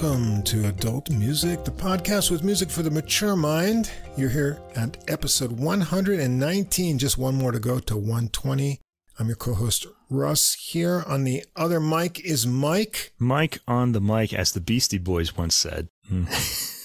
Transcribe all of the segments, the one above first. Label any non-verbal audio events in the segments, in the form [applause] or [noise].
welcome to Adult Music, the podcast with music for the mature mind. You're here at episode 119, just one more to go to 120. I'm your co host, Russ. Here on the other mic is Mike. Mike on the mic, as the Beastie Boys once said. Hmm.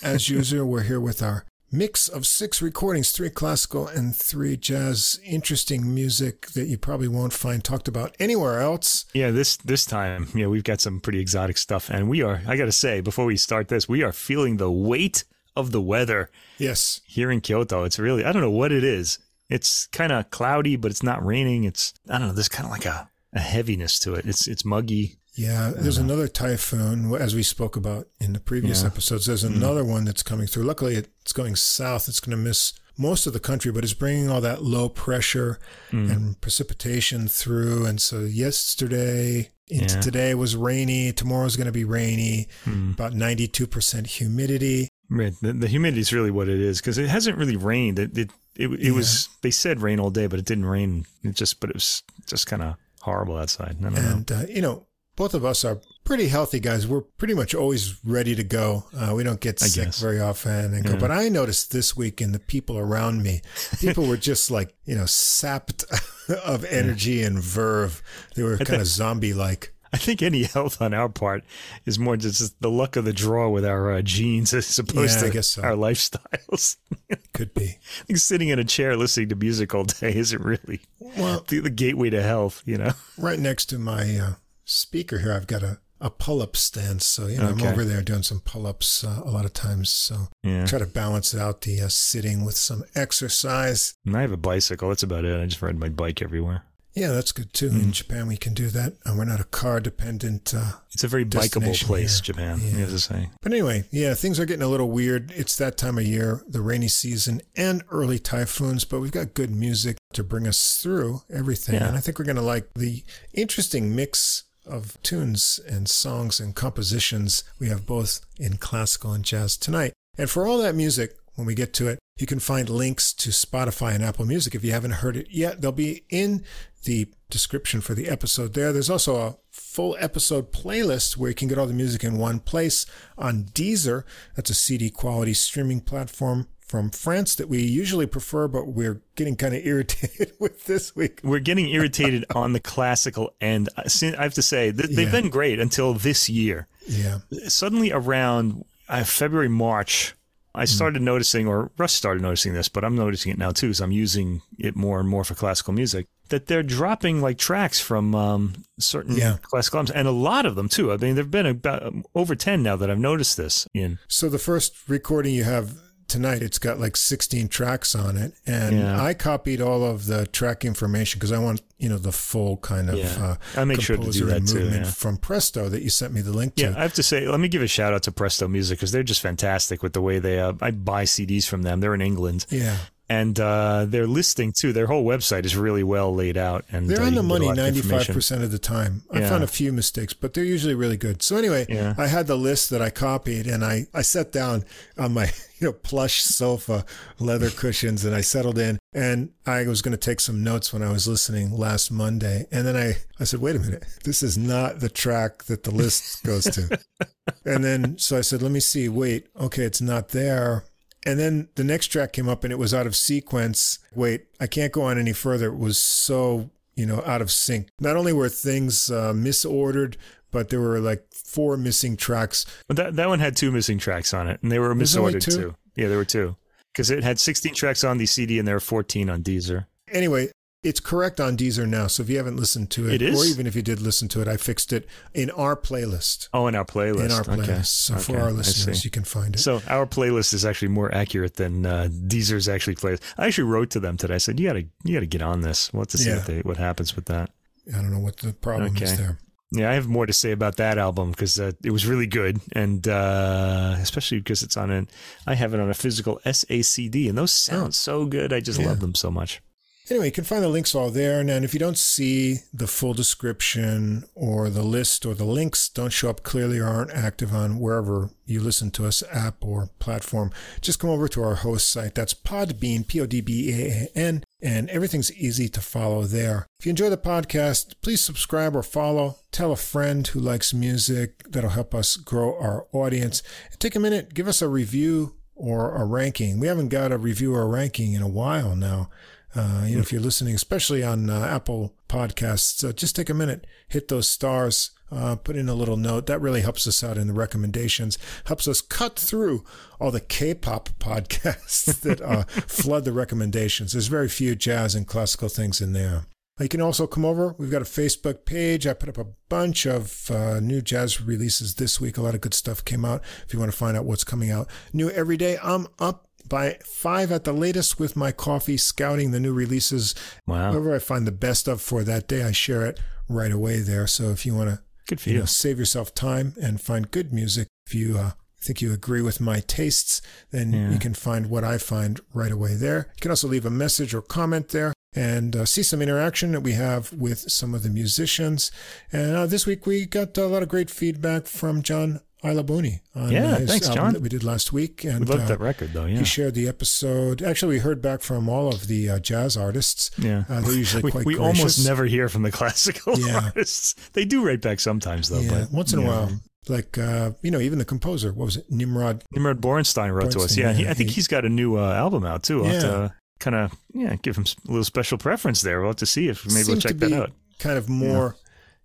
As usual, we're here with our mix of six recordings three classical and three jazz. Interesting music that you probably won't find talked about anywhere else. Yeah this this time yeah we've got some pretty exotic stuff. And we are i gotta say before we start this we are feeling the weight of the weather yes. here in kyoto. It's really i don't know what it is. It's kind of cloudy but it's not raining. It's i don't know there's kind of like a, a heaviness to it. It's it's muggy yeah, there's another typhoon, as we spoke about in the previous yeah. episodes. There's mm-hmm. another mm. one that's coming through. Luckily, it's going south. It's going to miss most of the country, but it's bringing all that low pressure mm. and precipitation through. And so, yesterday into yeah. today was rainy. Tomorrow's going to be rainy, mm. about 92% humidity. Right. The, the humidity is really what it is because it hasn't really rained. It, it, it, it yeah. was, they said rain all day, but it didn't rain. It just, but it was just kind of horrible outside. and, know. Uh, you know, both of us are pretty healthy guys. We're pretty much always ready to go. Uh, we don't get I sick guess. very often and go. But I noticed this week in the people around me, people were just like, you know, sapped [laughs] of energy yeah. and verve. They were kind of zombie like. I think any health on our part is more just the luck of the draw with our uh, genes as opposed yeah, to so. our lifestyles. [laughs] Could be. I think sitting in a chair listening to music all day isn't really well the, the gateway to health, you know? Right next to my uh, speaker here, I've got a, a pull up stance. So, you know, okay. I'm over there doing some pull ups uh, a lot of times. So, yeah. try to balance out the uh, sitting with some exercise. And I have a bicycle. That's about it. I just ride my bike everywhere. Yeah, that's good too. Mm. In Japan, we can do that. And we're not a car dependent. Uh, it's a very bikeable place, here. Japan, yeah. have to say. But anyway, yeah, things are getting a little weird. It's that time of year, the rainy season and early typhoons, but we've got good music to bring us through everything. Yeah. And I think we're going to like the interesting mix of tunes and songs and compositions we have both in classical and jazz tonight. And for all that music, when we get to it, you can find links to Spotify and Apple Music. If you haven't heard it yet, they'll be in the description for the episode there. There's also a full episode playlist where you can get all the music in one place on Deezer. That's a CD quality streaming platform from France that we usually prefer, but we're getting kind of irritated [laughs] with this week. We're getting irritated on the classical end. I have to say, they've yeah. been great until this year. Yeah. Suddenly around uh, February, March, I hmm. started mm. noticing, or Russ started noticing this, but I'm noticing it now too, because I'm using it more and more for classical music, that they're dropping like tracks from um, certain yeah. classical albums, and a lot of them too. I mean, there've been about um, over 10 now that I've noticed this in. So the first recording you have tonight. It's got like 16 tracks on it. And yeah. I copied all of the track information because I want, you know, the full kind of yeah. uh, I make sure to do that too, yeah. from Presto that you sent me the link to. Yeah, I have to say, let me give a shout out to Presto Music because they're just fantastic with the way they, uh, I buy CDs from them. They're in England. Yeah and uh, their listing too. Their whole website is really well laid out, and they're uh, on the money ninety five percent of the time. I yeah. found a few mistakes, but they're usually really good. So anyway, yeah. I had the list that I copied, and I I sat down on my [laughs] you know plush sofa, leather cushions, and I settled in. And I was going to take some notes when I was listening last Monday, and then I I said, wait a minute, this is not the track that the list goes to. [laughs] and then so I said, let me see. Wait, okay, it's not there and then the next track came up and it was out of sequence. Wait, I can't go on any further. It was so, you know, out of sync. Not only were things uh, misordered, but there were like four missing tracks. But that, that one had two missing tracks on it, and they were misordered too. Yeah, there were two. Because it had 16 tracks on the CD and there were 14 on Deezer. Anyway, it's correct on Deezer now. So if you haven't listened to it, it or even if you did listen to it, I fixed it in our playlist. Oh, in our playlist. In our playlist. Okay. So okay. for our listeners, you can find it. So our playlist is actually more accurate than uh, Deezer's actually plays. I actually wrote to them today. I said, "You got to, you got to get on this. We'll have to see yeah. what, they, what happens with that." I don't know what the problem okay. is there. Yeah, I have more to say about that album because uh, it was really good, and uh, especially because it's on an. I have it on a physical SACD, and those sound so good. I just yeah. love them so much. Anyway, you can find the links all there. And if you don't see the full description or the list or the links don't show up clearly or aren't active on wherever you listen to us, app or platform, just come over to our host site. That's Podbean, P O D B E A N, and everything's easy to follow there. If you enjoy the podcast, please subscribe or follow. Tell a friend who likes music. That'll help us grow our audience. And take a minute, give us a review or a ranking. We haven't got a review or a ranking in a while now. Uh, you know, if you're listening, especially on uh, Apple Podcasts, uh, just take a minute, hit those stars, uh, put in a little note. That really helps us out in the recommendations, helps us cut through all the K-pop podcasts [laughs] that uh, flood the recommendations. There's very few jazz and classical things in there. You can also come over. We've got a Facebook page. I put up a bunch of uh, new jazz releases this week. A lot of good stuff came out. If you want to find out what's coming out new every day, I'm up by five at the latest with my coffee, scouting the new releases. Wow. Whatever I find the best of for that day, I share it right away there. So if you want to Good you you. know, save yourself time and find good music, if you uh, think you agree with my tastes, then Yeah. you can find what I find right away there. You can also leave a message or comment there and uh, see some interaction that we have with some of the musicians. And uh, this week we got a lot of great feedback from John Ilabuni on Yeah, his thanks, album John. that we did last week. And We loved uh, that record, though. Yeah. he shared the episode. Actually, we heard back from all of the uh, jazz artists. Yeah. Uh, they're usually we, quite we gracious. almost never hear from the [laughs] classical Yeah. artists. They do write back sometimes, though. yeah, but once in a while. Like, uh, you know, even the composer, what was it? Nimrod. Nimrod Borenstein wrote to us. Yeah, he, I think he- he's got a new uh, album out too. I'll have Yeah. to kind of yeah give him a little special preference there. We'll have to see if maybe we'll check that out. kind of more,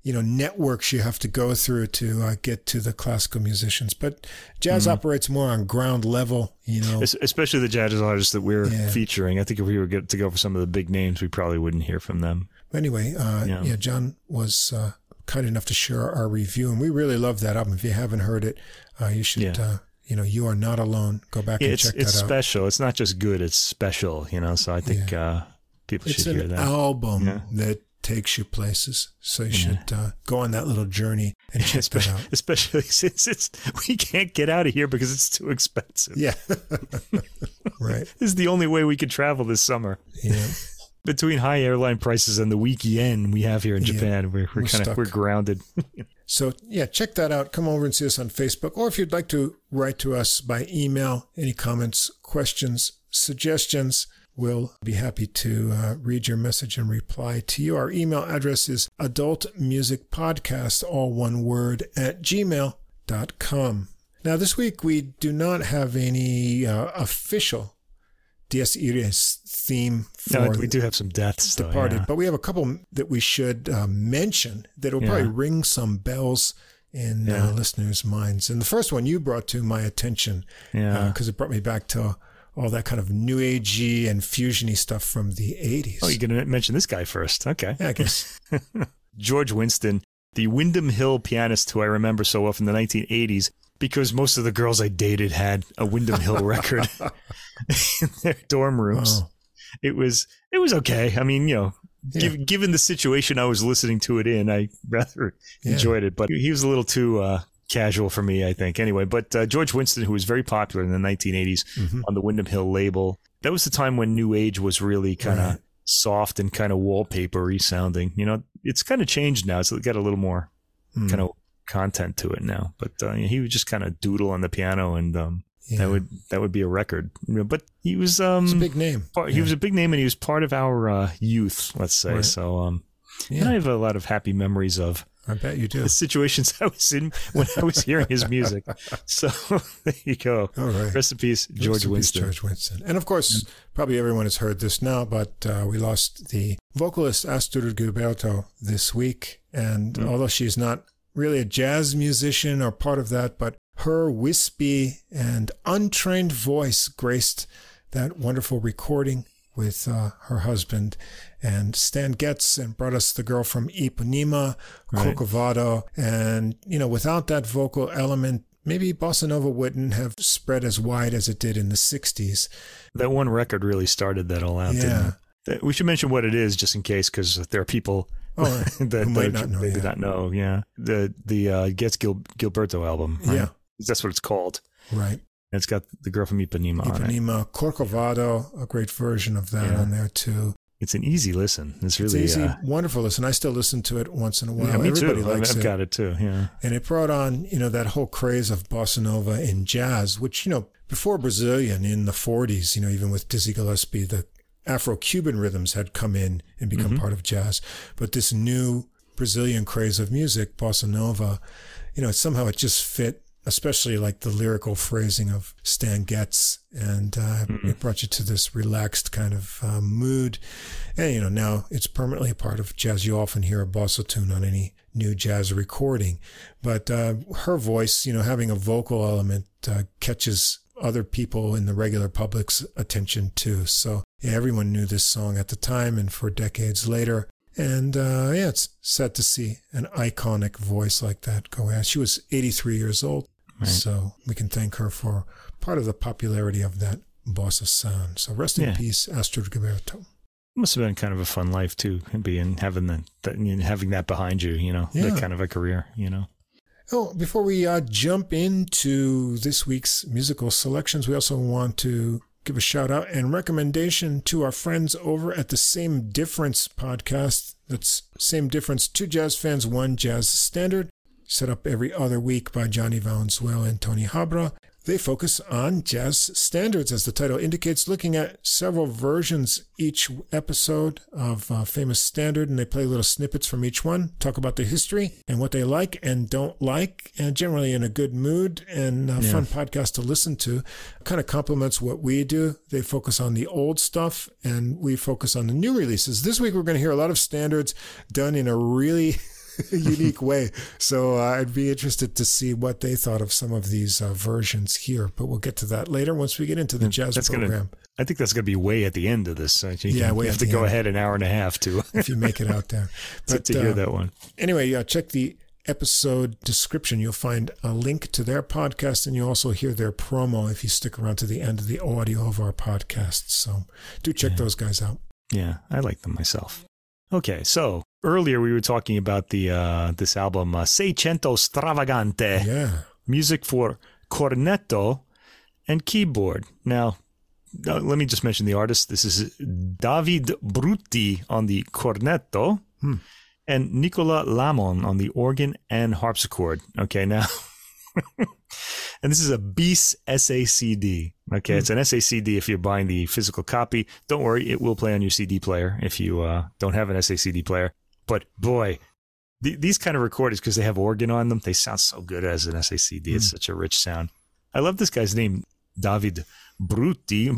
you know, networks you have to go through to uh, get to the classical musicians. But jazz Mm-hmm. operates more on ground level, you know. Es- Especially the jazz artists that we're Yeah. featuring. I think if we were to go for some of the big names, we probably wouldn't hear from them. But anyway, uh, Yeah. yeah. John was uh, kind enough to share our review, and we really love that album. If you haven't heard it, uh, you should, Yeah. uh, you know, You Are Not Alone. Go back and it's check it's that out. special. It's not just good; it's special. You know, so I think uh, people It's should hear an that. album that takes you places. So you should uh, go on that little journey and check that especially, out. especially [laughs] since it's we can't get out of here because it's too expensive. Yeah. [laughs] right. This is the only way we could travel this summer. Yeah. [laughs] Between high airline prices and the weak yen we have here in Yeah, Japan, we're, we're we're kind of we're grounded. So yeah, check that out. Come over and see us on Facebook, or if you'd like to write to us by email, any comments, questions, suggestions, we'll be happy to uh, read your message and reply to you. Our email address is adultmusicpodcast, all one word, at gmail.com. Now, this week we do not have any uh, official Dies Irae theme for No, we do have some deaths, though. departed, yeah. but we have a couple that we should uh, mention that will Yeah. probably ring some bells in Yeah. uh, listeners' minds. And the first one you brought to my attention Yeah. because it brought me back to all that kind of new agey and fusiony stuff from the 80s. oh, you're going to mention this guy first. Okay. yeah, I guess. [laughs] George Winston, the Windham Hill pianist who I remember so well from the 1980s, because most of the girls I dated had a Windham Hill [laughs] record [laughs] in their dorm rooms. Oh, It was it was okay. I mean, you know, Yeah. giv given the situation I was listening to it in, I rather Yeah. enjoyed it. But he was a little too uh, casual for me, I think. Anyway, but uh, George Winston, who was very popular in the 1980s Mhm. on the Windham Hill label, that was the time when New Age was really kind of Right. soft and kind of wallpapery sounding. You know, it's kind of changed now. It's got a little more Mm. kind of content to it now. But uh, he would just kind of doodle on the piano, and um, yeah. that would that would be a record. But he was um, a big name. part, he was a big name, and he was part of our uh, youth, let's say. Right. So um, Yeah, and I have a lot of happy memories of I bet you do. the situations [laughs] I was in when I was hearing his music. So [laughs] there you go. All right. Rest in peace, Rest George peace, Winston. George Winston. And of course, probably everyone has heard this now, but uh, we lost the vocalist Astrud Gilberto this week. And Mm. although she's not really a jazz musician or part of that, but her wispy and untrained voice graced that wonderful recording with uh, her husband and Stan Getz and brought us the girl from Ipanema, Right. Corcovado. And, you know, without that vocal element, maybe Bossa Nova wouldn't have spread as wide as it did in the 60s. That one record really started that all out. Yeah. Didn't it? We should mention what it is, just in case, because there are people Oh, [laughs] that, might that not know, they yeah. not know. Yeah, the the uh, Getz Gil- Gilberto album. right? Yeah. that's what it's called. right. And it's got the girl from Ipanema on it. Ipanema, Corcovado, a great version of that Yeah. on there too. it's an easy listen. It's really it's easy, uh, wonderful listen. I still listen to it once in a while. yeah, me Everybody too. likes I've it. got it too. Yeah. and it brought on you know that whole craze of bossa nova and jazz which you know before brazilian in the 40s you know even with dizzy gillespie the afro-cuban rhythms had come in and become Mhm. part of jazz but this new brazilian craze of music bossa nova you know somehow it just fit especially like the lyrical phrasing of Stan Getz, and uh, Mhm. it brought you to this relaxed kind of uh, mood. And you know now it's permanently a part of jazz. You often hear a bossa tune on any new jazz recording, but uh, her voice, you know, having a vocal element uh, catches other people in the regular public's attention too. So yeah, everyone knew this song at the time and for decades later. And uh, yeah, it's sad to see an iconic voice like that go out. She was 83 years old. Right. So we can thank her for part of the popularity of that bossa sound. So rest in Yeah. peace, Astrud Gilberto. Must have been kind of a fun life too, being having the, that having that behind you. You know, Yeah. that kind of a career. You know. Oh, before we uh, jump into this week's musical selections, we also want to give a shout out and recommendation to our friends over at the Same Difference podcast. That's Same Difference, two jazz fans, one jazz standard, set up every other week by Johnny Valenzuela and Tony Habra. They focus on jazz standards, as the title indicates, looking at several versions each episode of uh, famous standard, and they play little snippets from each one, talk about the history and what they like and don't like, and generally in a good mood and a Yeah. fun podcast to listen to. Kind of complements what we do. They focus on the old stuff, and we focus on the new releases. This week, we're going to hear a lot of standards done in a really [laughs] [laughs] unique way. So uh, I'd be interested to see what they thought of some of these uh, versions here. But we'll get to that later once we get into the Mm, jazz that's gonna- program. I think that's going to be way at the end of this. So you Yeah, you have to go end. ahead an hour and a half to if you make it out there. [laughs] to, to hear uh, that one. Anyway, yeah, check the episode description. You'll find a link to their podcast, and you'll also hear their promo if you stick around to the end of the audio of our podcast. So do check Yeah. those guys out. Yeah, I like them myself. Okay, so earlier we were talking about the uh, this album uh, Seicento Stravagante, Yeah. music for cornetto and keyboard. Now, uh, let me just mention the artist. This is David Brutti on the cornetto Hmm. and Nicola Lamon on the organ and harpsichord. Okay, now. [laughs] and this is a BIS SACD. Okay, Hmm. it's an SACD if you're buying the physical copy. Don't worry, it will play on your CD player if you uh, don't have an SACD player. But boy, th- these kind of recordings, because they have organ on them, they sound so good as an SACD. It's such a rich sound. I love this guy's name, David Brutti.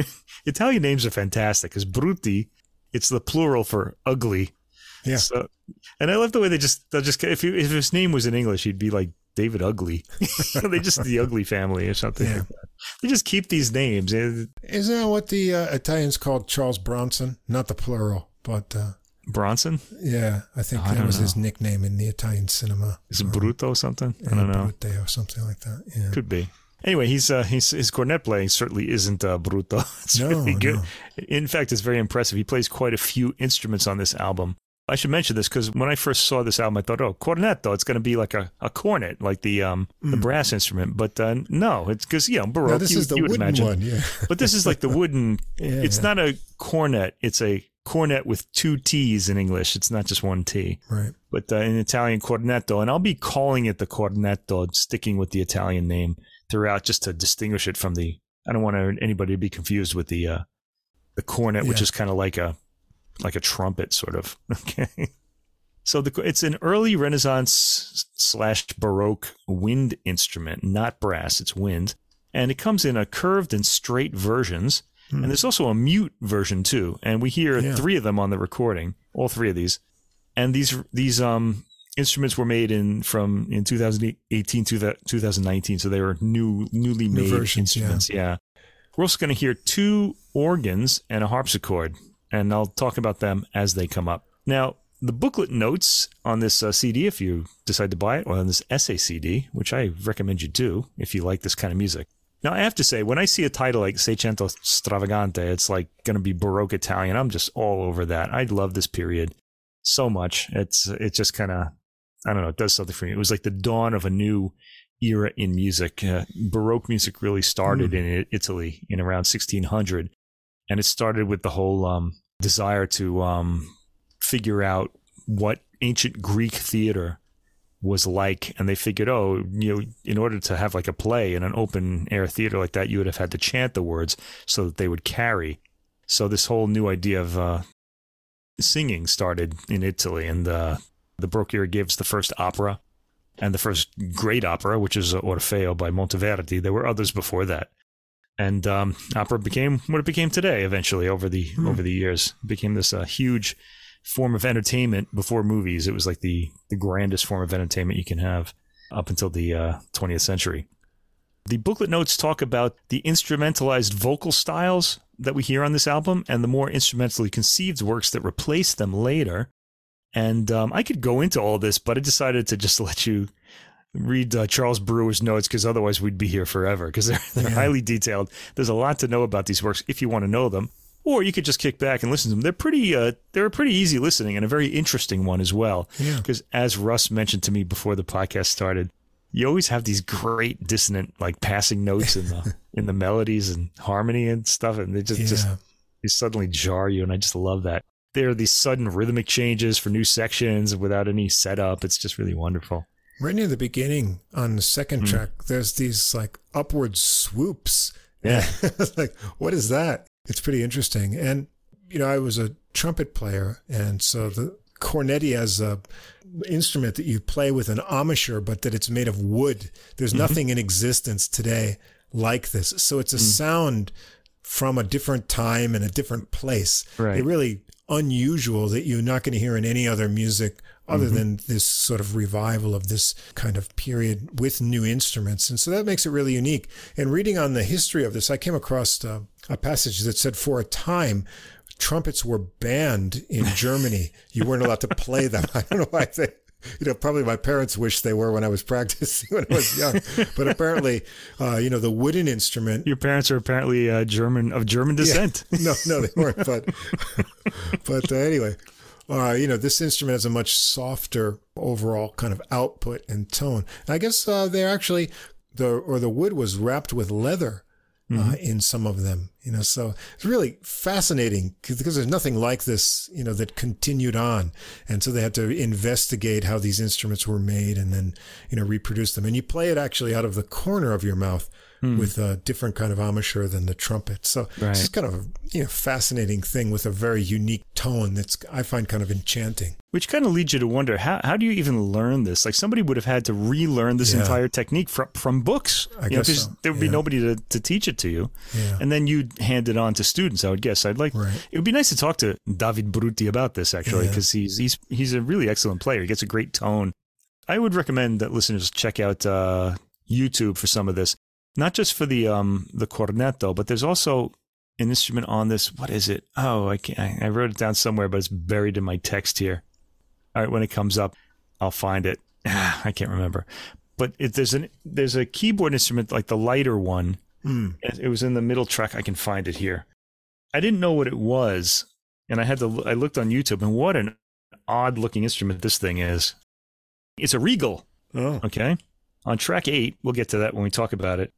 [laughs] Italian names are fantastic because Brutti, it's the plural for ugly. Yeah. So, and I love the way they just they'll just if you, if his name was in English, he'd be like David Ugly. [laughs] they just the Ugly family or something. Yeah. Like. They just keep these names. Isn't that what the uh, Italians called Charles Bronson? Not the plural, but uh, Bronson yeah, I think I that was his nickname in the Italian cinema. is it Uh, Bruto something? I don't know. Brute or something like that. Yeah. Could be. Anyway, he's uh, he's his cornet playing certainly isn't uh, bruto. [laughs] It's No, really good. no. In fact, it's very impressive. He plays quite a few instruments on this album. I should mention this because when I first saw this album, I thought, oh, cornetto, it's going to be like a, a cornet, like the um the Mm. brass instrument. But uh, no, it's because you know baroque. Now, this you, is the you would wooden imagine. one. Yeah. But this is like the [laughs] wooden. yeah it's yeah. not a cornet. It's a cornet with two T's in English. It's not just one T. Right. But uh, in Italian, cornetto, and I'll be calling it the cornetto, sticking with the Italian name throughout, just to distinguish it from the. I don't want anybody to be confused with the uh, the cornet, which is kind of like a like a trumpet, sort of. [laughs] Okay. So the, it's an early Renaissance slash Baroque wind instrument, not brass. It's wind, and it comes in a curved and straight versions. Hmm. And there's also a mute version too, and we hear Yeah. three of them on the recording, all three of these. And these these um instruments were made in from in 2018 to 2019, so they were new newly New made versions, yeah. instruments. Yeah. We're also going to hear two organs and a harpsichord, and I'll talk about them as they come up. Now, the booklet notes on this uh, CD, if you decide to buy it, or on this SACD, which I recommend you do if you like this kind of music. Now, I have to say, when I see a title like Seicento Stravagante, it's like going to be Baroque Italian. I'm just all over that. I love this period so much. It's it just kind of I don't know. It does something for me. It was like the dawn of a new era in music. Uh, Baroque music really started Mm. in Italy in around 1600, and it started with the whole um, desire to um, figure out what ancient Greek theater was like, and they figured, oh, you know, in order to have like a play in an open air theater like that, you would have had to chant the words so that they would carry. So this whole new idea of uh, singing started in Italy, and uh, the Baroque era gives the first opera and the first great opera, which is Orfeo by Monteverdi. There were others before that, and um, opera became what it became today. Eventually, over the hmm. over the years, it became this uh, huge form of entertainment before movies. It was like the the grandest form of entertainment you can have up until the uh, 20th century. The booklet notes talk about the instrumentalized vocal styles that we hear on this album and the more instrumentally conceived works that replace them later. And um, I could go into all this, but I decided to just [laughs] let you read uh, Charles Brewer's notes because otherwise we'd be here forever because they're, they're yeah. highly detailed. There's a lot to know about these works if you want to know them, or you could just kick back and listen to them. They're pretty, uh, they're a pretty easy listening and a very interesting one as well. Because yeah. as Russ mentioned to me before the podcast started, you always have these great dissonant like passing notes in the [laughs] in the melodies and harmony and stuff, and they just yeah. just they suddenly jar you, and I just love that. There are these sudden rhythmic changes for new sections without any setup. It's just really wonderful. Right near the beginning on the second mm. track, there's these like upward swoops. Yeah. [laughs] like, what is that? It's pretty interesting. And, you know, I was a trumpet player. And so the cornetti as a instrument that you play with an embouchure, but that it's made of wood. There's mm-hmm. nothing in existence today like this. So it's a mm. sound from a different time and a different place. Right. It really unusual that you're not going to hear in any other music other mm-hmm. than this sort of revival of this kind of period with new instruments. And so that makes it really unique. And reading on the history of this, I came across uh, a passage that said for a time, trumpets were banned in Germany. you weren't allowed to play them. [laughs] I don't know why they, you know, probably my parents wished they were when I was [laughs] practicing when I was young. but apparently, [laughs] uh, you know, the wooden instrument. Your parents are apparently uh, German of German descent. Yeah. [laughs] No, no, they weren't. But, but uh, anyway, uh, you know, this instrument has a much softer overall kind of output and tone. And I guess uh, they're actually the or the wood was wrapped with leather uh, mm-hmm. in some of them. You know, so it's really fascinating because there's nothing like this, you know, that continued on. And so they had to investigate how these instruments were made and then, you know, reproduce them. And you play it actually out of the corner of your mouth mm. with a different kind of embouchure than the trumpet. So right. it's kind of a you know, fascinating thing with a very unique tone that's I find kind of enchanting. Which kind of leads you to wonder how, how do you even learn this? Like somebody would have had to relearn this yeah. entire technique from, from books. I you guess know, so. there would yeah. be nobody to, to teach it to you. Yeah. And then you'd hand it on to students, I would guess. I'd like right. it would be nice to talk to David Brutti about this actually, because he's he's he's a really excellent player. He gets a great tone. I would recommend that listeners check out uh, YouTube for some of this not just for the um the cornetto, but there's also an instrument on this. What is it? Oh, I can't. I wrote it down somewhere, but it's buried in my text here. All right, when it comes up, I'll find it. [sighs] I can't remember. But it, there's an there's a keyboard instrument like the lighter one. Mm. It was in the middle track. I can find it here. I didn't know what it was, and I had to. I looked on YouTube, and what an odd looking instrument this thing is. It's a Regal. Oh. Okay. On track eight, we'll get to that when we talk about it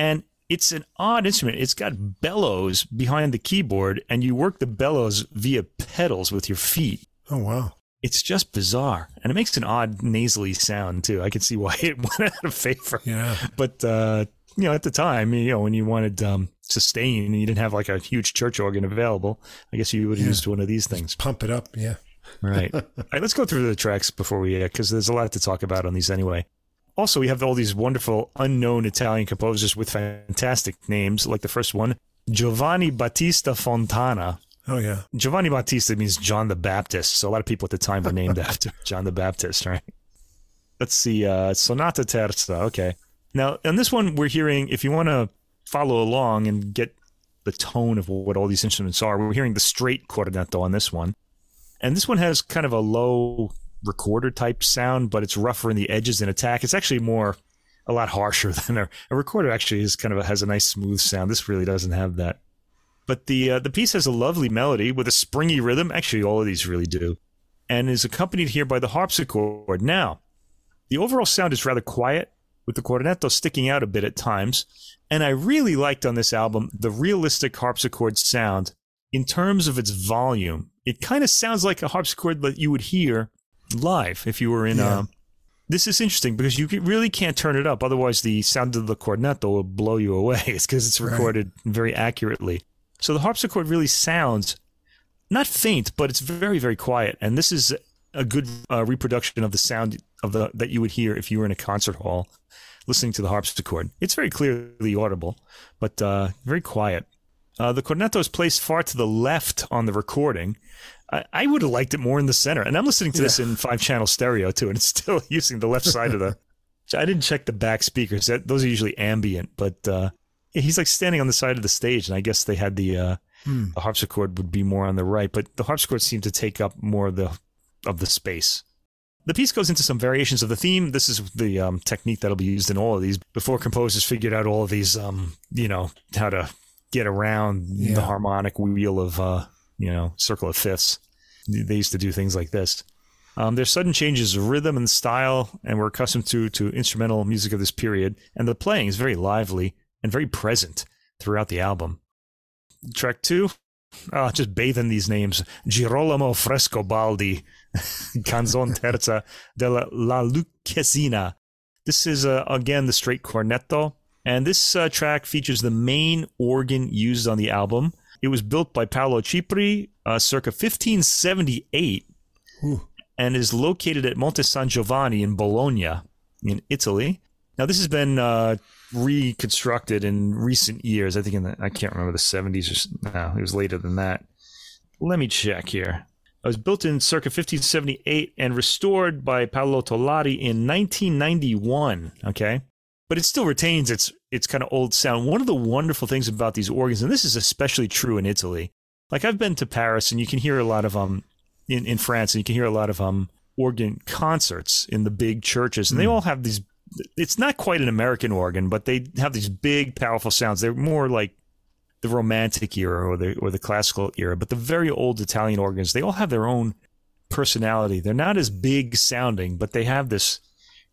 and it's an odd instrument. It's got bellows behind the keyboard, and you work the bellows via pedals with your feet. Oh, wow. It's just bizarre. And it makes an odd nasally sound, too. I can see why [laughs] it went out of favor. Yeah. But, uh, you know, at the time, you know, when you wanted um, sustain and you didn't have like a huge church organ available, I guess you would have yeah. used one of these things. Just pump it up. Yeah. right. [laughs] All right. Let's go through the tracks before we, because uh, there's a lot to talk about on these anyway. Also, we have all these wonderful unknown Italian composers with fantastic names, like the first one, Giovanni Battista Fontana. Oh, yeah. Giovanni Battista means John the Baptist. So a lot of people at the time were named [laughs] after John the Baptist, right? Let's see. Uh, Sonata Terza. Okay. Now, on this one, we're hearing, if you want to follow along and get the tone of what all these instruments are, we're hearing the straight cornetto on this one. And this one has kind of a low recorder type sound, but it's rougher in the edges in attack. It's actually more a lot harsher [laughs] than a, a recorder. Actually, is kind of a, has a nice smooth sound. This really doesn't have that. But the uh, the piece has a lovely melody with a springy rhythm. Actually, all of these really do, and is accompanied here by the harpsichord. Now, the overall sound is rather quiet, with the cornetto sticking out a bit at times. And I really liked on this album the realistic harpsichord sound in terms of its volume, it kind of sounds like a harpsichord that you would hear live if you were in Yeah. a. This is interesting because you really can't turn it up. Otherwise, the sound of the cornetto will blow you away. [laughs] It's because it's Right. recorded very accurately. So the harpsichord really sounds not faint, but it's very, very quiet. And this is a good uh, reproduction of the sound of the that you would hear if you were in a concert hall listening to the harpsichord. It's very clearly audible, but uh, very quiet. Uh, the cornetto is placed far to the left on the recording. I, I would have liked it more in the center. And I'm listening to this in five channel stereo too, and it's [laughs] still using the left side of the. [laughs] I didn't check the back speakers. That, those are usually ambient, but uh, he's like standing on the side of the stage, and I guess they had the, uh, Hmm. the harpsichord would be more on the right, but the harpsichord seemed to take up more of the of the space. The piece goes into some variations of the theme. This is the um, technique that'll be used in all of these. Before composers figured out all of these, um, you know, how to get around Yeah. the harmonic wheel of, uh, you know, circle of fifths. They used to do things like this. Um, there's sudden changes of rhythm and style, and we're accustomed to to instrumental music of this period. And the playing is very lively and very present throughout the album. Track two, uh, just bathe in these names: Girolamo Frescobaldi, Canzon Terza della La Lucchesina. This is uh, again the straight cornetto, and this uh, track features the main organ used on the album. It was built by Paolo Cipri uh, circa 1578 Ooh. and is located at Monte San Giovanni in Bologna, in Italy. Now, this has been uh, reconstructed in recent years. I think in the I can't remember the 70s or no, it was later than that. Let me check here. It was built in circa 1578 and restored by Paolo Tolari in 1991. Okay, but it still retains its its kind of old sound. One of the wonderful things about these organs, and this is especially true in Italy. Like I've been to Paris, and you can hear a lot of um in, in France, and you can hear a lot of um organ concerts in the big churches, and they all have these. It's not quite an American organ, but they have these big, powerful sounds. They're more like the Romantic era or the or the Classical era, but the very old Italian organs, they all have their own personality. They're not as big sounding, but they have this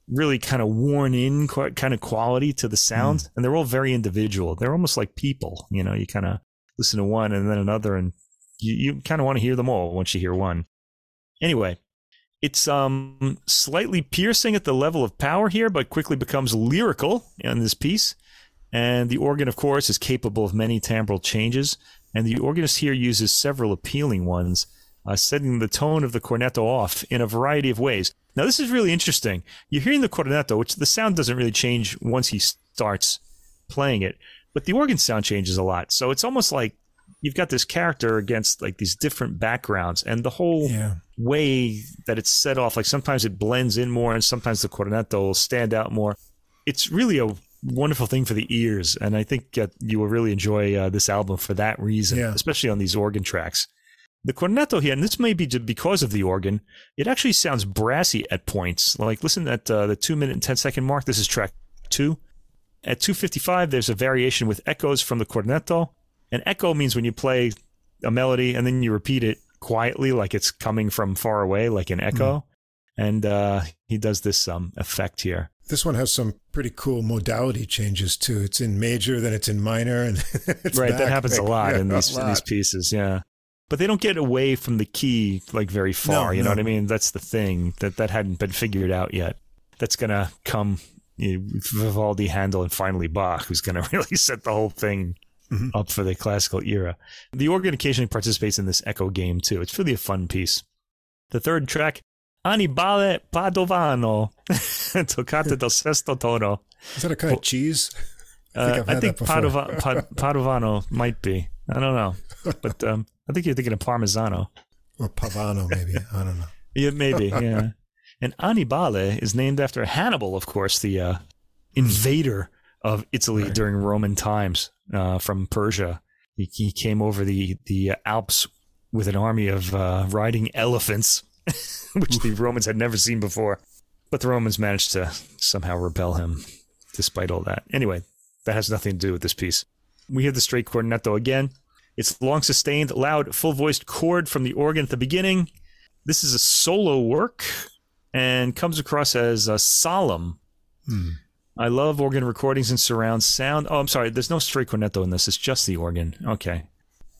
really kind of worn in kind of quality to the sound, and they're all very individual. They're almost like people. You know, you kind of listen to one and then another, and you, you kind of want to hear them all once you hear one. Anyway, it's um slightly piercing at the level of power here, but quickly becomes lyrical in this piece. And the organ, of course, is capable of many timbral changes, and the organist here uses several appealing ones, uh, setting the tone of the cornetto off in a variety of ways. Now, this is really interesting. You're hearing the cornetto, which the sound doesn't really change once he starts playing it, but the organ sound changes a lot. So it's almost like you've got this character against like these different backgrounds, and the whole Yeah. way that it's set off. Like sometimes it blends in more, and sometimes the cornetto will stand out more. It's really a wonderful thing for the ears, and I think uh, you will really enjoy uh, this album for that reason, Yeah. especially on these organ tracks. The cornetto here, and this may be because of the organ, it actually sounds brassy at points. Like listen at uh, the two minute and ten second mark. This is track two. At 255, there's a variation with echoes from the cornetto. An echo means when you play a melody and then you repeat it quietly, like it's coming from far away, like an echo. And uh, he does this um, effect here. This one has some pretty cool modality changes too. It's in major, then it's in minor, and [laughs] it's right, back. that happens a [laughs] lot yeah, in these in these pieces. Yeah, but they don't get away from the key like very far. No, you know what I mean? That's the thing that that hadn't been figured out yet. That's gonna come. You know, Vivaldi, Handel, and finally Bach, who's gonna [laughs] really set the whole thing Mhm. up for the classical era. The organ occasionally participates in this echo game too. It's really a fun piece. The third track, Annibale Padovano, [laughs] Toccata del Sesto Tono. Is that a kind of cheese? [laughs] I think Uh, I think. Padova- [laughs] Pad- Padovano might be. I don't know, but um, I think you're thinking of Parmesano. Or Pavano, maybe. I don't know. Yeah, maybe. Yeah. and Annibale is named after Hannibal, of course, the uh, invader of Italy Right. during Roman times uh, from Persia. He, he came over the the Alps with an army of uh, riding elephants, [laughs] which the Romans had never seen before. But the Romans managed to somehow repel him, despite all that. Anyway, that has nothing to do with this piece. We hear the straight cornetto again. It's long sustained, loud, full voiced chord from the organ at the beginning. This is a solo work and comes across as uh, solemn. Hmm. I love organ recordings and surround sound. Oh, I'm sorry. There's no straight cornetto in this. It's just the organ. Okay.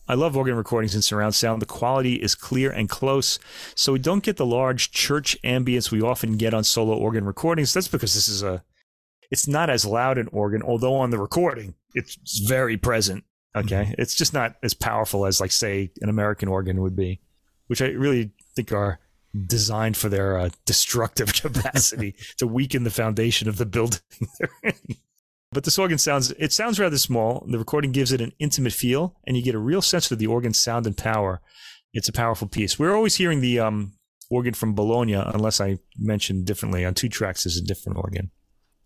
I love organ recordings in surround sound. The quality is clear and close, so we don't get the large church ambience we often get on solo organ recordings. That's because this is a, it's not as loud an organ, although on the recording it's very present. Okay, mm-hmm. it's just not as powerful as like say an American organ would be, which I really think are designed for their uh, destructive [laughs] capacity to weaken the foundation of the building [laughs] they're in. But this organ sounds it sounds rather small. The recording gives it an intimate feel, and you get a real sense of the organ's sound and power. It's a powerful piece. We're always hearing the um, organ from Bologna, unless I mention differently. On two tracks, is a different organ.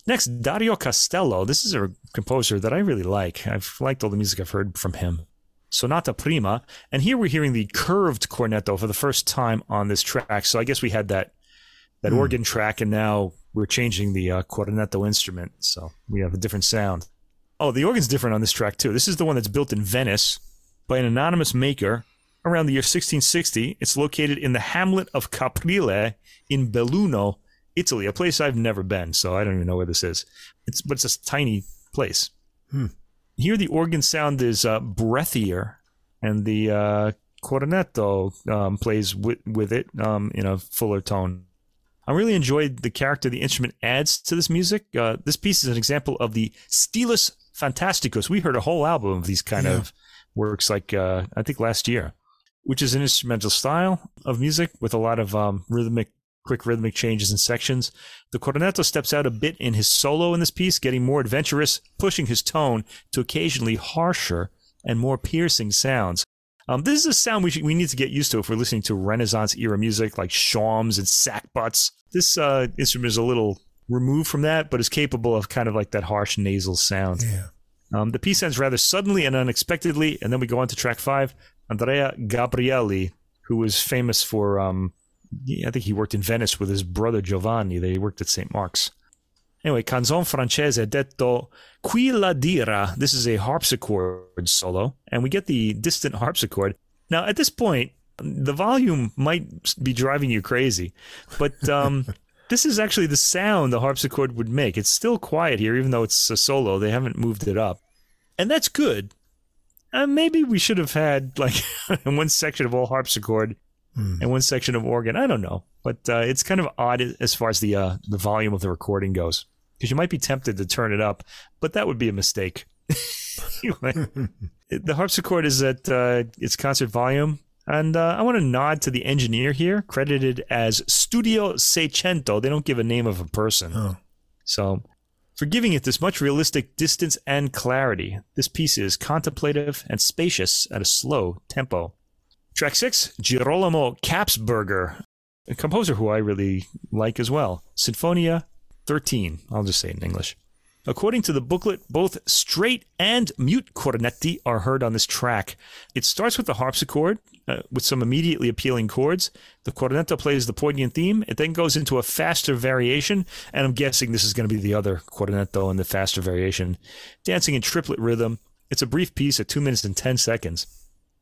Next, Dario Castello. This is a composer that I really like. I've liked all the music I've heard from him. Sonata Prima, and here we're hearing the curved cornetto for the first time on this track. So I guess we had that that mm. organ track, and now we're changing the uh, cornetto instrument, so we have a different sound. Oh, the organ's different on this track too. This is the one that's built in Venice by an anonymous maker around the year 1660. It's located in the hamlet of Caprile in Belluno, Italy, a place I've never been, so I don't even know where this is. It's but it's a tiny place. Hmm. Here, the organ sound is uh, breathier, and the uh, cornetto um, plays with, with it um, in a fuller tone. I really enjoyed the character the instrument adds to this music. Uh, this piece is an example of the Stilus Fantasticus. We heard a whole album of these kind yeah. of works, like uh, I think last year, which is an instrumental style of music with a lot of um, rhythmic quick rhythmic changes and sections. The cornetto steps out a bit in his solo in this piece, getting more adventurous, pushing his tone to occasionally harsher and more piercing sounds. Um, this is a sound we, should, we need to get used to if we're listening to Renaissance era music like shawms and sackbuts. This uh, instrument is a little removed from that, but is capable of kind of like that harsh nasal sound. Yeah. Um, the piece ends rather suddenly and unexpectedly, and then we go on to track five. Andrea Gabrielli, who was famous for um, I think he worked in Venice with his brother Giovanni. They worked at St. Mark's. Anyway, Canzon Francese detto Qui la dira. This is a harpsichord solo, and we get the distant harpsichord. Now, at this point, the volume might be driving you crazy, but um, [laughs] this is actually the sound the harpsichord would make. It's still quiet here, even though it's a solo. They haven't moved it up. And that's good. Uh, maybe we should have had, like, [laughs] one section of all harpsichord mm. and one section of organ. I don't know, but uh, it's kind of odd as far as the uh, the volume of the recording goes because you might be tempted to turn it up, but that would be a mistake. [laughs] anyway, [laughs] the harpsichord is at uh, its concert volume. And uh, I want to nod to the engineer here, credited as Studio Seicento. They don't give a name of a person. Oh. So, for giving it this much realistic distance and clarity, this piece is contemplative and spacious at a slow tempo. Track six, Girolamo Kapsberger, a composer who I really like as well. Sinfonia 13. I'll just say it in English. According to the booklet, both straight and mute cornetti are heard on this track. It starts with the harpsichord uh, with some immediately appealing chords. The cornetto plays the poignant theme. It then goes into a faster variation, and I'm guessing this is going to be the other cornetto in the faster variation, dancing in triplet rhythm. It's a brief piece at 2 minutes and 10 seconds.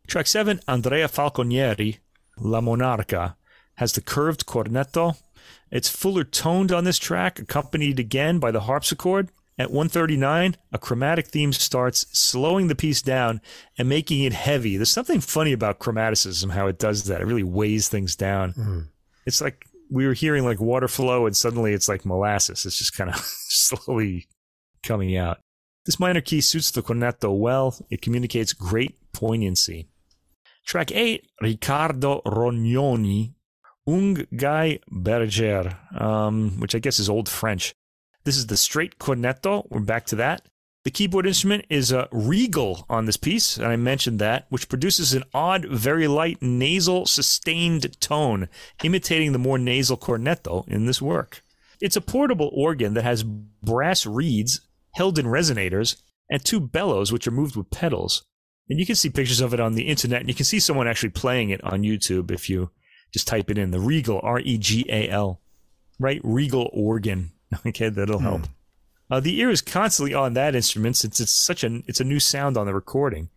Track 7, Andrea Falconieri, La Monarca, has the curved cornetto. It's fuller toned on this track, accompanied again by the harpsichord. At 139, a chromatic theme starts, slowing the piece down and making it heavy. There's something funny about chromaticism, how it does that. It really weighs things down. Mm. It's like we were hearing like water flow, and suddenly it's like molasses. It's just kind of [laughs] slowly coming out. This minor key suits the cornetto well. It communicates great poignancy. Track 8, Riccardo Rognoni, Ung gay bergier, um, which I guess is Old French. This is the straight cornetto. We're back to that. The keyboard instrument is a regal on this piece, and I mentioned that, which produces an odd, very light nasal sustained tone, imitating the more nasal cornetto in this work. It's a portable organ that has brass reeds held in resonators and two bellows, which are moved with pedals. And you can see pictures of it on the internet, and you can see someone actually playing it on YouTube if you just type it in. The Regal, R E G A L, right? Regal organ. [laughs] Okay, that'll help. Hmm. Uh, the ear is constantly on that instrument since it's such a it's a new sound on the recording,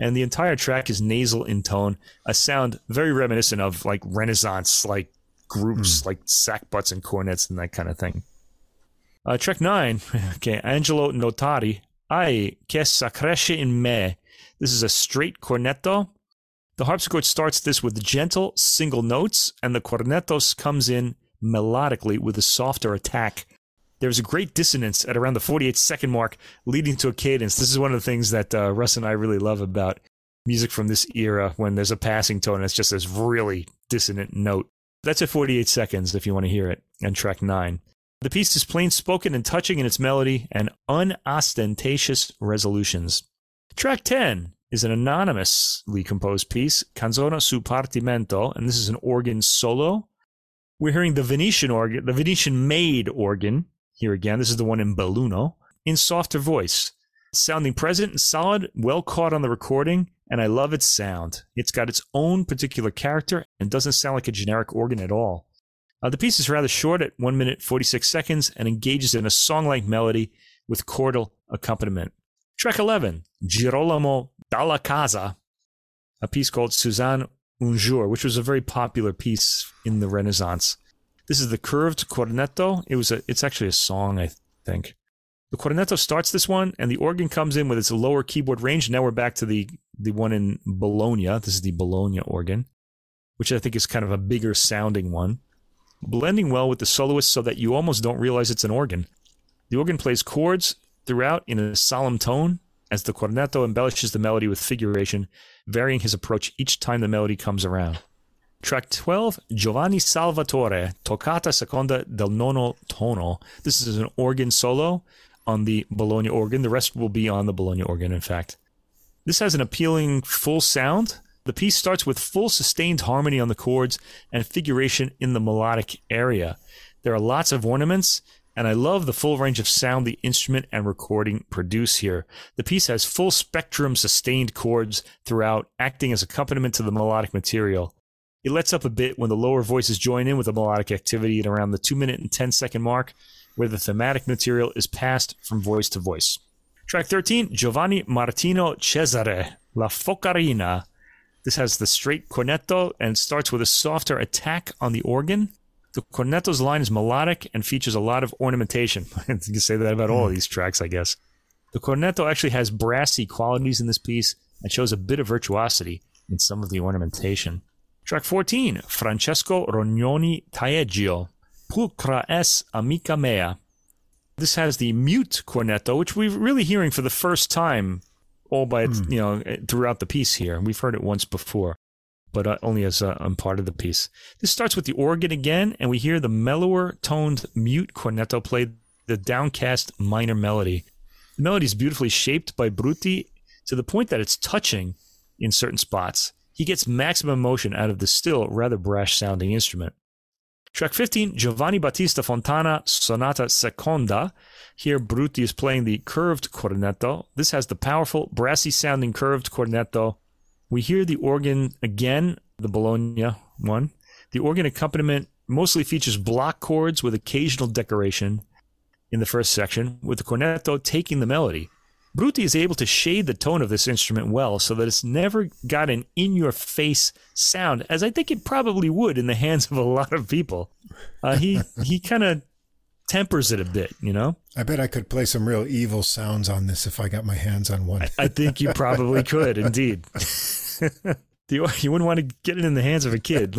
and the entire track is nasal in tone, a sound very reminiscent of like Renaissance like groups hmm. like sackbuts and cornets and that kind of thing. Uh, track nine, [laughs] okay, Angelo Notari, Ai, che s'accresce in me. This is a straight cornetto. The harpsichord starts this with gentle single notes, and the cornettos comes in melodically with a softer attack. There's a great dissonance at around the 48 second mark, leading to a cadence. This is one of the things that uh, Russ and I really love about music from this era when there's a passing tone and it's just this really dissonant note. That's at 48 seconds if you want to hear it, and track 9. The piece is plain spoken and touching in its melody and unostentatious resolutions. Track 10 is an anonymously composed piece, Canzone su Partimento, and this is an organ solo. We're hearing the Venetian organ, the Venetian made organ, here again, this is the one in Belluno, in softer voice. Sounding present and solid, well caught on the recording, and I love its sound. It's got its own particular character and doesn't sound like a generic organ at all. Uh, the piece is rather short at 1 minute 46 seconds and engages in a song like melody with chordal accompaniment. Track 11, Girolamo Dalla Casa, a piece called Suzanne un jour, which was a very popular piece in the Renaissance. This is the curved cornetto. It was a, it's actually a song, I think. The cornetto starts this one, and the organ comes in with its lower keyboard range. Now we're back to the the one in Bologna. This is the Bologna organ, which I think is kind of a bigger sounding one blending well with the soloist so that you almost don't realize it's an organ. The organ plays chords throughout in a solemn tone as the cornetto embellishes the melody with figuration, varying his approach each time the melody comes around. Track 12, Giovanni Salvatore, Toccata Seconda del Nono Tono. This is an organ solo on the Bologna organ. The rest will be on the Bologna organ, in fact. This has an appealing full sound the piece starts with full sustained harmony on the chords and figuration in the melodic area. There are lots of ornaments, and I love the full range of sound the instrument and recording produce here. The piece has full spectrum sustained chords throughout, acting as accompaniment to the melodic material. It lets up a bit when the lower voices join in with the melodic activity at around the 2 minute and 10 second mark, where the thematic material is passed from voice to voice. Track 13, Giovanni Martino Cesare, La Focarina, this has the straight cornetto and starts with a softer attack on the organ. The cornetto's line is melodic and features a lot of ornamentation. [laughs] you can say that about all of these tracks, I guess. The cornetto actually has brassy qualities in this piece and shows a bit of virtuosity in some of the ornamentation. Track 14, Francesco Rognoni Taeggio, Pulchra es amica mea. This has the mute cornetto, which we're really hearing for the first time all by mm. you know throughout the piece here. We've heard it once before, but uh, only as a, a part of the piece. This starts with the organ again, and we hear the mellower toned mute cornetto play the downcast minor melody. The melody is beautifully shaped by Brutti to the point that it's touching in certain spots. He gets maximum motion out of the still rather brash sounding instrument. Track 15, Giovanni Battista Fontana, Sonata Seconda. Here, Brutti is playing the curved cornetto. This has the powerful, brassy sounding curved cornetto. We hear the organ again, the Bologna one. The organ accompaniment mostly features block chords with occasional decoration in the first section, with the cornetto taking the melody. Brutti is able to shade the tone of this instrument well so that it's never got an in your face sound, as I think it probably would in the hands of a lot of people. Uh, he he kind of tempers it a bit, you know? I bet I could play some real evil sounds on this if I got my hands on one. I, I think you probably could, indeed. [laughs] you wouldn't want to get it in the hands of a kid.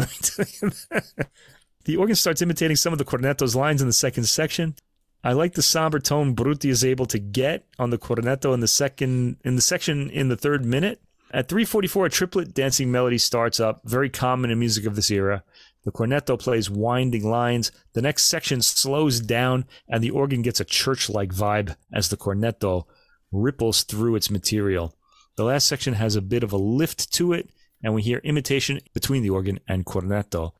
the organ starts imitating some of the cornetto's lines in the second section. I like the somber tone Brutti is able to get on the cornetto in the second in the section in the third minute. At 344, a triplet dancing melody starts up, very common in music of this era. The cornetto plays winding lines. The next section slows down, and the organ gets a church like vibe as the cornetto ripples through its material. The last section has a bit of a lift to it, and we hear imitation between the organ and cornetto.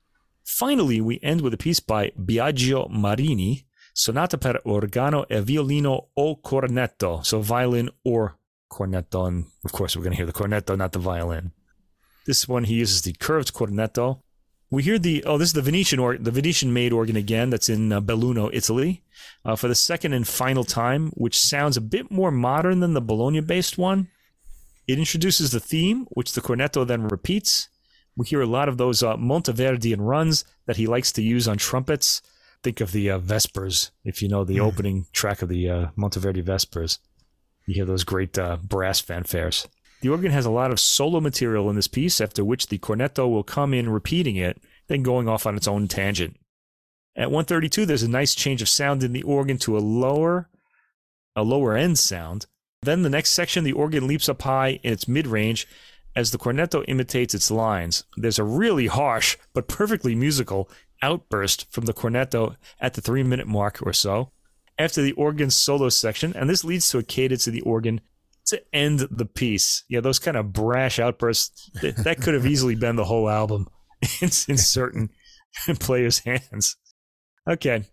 Finally, we end with a piece by Biagio Marini, Sonata per organo e violino o cornetto. So violin or cornetto. And of course, we're going to hear the cornetto, not the violin. This one, he uses the curved cornetto. We hear the, oh, this is the Venetian or the Venetian made organ again. That's in uh, Belluno, Italy, uh, for the second and final time, which sounds a bit more modern than the Bologna based one. It introduces the theme, which the cornetto then repeats. We hear a lot of those uh, Monteverdian runs that he likes to use on trumpets think of the uh, Vespers, if you know the mm. opening track of the uh, Monteverdi Vespers. You hear those great uh, brass fanfares. The organ has a lot of solo material in this piece, after which the cornetto will come in repeating it, then going off on its own tangent. At 132, there's a nice change of sound in the organ to a lower, a lower end sound. Then the next section, the organ leaps up high in its mid range as the cornetto imitates its lines. There's a really harsh but perfectly musical outburst from the cornetto at the three minute mark or so after the organ solo section, and this leads to a cadence of the organ to end the piece. Yeah, those kind of brash outbursts that, that could have easily been the whole album [laughs] in, in certain [laughs] players' hands. Okay.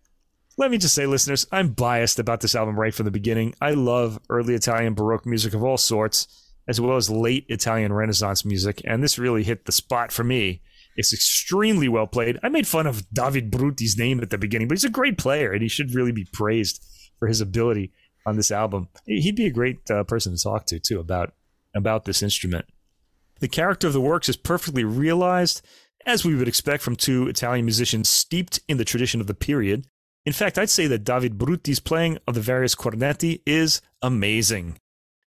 Let me just say, listeners, I'm biased about this album right from the beginning. I love early Italian Baroque music of all sorts, as well as late Italian Renaissance music, and this really hit the spot for me. It's extremely well played. I made fun of David Brutti's name at the beginning, but he's a great player, and he should really be praised for his ability on this album. He'd be a great uh, person to talk to too about about this instrument. The character of the works is perfectly realized, as we would expect from two Italian musicians steeped in the tradition of the period. In fact, I'd say that David Brutti's playing of the various cornetti is amazing.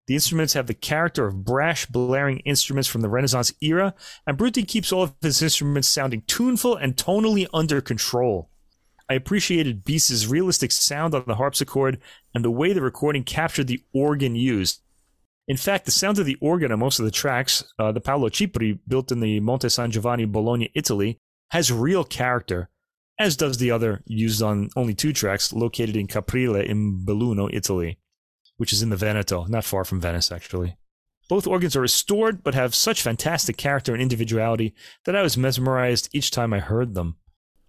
The instruments have the character of brash, blaring instruments from the Renaissance era, and Brutti keeps all of his instruments sounding tuneful and tonally under control. I appreciated BIS's realistic sound on the harpsichord and the way the recording captured the organ used. In fact, the sound of the organ on most of the tracks, uh, the Paolo Cipri, built in the Monte San Giovanni, Bologna, Italy, has real character, as does the other used on only two tracks located in Caprile in Belluno, Italy which is in the Veneto, not far from Venice, actually. Both organs are restored, but have such fantastic character and individuality that I was mesmerized each time I heard them.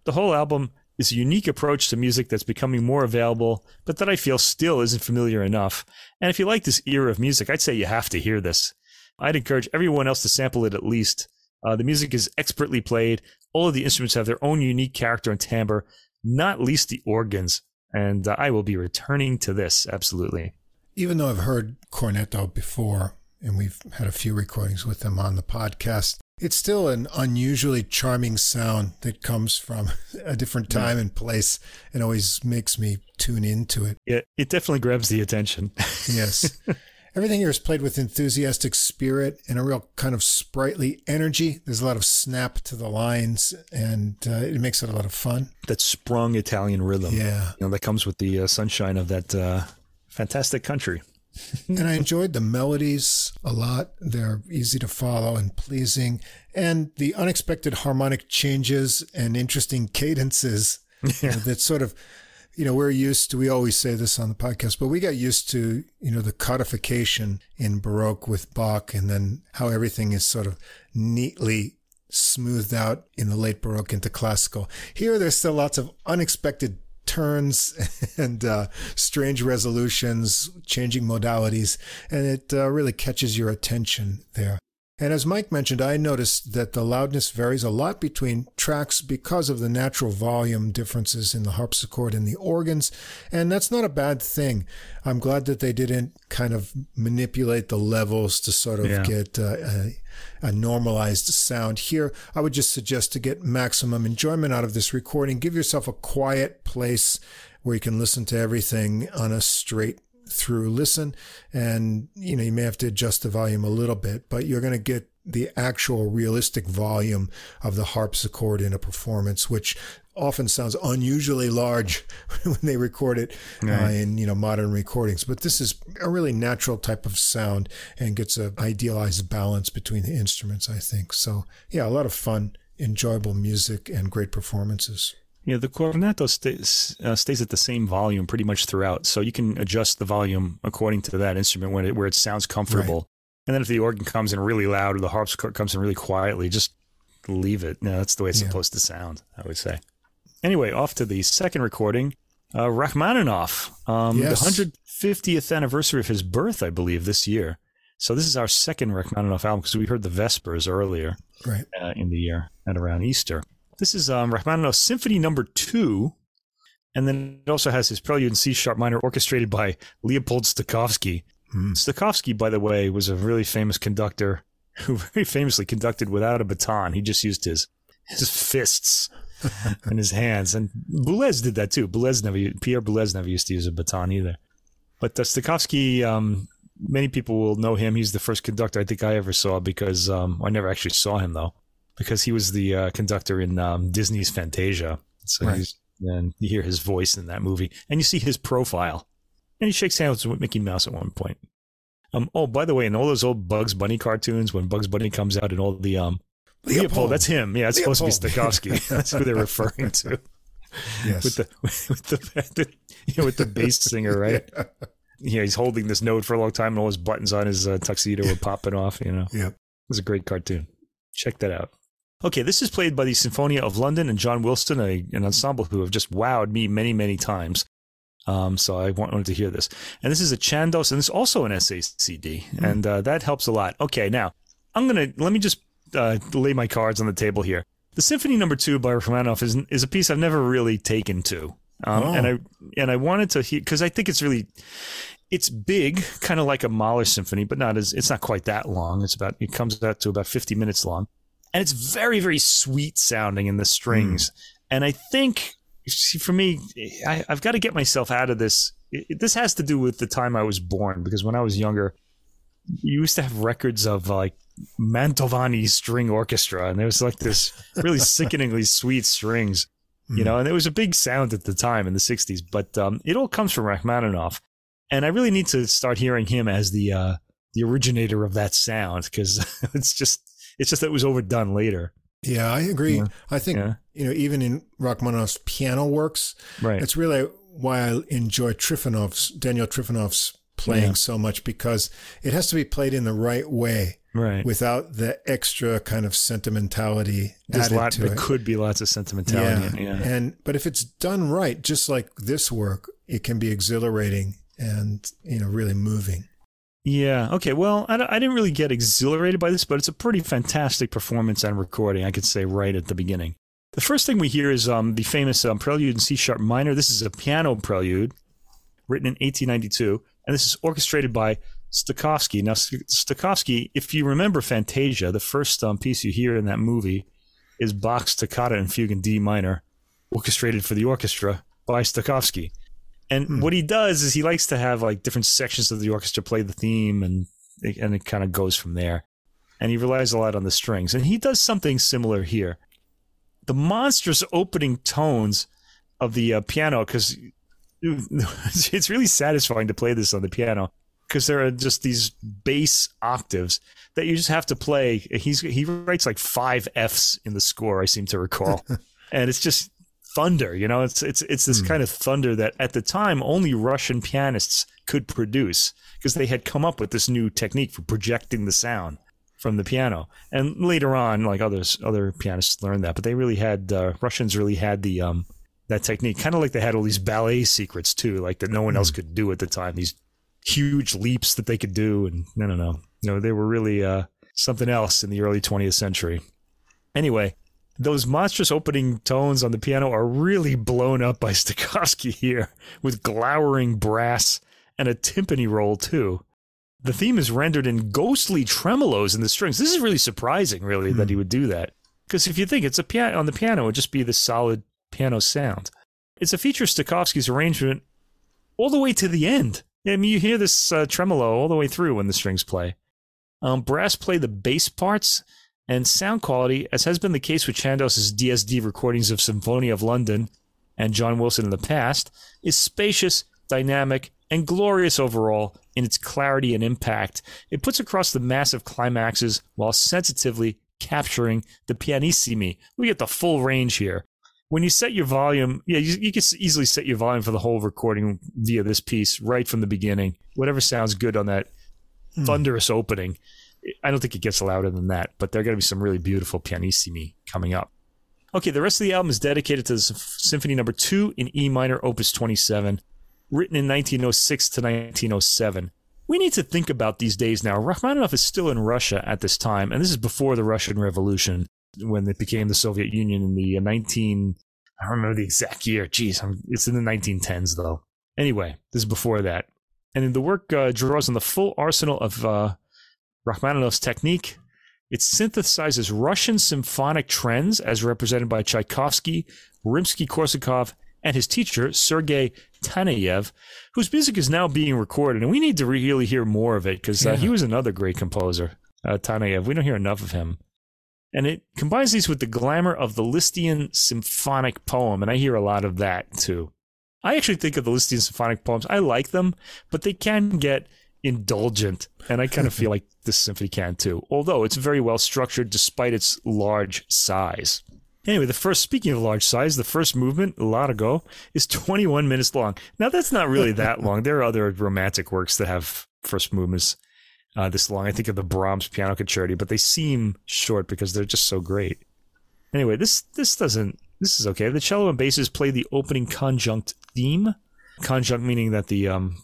The whole album is a unique approach to music that's becoming more available, but that I feel still isn't familiar enough. And if you like this era of music, I'd say you have to hear this. I'd encourage everyone else to sample it at least. Uh, the music is expertly played. All of the instruments have their own unique character and timbre, not least the organs. And uh, I will be returning to this, absolutely even though I've heard Cornetto before, and we've had a few recordings with them on the podcast, it's still an unusually charming sound that comes from [laughs] a different time yeah. and place and always makes me tune into it. Yeah, it definitely grabs the attention. [laughs] yes. Everything here is played with enthusiastic spirit and a real kind of sprightly energy. There's a lot of snap to the lines, and uh, it makes it a lot of fun. That sprung Italian rhythm, yeah, you know, that comes with the uh, sunshine of that uh, fantastic country. [laughs] and I enjoyed the melodies a lot. They're easy to follow and pleasing. And the unexpected harmonic changes and interesting cadences yeah. you know, that sort of, you know, we're used to, we always say this on the podcast, but we got used to, you know, the codification in Baroque with Bach and then how everything is sort of neatly smoothed out in the late Baroque into classical. Here, there's still lots of unexpected turns [laughs] and uh, strange resolutions, changing modalities, and it uh, really catches your attention there. And as Mike mentioned, I noticed that the loudness varies a lot between tracks because of the natural volume differences in the harpsichord and the organs. And that's not a bad thing. I'm glad that they didn't kind of manipulate the levels to sort of yeah. get uh, a, a normalized sound. Here, I would just suggest to get maximum enjoyment out of this recording, give yourself a quiet place where you can listen to everything on a straight through listen and you know you may have to adjust the volume a little bit but you're going to get the actual realistic volume of the harpsichord in a performance which often sounds unusually large [laughs] when they record it right. uh, in you know modern recordings but this is a really natural type of sound and gets a idealized balance between the instruments i think so yeah a lot of fun enjoyable music and great performances yeah, the cornetto stays, uh, stays at the same volume pretty much throughout, so you can adjust the volume according to that instrument when it, where it sounds comfortable. Right. And then if the organ comes in really loud or the harpsichord comes in really quietly, just leave it. No, that's the way it's yeah. supposed to sound, I would say. Anyway, off to the second recording. Uh, Rachmaninoff, um, yes. the 150th anniversary of his birth, I believe, this year. So this is our second Rachmaninoff album because we heard the Vespers earlier right. uh, in the year at around Easter. This is um, Rachmaninoff Symphony Number Two, and then it also has his Prelude in C sharp minor, orchestrated by Leopold Stokowski. Mm. Stokowski, by the way, was a really famous conductor [laughs] who very famously conducted without a baton. He just used his his fists [laughs] and his hands. And Boulez did that too. Boulez never, Pierre Boulez never used to use a baton either. But uh, Stokowski um, many people will know him. He's the first conductor I think I ever saw because um, I never actually saw him though, because he was the uh, conductor in um, Disney's Fantasia. So Right. he's, and you hear his voice in that movie, and you see his profile, and he shakes hands with Mickey Mouse at one point. Um, oh, by the way, in all those old Bugs Bunny cartoons, when Bugs Bunny comes out and all the um, Leopold, that's him. Yeah, it's supposed to be Leopold. Stokowski. [laughs] that's who they're referring to Yes. with the [laughs] with the, you know, with the bass singer, right? [laughs] yeah, he's holding this note for a long time, and all his buttons on his uh, tuxedo are popping off. You know, Yep. it was a great cartoon. Check that out. Okay, this is played by the Sinfonia of London and John Wilson, a, an ensemble who have just wowed me many, many times. Um, so I wanted to hear this. And this is a Chandos, and it's also an SACD, and uh, that helps a lot. Okay, now I'm gonna let me just uh, lay my cards on the table here. The Symphony Number Two by Rachmaninoff is is a piece I've never really taken to, um, Oh. and I and I wanted to hear because I think it's really it's big, kind of like a Mahler symphony, but not as it's not quite that long. It's about it comes out to about 50 minutes long. And it's very, very sweet sounding in the strings. And I think see, for me, I, I've got to get myself out of this. It, this has to do with the time I was born, because when I was younger, you used to have records of like Mantovani string orchestra, and there was like this really [laughs] sickeningly sweet strings you know, and it was a big sound at the time in the '60s. But um, it all comes from Rachmaninoff, and I really need to start hearing him as the uh, the originator of that sound because [laughs] it's just it's just that it was overdone later. Yeah, I agree. Yeah. I think Yeah. you know even in Rachmaninoff's piano works, Right. it's really why I enjoy Trifonov's Daniel Trifonov's playing Yeah. so much because it has to be played in the right way right. without the extra kind of sentimentality There's added lot, to there it. could be lots of sentimentality. yeah. yeah. and but if it's done right, just like this work, it can be exhilarating and you know really moving. Yeah. Okay. Well, I, I didn't really get exhilarated by this, but it's a pretty fantastic performance and recording. I could say right at the beginning. The first thing we hear is um, the famous um, Prelude in C sharp minor. This is a piano prelude written in 1892, and this is orchestrated by Stokowski. Now, St- Stokowski, if you remember Fantasia, the first um, piece you hear in that movie is Bach's Toccata and Fugue in D minor, orchestrated for the orchestra by Stokowski. And what he does is he likes to have like different sections of the orchestra play the theme, and it, and it kind of goes from there. And he relies a lot on the strings, and he does something similar here. The monstrous opening tones of the uh, piano, because [laughs] it's really satisfying to play this on the piano, because there are just these bass octaves that you just have to play. He's he writes like five Fs in the score, I seem to recall, [laughs] and it's just thunder. You know, it's it's it's this kind of thunder that at the time only Russian pianists could produce because they had come up with this new technique for projecting the sound from the piano. And later on, like others other pianists learned that, but they really had uh, Russians really had the um that technique, kind of like they had all these ballet secrets too, like that no one else could do at the time. These huge leaps that they could do, and no, no, no, no, they were really uh, something else in the early 20th century. Anyway, those monstrous opening tones on the piano are really blown up by [laughs] Stokowski here with glowering brass and a timpani roll too. The theme is rendered in ghostly tremolos in the strings. This is really surprising, really, that he would do that. Because if you think it's a piano on the piano, it would just be the solid piano sound. It's a feature of Stokowski's arrangement all the way to the end. I mean, you hear this uh, tremolo all the way through when the strings play. Um, brass play the bass parts, and sound quality, as has been the case with Chandos's DSD recordings of Sinfonia of London and John Wilson in the past, is spacious, dynamic, and glorious overall in its clarity and impact. It puts across the massive climaxes while sensitively capturing the pianissimi. We get the full range here. When you set your volume, yeah, you, you can easily set your volume for the whole recording via this piece right from the beginning. Whatever sounds good on that hmm. thunderous opening. I don't think it gets louder than that, but there are going to be some really beautiful pianissimi coming up. Okay, the rest of the album is dedicated to Symphony Number Two in E minor, Opus 27, written in 1906 to 1907. We need to think about these days now. Rachmaninoff is still in Russia at this time, and this is before the Russian Revolution, when it became the Soviet Union in the uh, 19. I don't remember the exact year. Jeez, I'm, it's in the 1910s though. Anyway, this is before that, and the work uh, draws on the full arsenal of uh, Rachmaninoff's technique. It synthesizes Russian symphonic trends as represented by Tchaikovsky, Rimsky Korsakov, and his teacher, Sergei Taneyev, whose music is now being recorded, and we need to really hear more of it because uh, yeah. he was another great composer, uh, Taneyev. We don't hear enough of him. And it combines these with the glamour of the Lisztian symphonic poem, and I hear a lot of that too. I actually think of the Lisztian symphonic poems, I like them, but they can get indulgent, and I kind of feel like this symphony can too, although it's very well structured despite its large size. Anyway, the first, speaking of large size, the first movement, Largo, is 21 minutes long. Now, that's not really [laughs] that long. There are other romantic works that have first movements uh, this long. I think of the Brahms piano Concerto, but they seem short because they're just so great. Anyway, this this doesn't. This is okay. The cello and basses play the opening conjunct theme. Conjunct meaning that the um,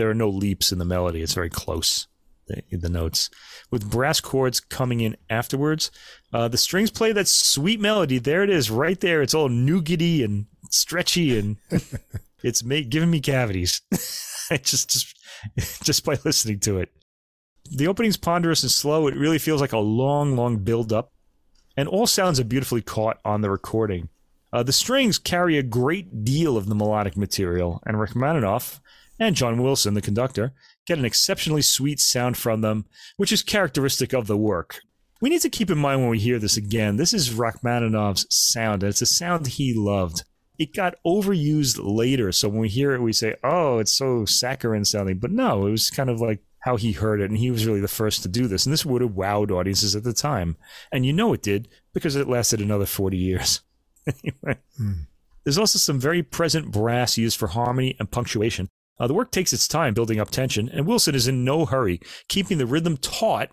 there are no leaps in the melody. It's very close. The, the notes with brass chords coming in afterwards. Uh, the strings play that sweet melody. There it is, right there. It's all nougaty and stretchy, and [laughs] it's made, giving me cavities. [laughs] just just [laughs] just by listening to it. The opening's ponderous and slow. It really feels like a long, long build up. And all sounds are beautifully caught on the recording. Uh, the strings carry a great deal of the melodic material, and Rachmaninoff and John Wilson, the conductor, get an exceptionally sweet sound from them, which is characteristic of the work. We need to keep in mind when we hear this again, this is Rachmaninoff's sound, and it's a sound he loved. It got overused later, so when we hear it, we say, oh, it's so saccharine sounding. But no, it was kind of like how he heard it, and he was really the first to do this. And this would have wowed audiences at the time. And you know it did because it lasted another 40 years. [laughs] anyway, hmm. there's also some very present brass used for harmony and punctuation. Uh, the work takes its time building up tension, and Wilson is in no hurry, keeping the rhythm taut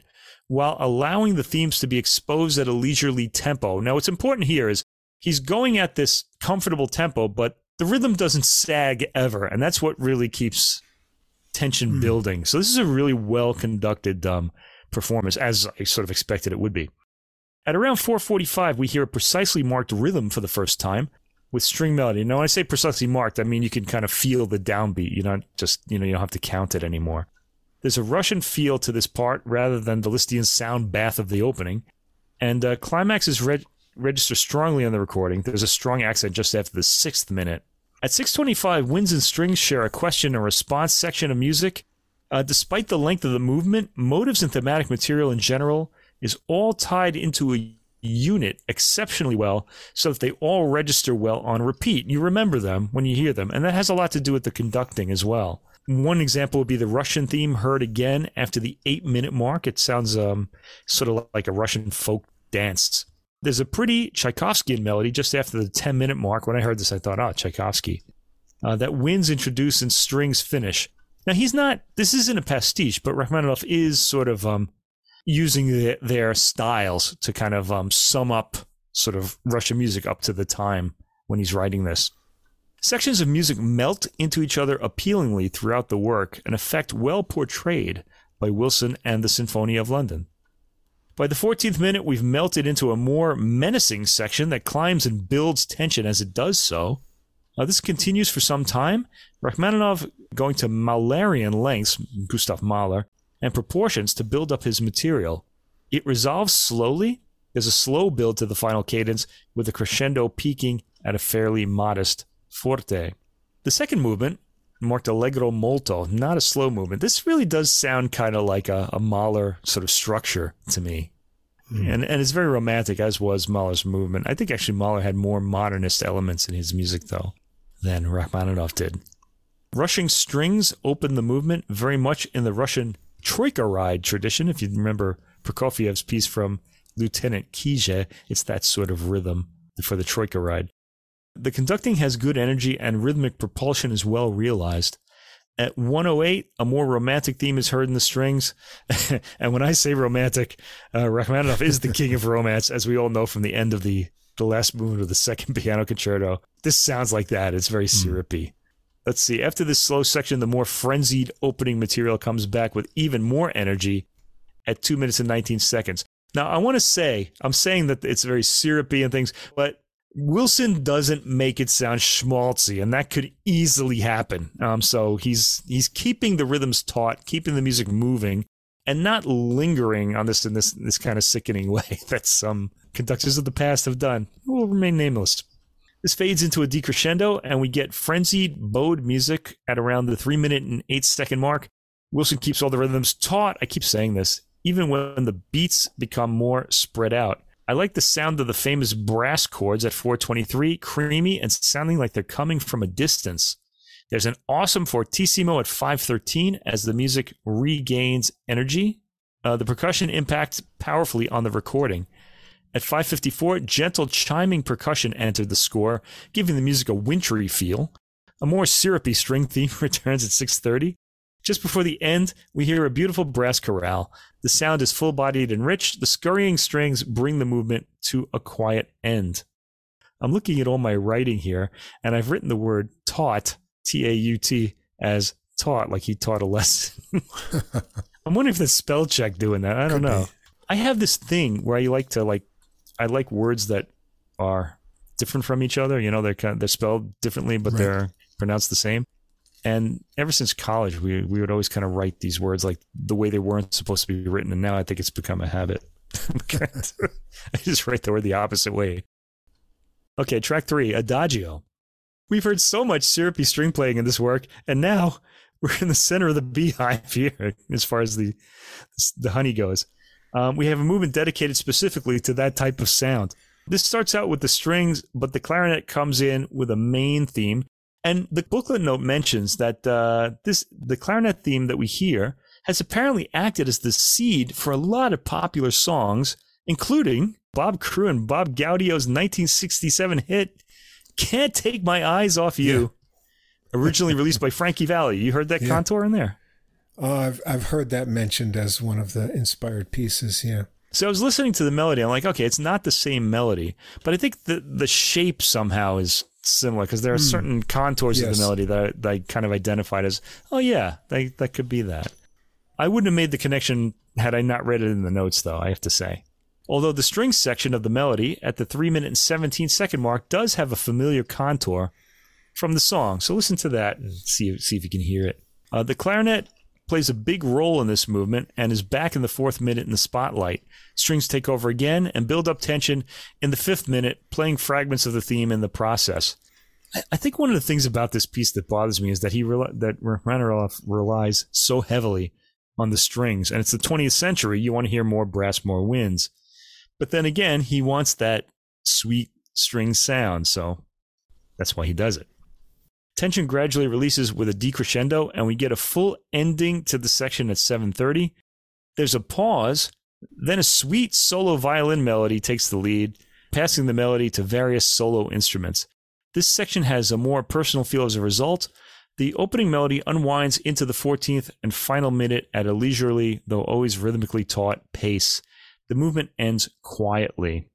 while allowing the themes to be exposed at a leisurely tempo. Now, what's important here is he's going at this comfortable tempo, but the rhythm doesn't sag ever, and that's what really keeps tension mm. building. So this is a really well conducted um, performance, as I sort of expected it would be. At around 4:45, we hear a precisely marked rhythm for the first time with string melody. Now, when I say precisely marked, I mean you can kind of feel the downbeat. You don't just you know you don't have to count it anymore. There's a Russian feel to this part rather than the Lisztian sound bath of the opening, and uh, climaxes reg- register strongly on the recording. There's a strong accent just after the sixth minute, at 625, winds and strings share a question and response section of music. Uh, despite the length of the movement, motives and thematic material in general is all tied into a unit exceptionally well so that they all register well on repeat. You remember them when you hear them, and that has a lot to do with the conducting as well. One example would be the Russian theme heard again after the eight minute mark. It sounds um, sort of like a Russian folk dance. There's a pretty Tchaikovsky melody just after the 10 minute mark. When I heard this, I thought, oh, Tchaikovsky. Uh, that winds introduce and strings finish. Now, he's not, this isn't a pastiche, but Rachmaninoff is sort of um, using the, their styles to kind of um, sum up sort of Russian music up to the time when he's writing this. Sections of music melt into each other appealingly throughout the work, an effect well portrayed by Wilson and the Sinfonia of London. By the 14th minute, we've melted into a more menacing section that climbs and builds tension as it does so. Uh, this continues for some time. Rachmaninoff going to Mahlerian lengths, Gustav Mahler, and proportions to build up his material. It resolves slowly. There's a slow build to the final cadence, with a crescendo peaking at a fairly modest forte. The second movement, marked allegro molto, not a slow movement. This really does sound kind of like a, a Mahler sort of structure to me. Mm. And and it's very romantic, as was Mahler's movement. I think actually Mahler had more modernist elements in his music though than Rachmaninoff did. Rushing strings open the movement very much in the Russian troika ride tradition. If you remember Prokofiev's piece from Lieutenant Kije, it's that sort of rhythm for the troika ride. The conducting has good energy and rhythmic propulsion is well realized. At 108, a more romantic theme is heard in the strings. [laughs] and when I say romantic, uh, Rachmaninoff is the king of romance, as we all know from the end of the, the last movement of the second [laughs] piano concerto. This sounds like that. It's very hmm. syrupy. Mm. Let's see. After this slow section, the more frenzied opening material comes back with even more energy at 2 minutes and 19 seconds. Now, I want to say, I'm saying that it's very syrupy and things, but Wilson doesn't make it sound schmaltzy, and that could easily happen. Um, so he's he's keeping the rhythms taut, keeping the music moving, and not lingering on this in this this kind of sickening [laughs] way that some conductors of the past have done. Will remain nameless. This fades into a decrescendo, and we get frenzied, bowed music at around the three minute and eight second mark. Wilson keeps all the rhythms taut. I keep saying this, even when the beats become more spread out. I like the sound of the famous brass chords at 423, creamy and sounding like they're coming from a distance. There's an awesome fortissimo at 513 as the music regains energy. Uh, the percussion impacts powerfully on the recording. At 554, gentle chiming percussion entered the score, giving the music a wintry feel. A more syrupy string theme [laughs] returns at 630. Just before the end, we hear a beautiful brass chorale. The sound is full bodied and rich. The scurrying strings bring the movement to a quiet end. I'm looking at all my writing here, and I've written the word taught, T A U T, as taught, like he taught a lesson. [laughs] [laughs] I'm wondering if the spell check doing that. I don't Could know. Be. I have this thing where I like to like, I like words that are different from each other. You know, they're kind of, they're spelled differently, but right. they're pronounced the same. And ever since college, we we would always kind of write these words like the way they weren't supposed to be written, and now I think it's become a habit. [laughs] [laughs] I just write the word the opposite way. Okay, track three, Adagio. We've heard so much syrupy string playing in this work, and now we're in the center of the beehive here, [laughs] as far as the the honey goes. Um, we have a movement dedicated specifically to that type of sound. This starts out with the strings, but the clarinet comes in with a main theme and the booklet note mentions that uh, this the clarinet theme that we hear has apparently acted as the seed for a lot of popular songs, including Bob Crewe and Bob Gaudio's 1967 hit "Can't Take My Eyes Off You," yeah. originally released by Frankie Valli. You heard that yeah. contour in there? Oh, I've I've heard that mentioned as one of the inspired pieces. Yeah. So I was listening to the melody. I'm like, okay, it's not the same melody, but I think the the shape somehow is similar because there are mm. certain contours yes. of the melody that I, that I, kind of identified as, oh yeah, that that could be that. I wouldn't have made the connection had I not read it in the notes, though. I have to say. Although the string section of the melody at the three minute and seventeen second mark does have a familiar contour from the song, so listen to that and see see if you can hear it. Uh, the clarinet plays a big role in this movement and is back in the fourth minute in the spotlight. Strings take over again and build up tension in the fifth minute, playing fragments of the theme in the process. I think one of the things about this piece that bothers me is that he that Rachmaninoff relies so heavily on the strings, and it's the 20th century. You want to hear more brass, more winds, but then again, he wants that sweet string sound, so that's why he does it. Tension gradually releases with a decrescendo, and we get a full ending to the section at 7:30. There's a pause, then a sweet solo violin melody takes the lead, passing the melody to various solo instruments. This section has a more personal feel as a result. The opening melody unwinds into the 14th and final minute at a leisurely, though always rhythmically taut, pace. The movement ends quietly.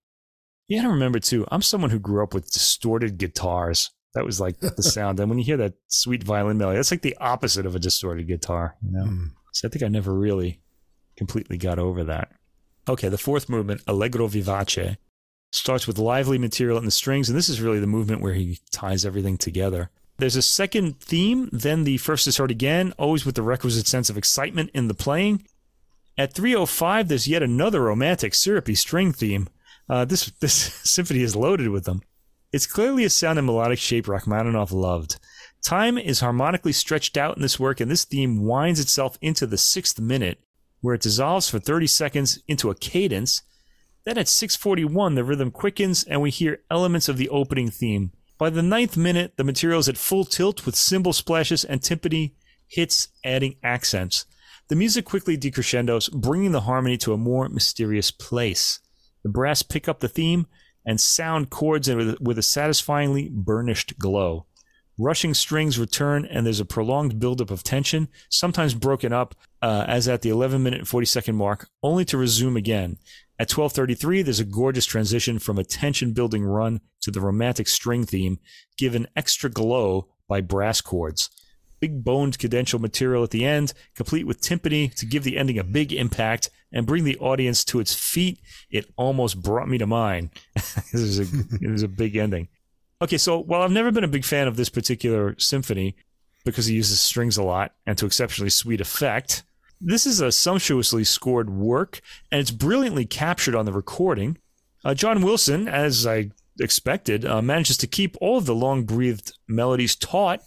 You gotta remember, too, I'm someone who grew up with distorted guitars. That was like the [laughs] sound. And when you hear that sweet violin melody, that's like the opposite of a distorted guitar, you know? Mm. So I think I never really completely got over that. Okay, the fourth movement, Allegro vivace, starts with lively material in the strings, and this is really the movement where he ties everything together. There's a second theme, then the first is heard again, always with the requisite sense of excitement in the playing. At 305, there's yet another romantic, syrupy string theme. Uh, this this [laughs] symphony is loaded with them. It's clearly a sound and melodic shape Rachmaninoff loved. Time is harmonically stretched out in this work, and this theme winds itself into the sixth minute, where it dissolves for 30 seconds into a cadence. Then at 641, the rhythm quickens, and we hear elements of the opening theme. By the ninth minute, the material is at full tilt with cymbal splashes and timpani hits adding accents. The music quickly decrescendos, bringing the harmony to a more mysterious place. The brass pick up the theme, and sound chords with, with a satisfyingly burnished glow. Rushing strings return, and there's a prolonged buildup of tension, sometimes broken up, uh, as at the 11 minute and 40 second mark, only to resume again. At 12:33, there's a gorgeous transition from a tension-building run to the romantic string theme, given extra glow by brass chords. Big boned cadential material at the end, complete with timpani to give the ending a big impact and bring the audience to its feet. It almost brought me to mine. [laughs] this is a, it was a big ending. Okay, so while I've never been a big fan of this particular symphony because he uses strings a lot and to exceptionally sweet effect, this is a sumptuously scored work and it's brilliantly captured on the recording. Uh, John Wilson, as I expected, uh, manages to keep all of the long breathed melodies taut.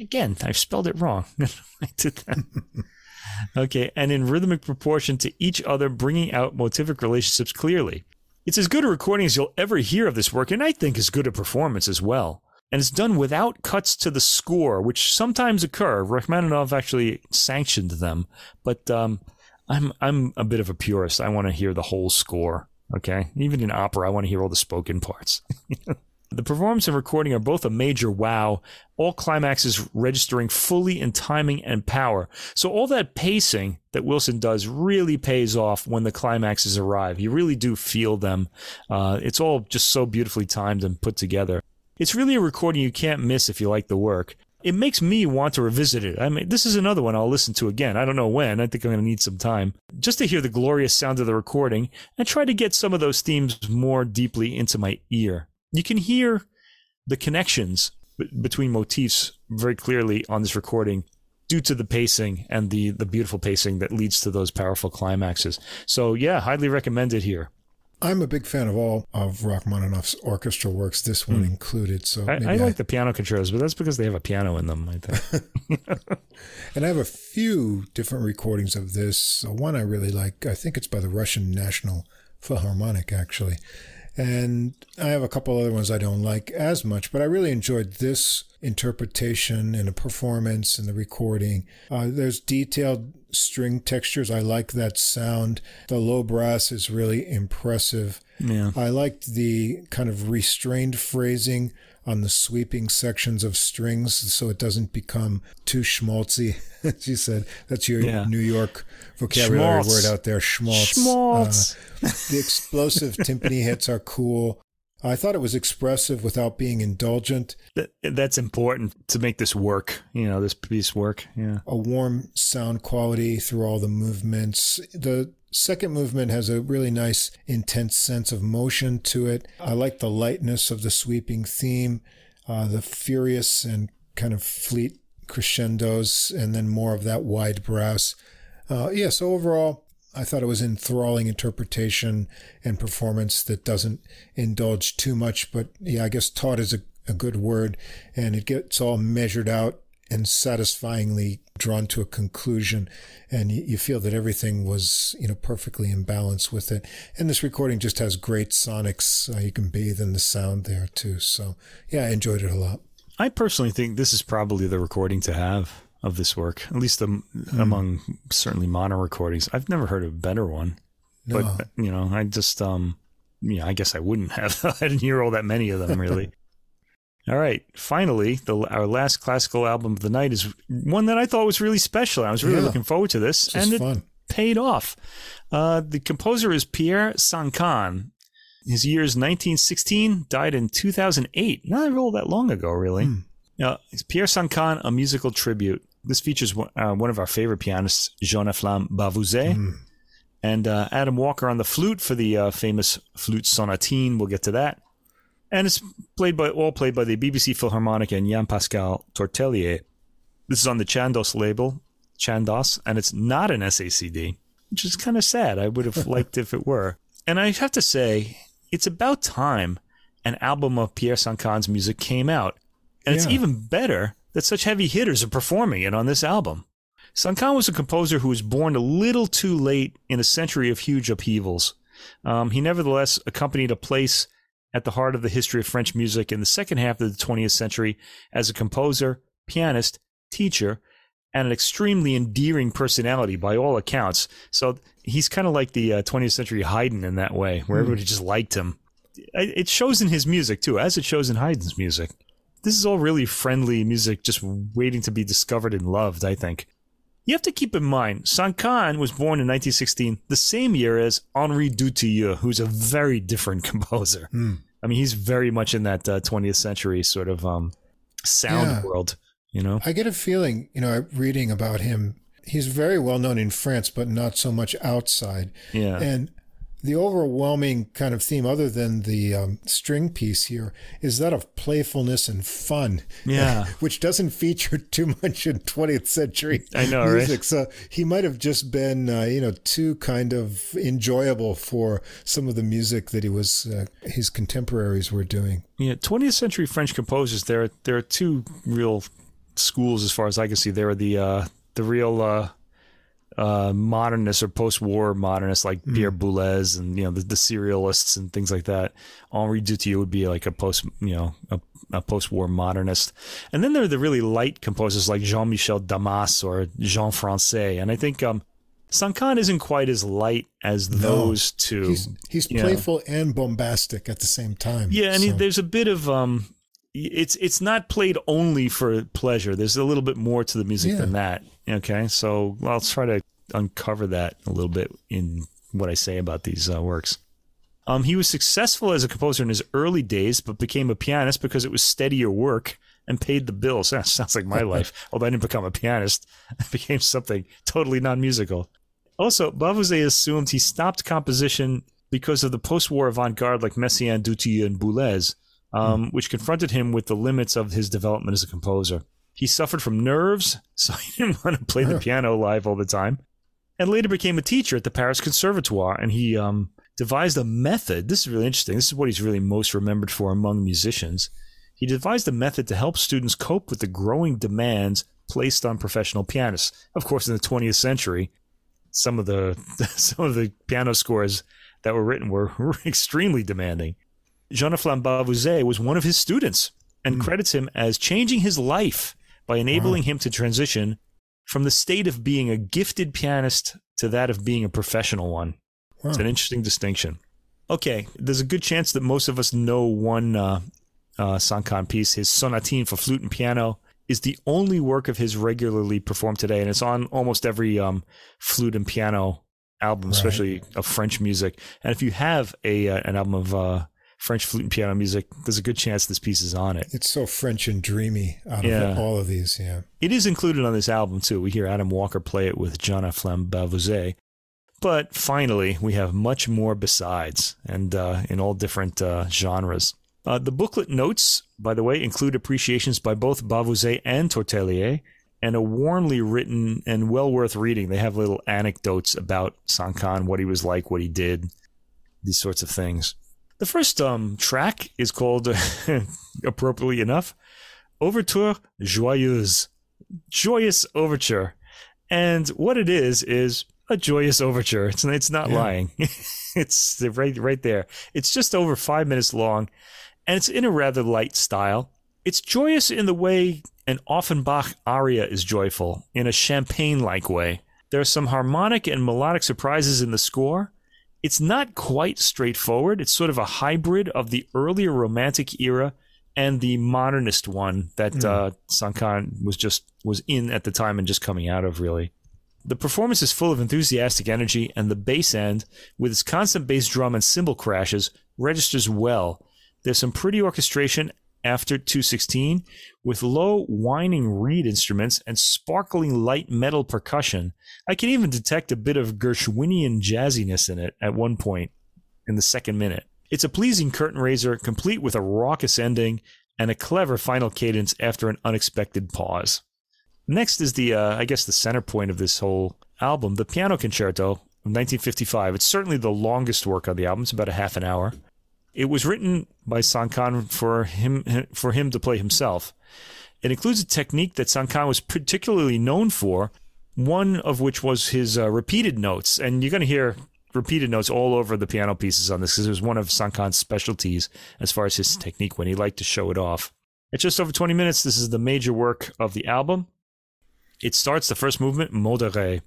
Again, I've spelled it wrong. I did that. okay, and in rhythmic proportion to each other, bringing out motivic relationships clearly. It's as good a recording as you'll ever hear of this work, and I think as good a performance as well. And it's done without cuts to the score, which sometimes occur. Rachmaninoff actually sanctioned them, but um, I'm I'm a bit of a purist. I want to hear the whole score. Okay, even in opera, I want to hear all the spoken parts. [laughs] the performance and recording are both a major wow. All climaxes registering fully in timing and power. So all that pacing that Wilson does really pays off when the climaxes arrive. You really do feel them. Uh, it's all just so beautifully timed and put together. It's really a recording you can't miss if you like the work it makes me want to revisit it. I mean, this is another one I'll listen to again. I don't know when. I think I'm going to need some time just to hear the glorious sound of the recording and try to get some of those themes more deeply into my ear. You can hear the connections b- between motifs very clearly on this recording due to the pacing and the the beautiful pacing that leads to those powerful climaxes. So yeah, highly recommended here. I'm a big fan of all of Rachmaninoff's orchestral works, this one mm. included. So I, I, like the piano concertos, but that's because they have a piano in them. I think. [laughs] [laughs] and I have a few different recordings of this. One I really like. I think it's by the Russian National Philharmonic, actually. And I have a couple other ones I don't like as much, but I really enjoyed this interpretation and the performance and the recording. Uh, there's detailed string textures. I like that sound. The low brass is really impressive. Yeah. I liked the kind of restrained phrasing on the sweeping sections of strings so it doesn't become too schmaltzy. [laughs] As you said, that's your yeah. New York vocabulary Schmaltz. word out there, schmaltz. Schmaltz. Uh, the explosive timpani hits are cool. I thought it was expressive without being indulgent. That, that's important to make this work, you know, this piece work. Yeah. A warm sound quality through all the movements. The second movement has a really nice, intense sense of motion to it. I like the lightness of the sweeping theme, uh, the furious and kind of fleet crescendos, and then more of that wide brass. Uh, yeah, so overall, I thought it was enthralling interpretation and performance that doesn't indulge too much, but yeah, I guess taut is a, a good word, and it gets all measured out and satisfyingly drawn to a conclusion, and you, you feel that everything was you know perfectly in balance with it. And this recording just has great sonics; uh, you can bathe in the sound there too. So yeah, I enjoyed it a lot. I personally think this is probably the recording to have of this work, at least um, mm. among certainly mono recordings. I've never heard a better one, no. but you know, I just um, yeah, I guess I wouldn't [laughs] have. I didn't hear all that many of them really. [laughs] all right, finally, the our last classical album of the night is one that I thought was really special. I was really yeah. looking forward to this, and it fun. paid off. Uh, the composer is Pierre Sancan. His years 1916, died in 2008. Not all that long ago, really. Mm. Uh, Pierre Sancan, a musical tribute. This features one, uh, one of our favorite pianists, Jean-Efflam Bavouzet, mm. and uh, Adam Walker on the flute for the uh, famous flute sonatine. We'll get to that. And it's played by all played by the BBC Philharmonic and Yan Pascal Tortelier. This is on the Chandos label, Chandos, and it's not an SACD, which is kind of sad. I would have [laughs] liked if it were. And I have to say, it's about time an album of Pierre Sancan's music came out. And yeah. it's even better that such heavy hitters are performing it on this album. Sancan was a composer who was born a little too late in a century of huge upheavals. Um, he nevertheless accompanied a place at the heart of the history of French music in the second half of the 20th century as a composer, pianist, teacher, and an extremely endearing personality by all accounts. So he's kind of like the uh, 20th century Haydn in that way, where mm. everybody just liked him. It shows in his music too, as it shows in Haydn's music this is all really friendly music, just waiting to be discovered and loved, I think. You have to keep in mind, Sancan was born in 1916, the same year as Henri Dutilleux, who's a very different [laughs] composer. Mm. I mean, he's very much in that uh, 20th century sort of um, sound yeah. world, you know? I get a feeling, you know, reading about him, he's very well known in France, but not so much outside. Yeah. And the overwhelming kind of theme, other than the um, string piece here, is that of playfulness and fun. Yeah. [laughs] which doesn't feature [laughs] too much in 20th century I know, music. right? So he might have just been, uh, you know, too kind of enjoyable for some of the music that he was, uh, his contemporaries were doing. Yeah, 20th century French composers. There, there are two real schools, as far as I can see. There are the uh, the real uh, modernists or post-war modernists like Pierre Boulez and you know the, the serialists and things like that. Henri Dutilleux would be like a post, you know, a, a post-war modernist. And then there are the really light composers like Jean-Michel Damase or Jean Françaix. And I think um, Sancan isn't quite as light as those two. He's, he's playful and bombastic at the same time. Yeah, and So- there's a bit of um, it's it's not played only for pleasure. There's a little bit more to the music Yeah. than that. Okay, so I'll try to uncover that a little bit in what I say about these uh, works. Um, he was successful as a composer in his early days, but became a pianist because it was steadier work and paid the bills. [laughs] That sounds like my [laughs] life. Although I didn't become a pianist, [laughs] I became something totally non-musical. Also, Bavouzet assumed he stopped composition because of the post-war avant-garde like Messiaen, Dutilleux, and Boulez, um, which confronted him with the limits of his development as a composer. He suffered from nerves, [laughs] so he didn't want to play the piano live all the time, and later became a teacher at the Paris Conservatoire. And he um, devised a method. This is really interesting. This is what he's really most remembered for among musicians. He devised a method to help students cope with the growing demands placed on professional pianists. Of course, in the 20th century, some of the [laughs] some of the piano scores that were written were, [laughs] were extremely demanding. Jean-Efflam was one of his students and credits him as changing his life by enabling him to transition from the state of being a gifted pianist to that of being a professional one. Wow. It's an interesting distinction. Okay, there's a good chance that most of us know one uh, uh, Sancan piece. His Sonatine for flute and piano is the only work of his regularly performed today, and it's on almost every um, flute and piano album, Right. especially of French music. And if you have a uh, an album of uh, French flute and piano music, there's a good chance this piece is on it. It's so French and dreamy out Yeah. of all of these. Yeah. It is included on this album too. We hear Adam Walker play it with John Flamme Bavouzet. But finally, we have much more besides, and uh, in all different uh, genres. Uh, the booklet notes, by the way, include appreciations by both Bavouzet and Tortelier, and a warmly written and well worth reading. They have little anecdotes about Sancan, what he was like, what he did, these sorts of things. The first um, track is called, [laughs] appropriately enough, Overture Joyeuse. Joyous overture. And what it is is a joyous overture. It's it's not Yeah. lying. [laughs] it's right right there. It's just over 5 minutes long and it's in a rather light style. It's joyous in the way an Offenbach aria is joyful, in a champagne-like way. There are some harmonic and melodic surprises in the score. It's not quite straightforward. It's sort of a hybrid of the earlier romantic era and the modernist one that uh, Sancan was just was in at the time and just coming out of really. The performance is full of enthusiastic energy, and the bass end, with its constant bass drum and cymbal crashes, registers well. There's some pretty orchestration after 216, with low whining reed instruments and sparkling light metal percussion. I can even detect a bit of Gershwinian jazziness in it at one point in the second minute. It's a pleasing curtain raiser, complete with a raucous ending and a clever final cadence after an unexpected pause. Next is the, uh, I guess, the center point of this whole album, the Piano Concerto of 1955. It's certainly the longest work on the album. It's about a half an hour. It was written by Sancan for him for him to play himself. It includes a technique that Sancan was particularly known for, one of which was his uh, repeated notes. And you're going to hear repeated notes all over the piano pieces on this because it was one of Sancan's specialties as far as his technique when he liked to show it off. At just over 20 minutes, this is the major work of the album. It starts the first movement, Modéré.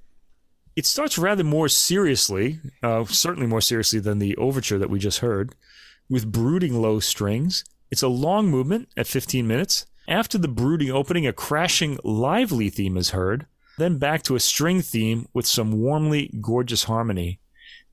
It starts rather more seriously, uh, certainly more seriously than the overture that we just heard, with brooding low strings. It's a long movement at 15 minutes. After the brooding opening, a crashing, lively theme is heard, then back to a string theme with some warmly gorgeous harmony.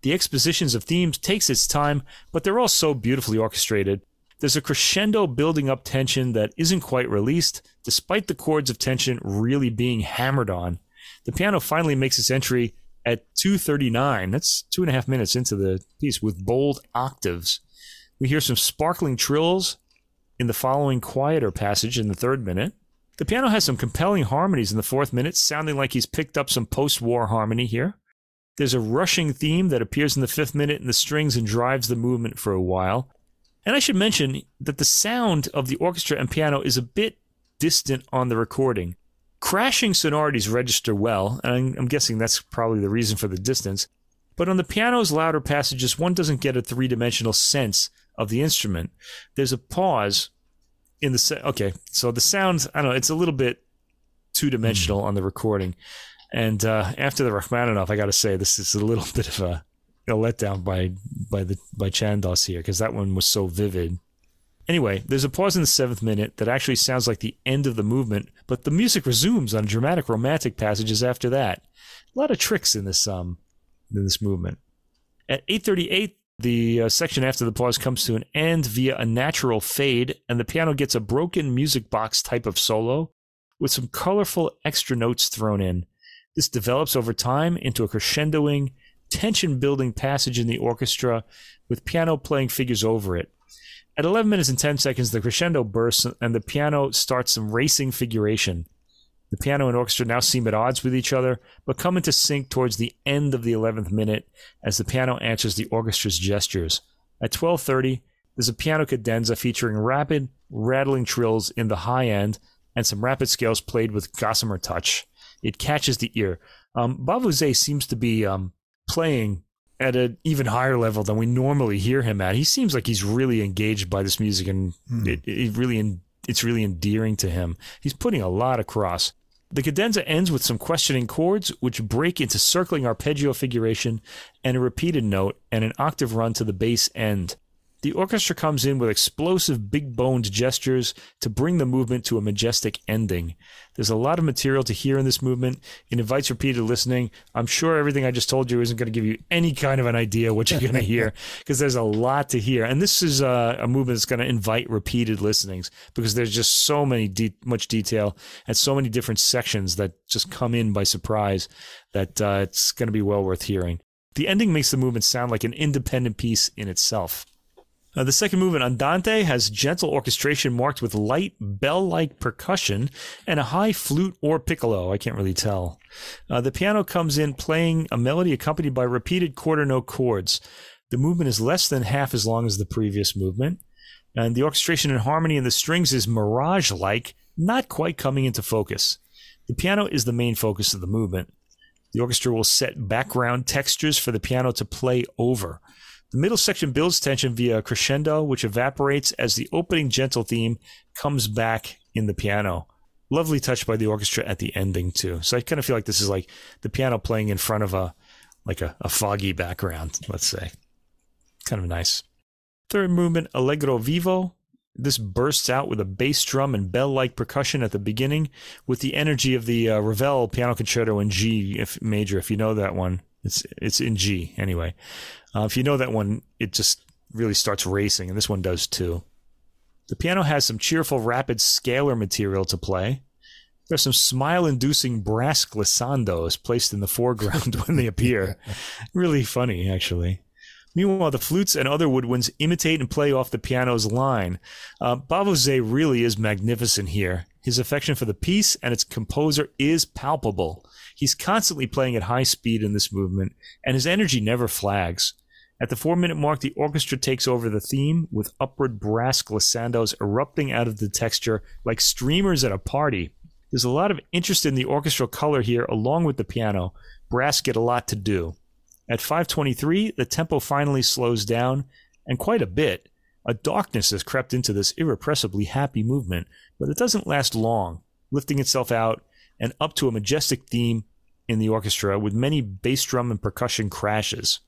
The expositions of themes takes its time, but they're all so beautifully orchestrated. There's a crescendo building up tension that isn't quite released, despite the chords of tension really being hammered on. The piano finally makes its entry at 239. That's two and a half minutes into the piece with bold octaves. We hear some sparkling trills in the following quieter passage in the third minute. The piano has some compelling harmonies in the fourth minute, sounding like he's picked up some post war harmony here. There's a rushing theme that appears in the fifth minute in the strings and drives the movement for a while. And I should mention that the sound of the orchestra and piano is a bit distant on the recording. Crashing sonorities register well, and I'm guessing that's probably the reason for the distance. But on the piano's louder passages, one doesn't get a three dimensional sense of the instrument. There's a pause in the se- okay, so the sound I don't know, it's a little bit two dimensional mm. on the recording. And uh, after the Rachmaninoff, I got to say this is a little [laughs] bit of a, a letdown by by the by Chandos here because that one was so vivid. Anyway, there's a pause in the seventh minute that actually sounds like the end of the movement, but the music resumes on dramatic romantic passages after that. A lot of tricks in this um in this movement. At 8:38, the uh, section after the pause comes to an end via a natural fade, and the piano gets a broken music box type of solo with some colorful extra notes thrown in. This develops over time into a crescendoing, tension building passage in the orchestra with piano playing figures over it. At 11 minutes and 10 seconds, the crescendo bursts and the piano starts some racing figuration. The piano and orchestra now seem at odds with each other, but come into sync towards the end of the 11th minute as the piano answers the orchestra's gestures. At 12:30, there's a piano cadenza featuring rapid, rattling trills in the high end and some rapid scales played with gossamer touch. It catches the ear. Um, Bavouzet seems to be um, playing at an even higher level than we normally hear him at. He seems like he's really engaged by this music, and hmm. it, it, really it's really endearing to him. He's putting a lot across. The cadenza ends with some questioning chords, which break into circling arpeggio figuration and a repeated note and an octave run to the bass end. The orchestra comes in with explosive, big boned gestures to bring the movement to a majestic ending. There's a lot of material to hear in this movement. It invites repeated listening. I'm sure everything I just told you isn't going to give you any kind of an idea what you're going to hear [laughs] because there's a lot to hear. And this is a, a movement that's going to invite repeated listenings because there's just so many de- much detail and so many different sections that just come in by surprise that uh, it's going to be well worth hearing. The ending makes the movement sound like an independent piece in itself. The second movement, Andante, has gentle orchestration marked with light bell like percussion and a high flute or piccolo. I can't really tell. Uh, the piano comes in playing a melody accompanied by repeated quarter note chords. The movement is less than half as long as the previous movement. And the orchestration and harmony in the strings is mirage like, not quite coming into focus. The piano is the main focus of the movement. The orchestra will set background textures for the piano to play over. The middle section builds tension via a crescendo, which evaporates as the opening gentle theme comes back in the piano. Lovely touch by the orchestra at the ending too. So I kind of feel like this is like the piano playing in front of a like a, a foggy background, let's say. Kind of nice. Third movement, Allegro Vivo. This bursts out with a bass drum and bell-like percussion at the beginning, with the energy of the uh, Ravel Piano Concerto in G if major. If you know that one, it's it's in G anyway. Uh, if you know that one, it just really starts racing, and this one does too. The piano has some cheerful, rapid scalar material to play. There's some smile-inducing brass glissandos placed in the foreground [laughs] when they appear. [laughs] really funny, actually. Meanwhile, the flutes and other woodwinds imitate and play off the piano's line. Uh, Bavouzet really is magnificent here. His affection for the piece and its composer is palpable. He's constantly playing at high speed in this movement, and his energy never flags. At the four minute mark, the orchestra takes over the theme with upward brass glissandos erupting out of the texture like streamers at a party. There's a lot of interest in the orchestral color here, along with the piano. Brass get a lot to do. At 523, the tempo finally slows down, and quite a bit. A darkness has crept into this irrepressibly happy movement, but it doesn't last long, lifting itself out and up to a majestic theme in the orchestra with many bass drum and percussion crashes.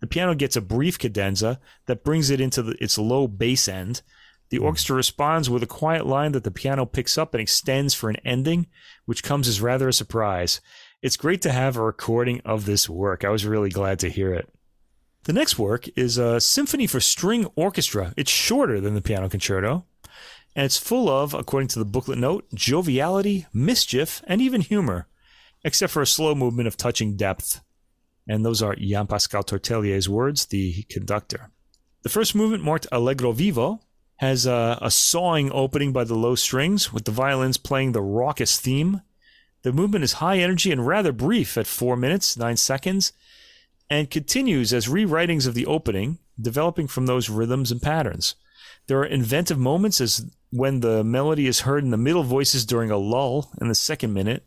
The piano gets a brief cadenza that brings it into the, its low bass end. The hmm. orchestra responds with a quiet line that the piano picks up and extends for an ending, which comes as rather a surprise. It's great to have a recording of this work. I was really glad to hear it. The next work is a symphony for string orchestra. It's shorter than the piano concerto, and it's full of, according to the booklet note, joviality, mischief, and even humor except for a slow movement of touching depth. And those are Jean Pascal Tortelier's words, the conductor. The first movement, marked Allegro Vivo, has a, a sawing opening by the low strings, with the violins playing the raucous theme. The movement is high energy and rather brief at 4 minutes, 9 seconds, and continues as rewritings of the opening, developing from those rhythms and patterns. There are inventive moments as when the melody is heard in the middle voices during a lull in the second minute.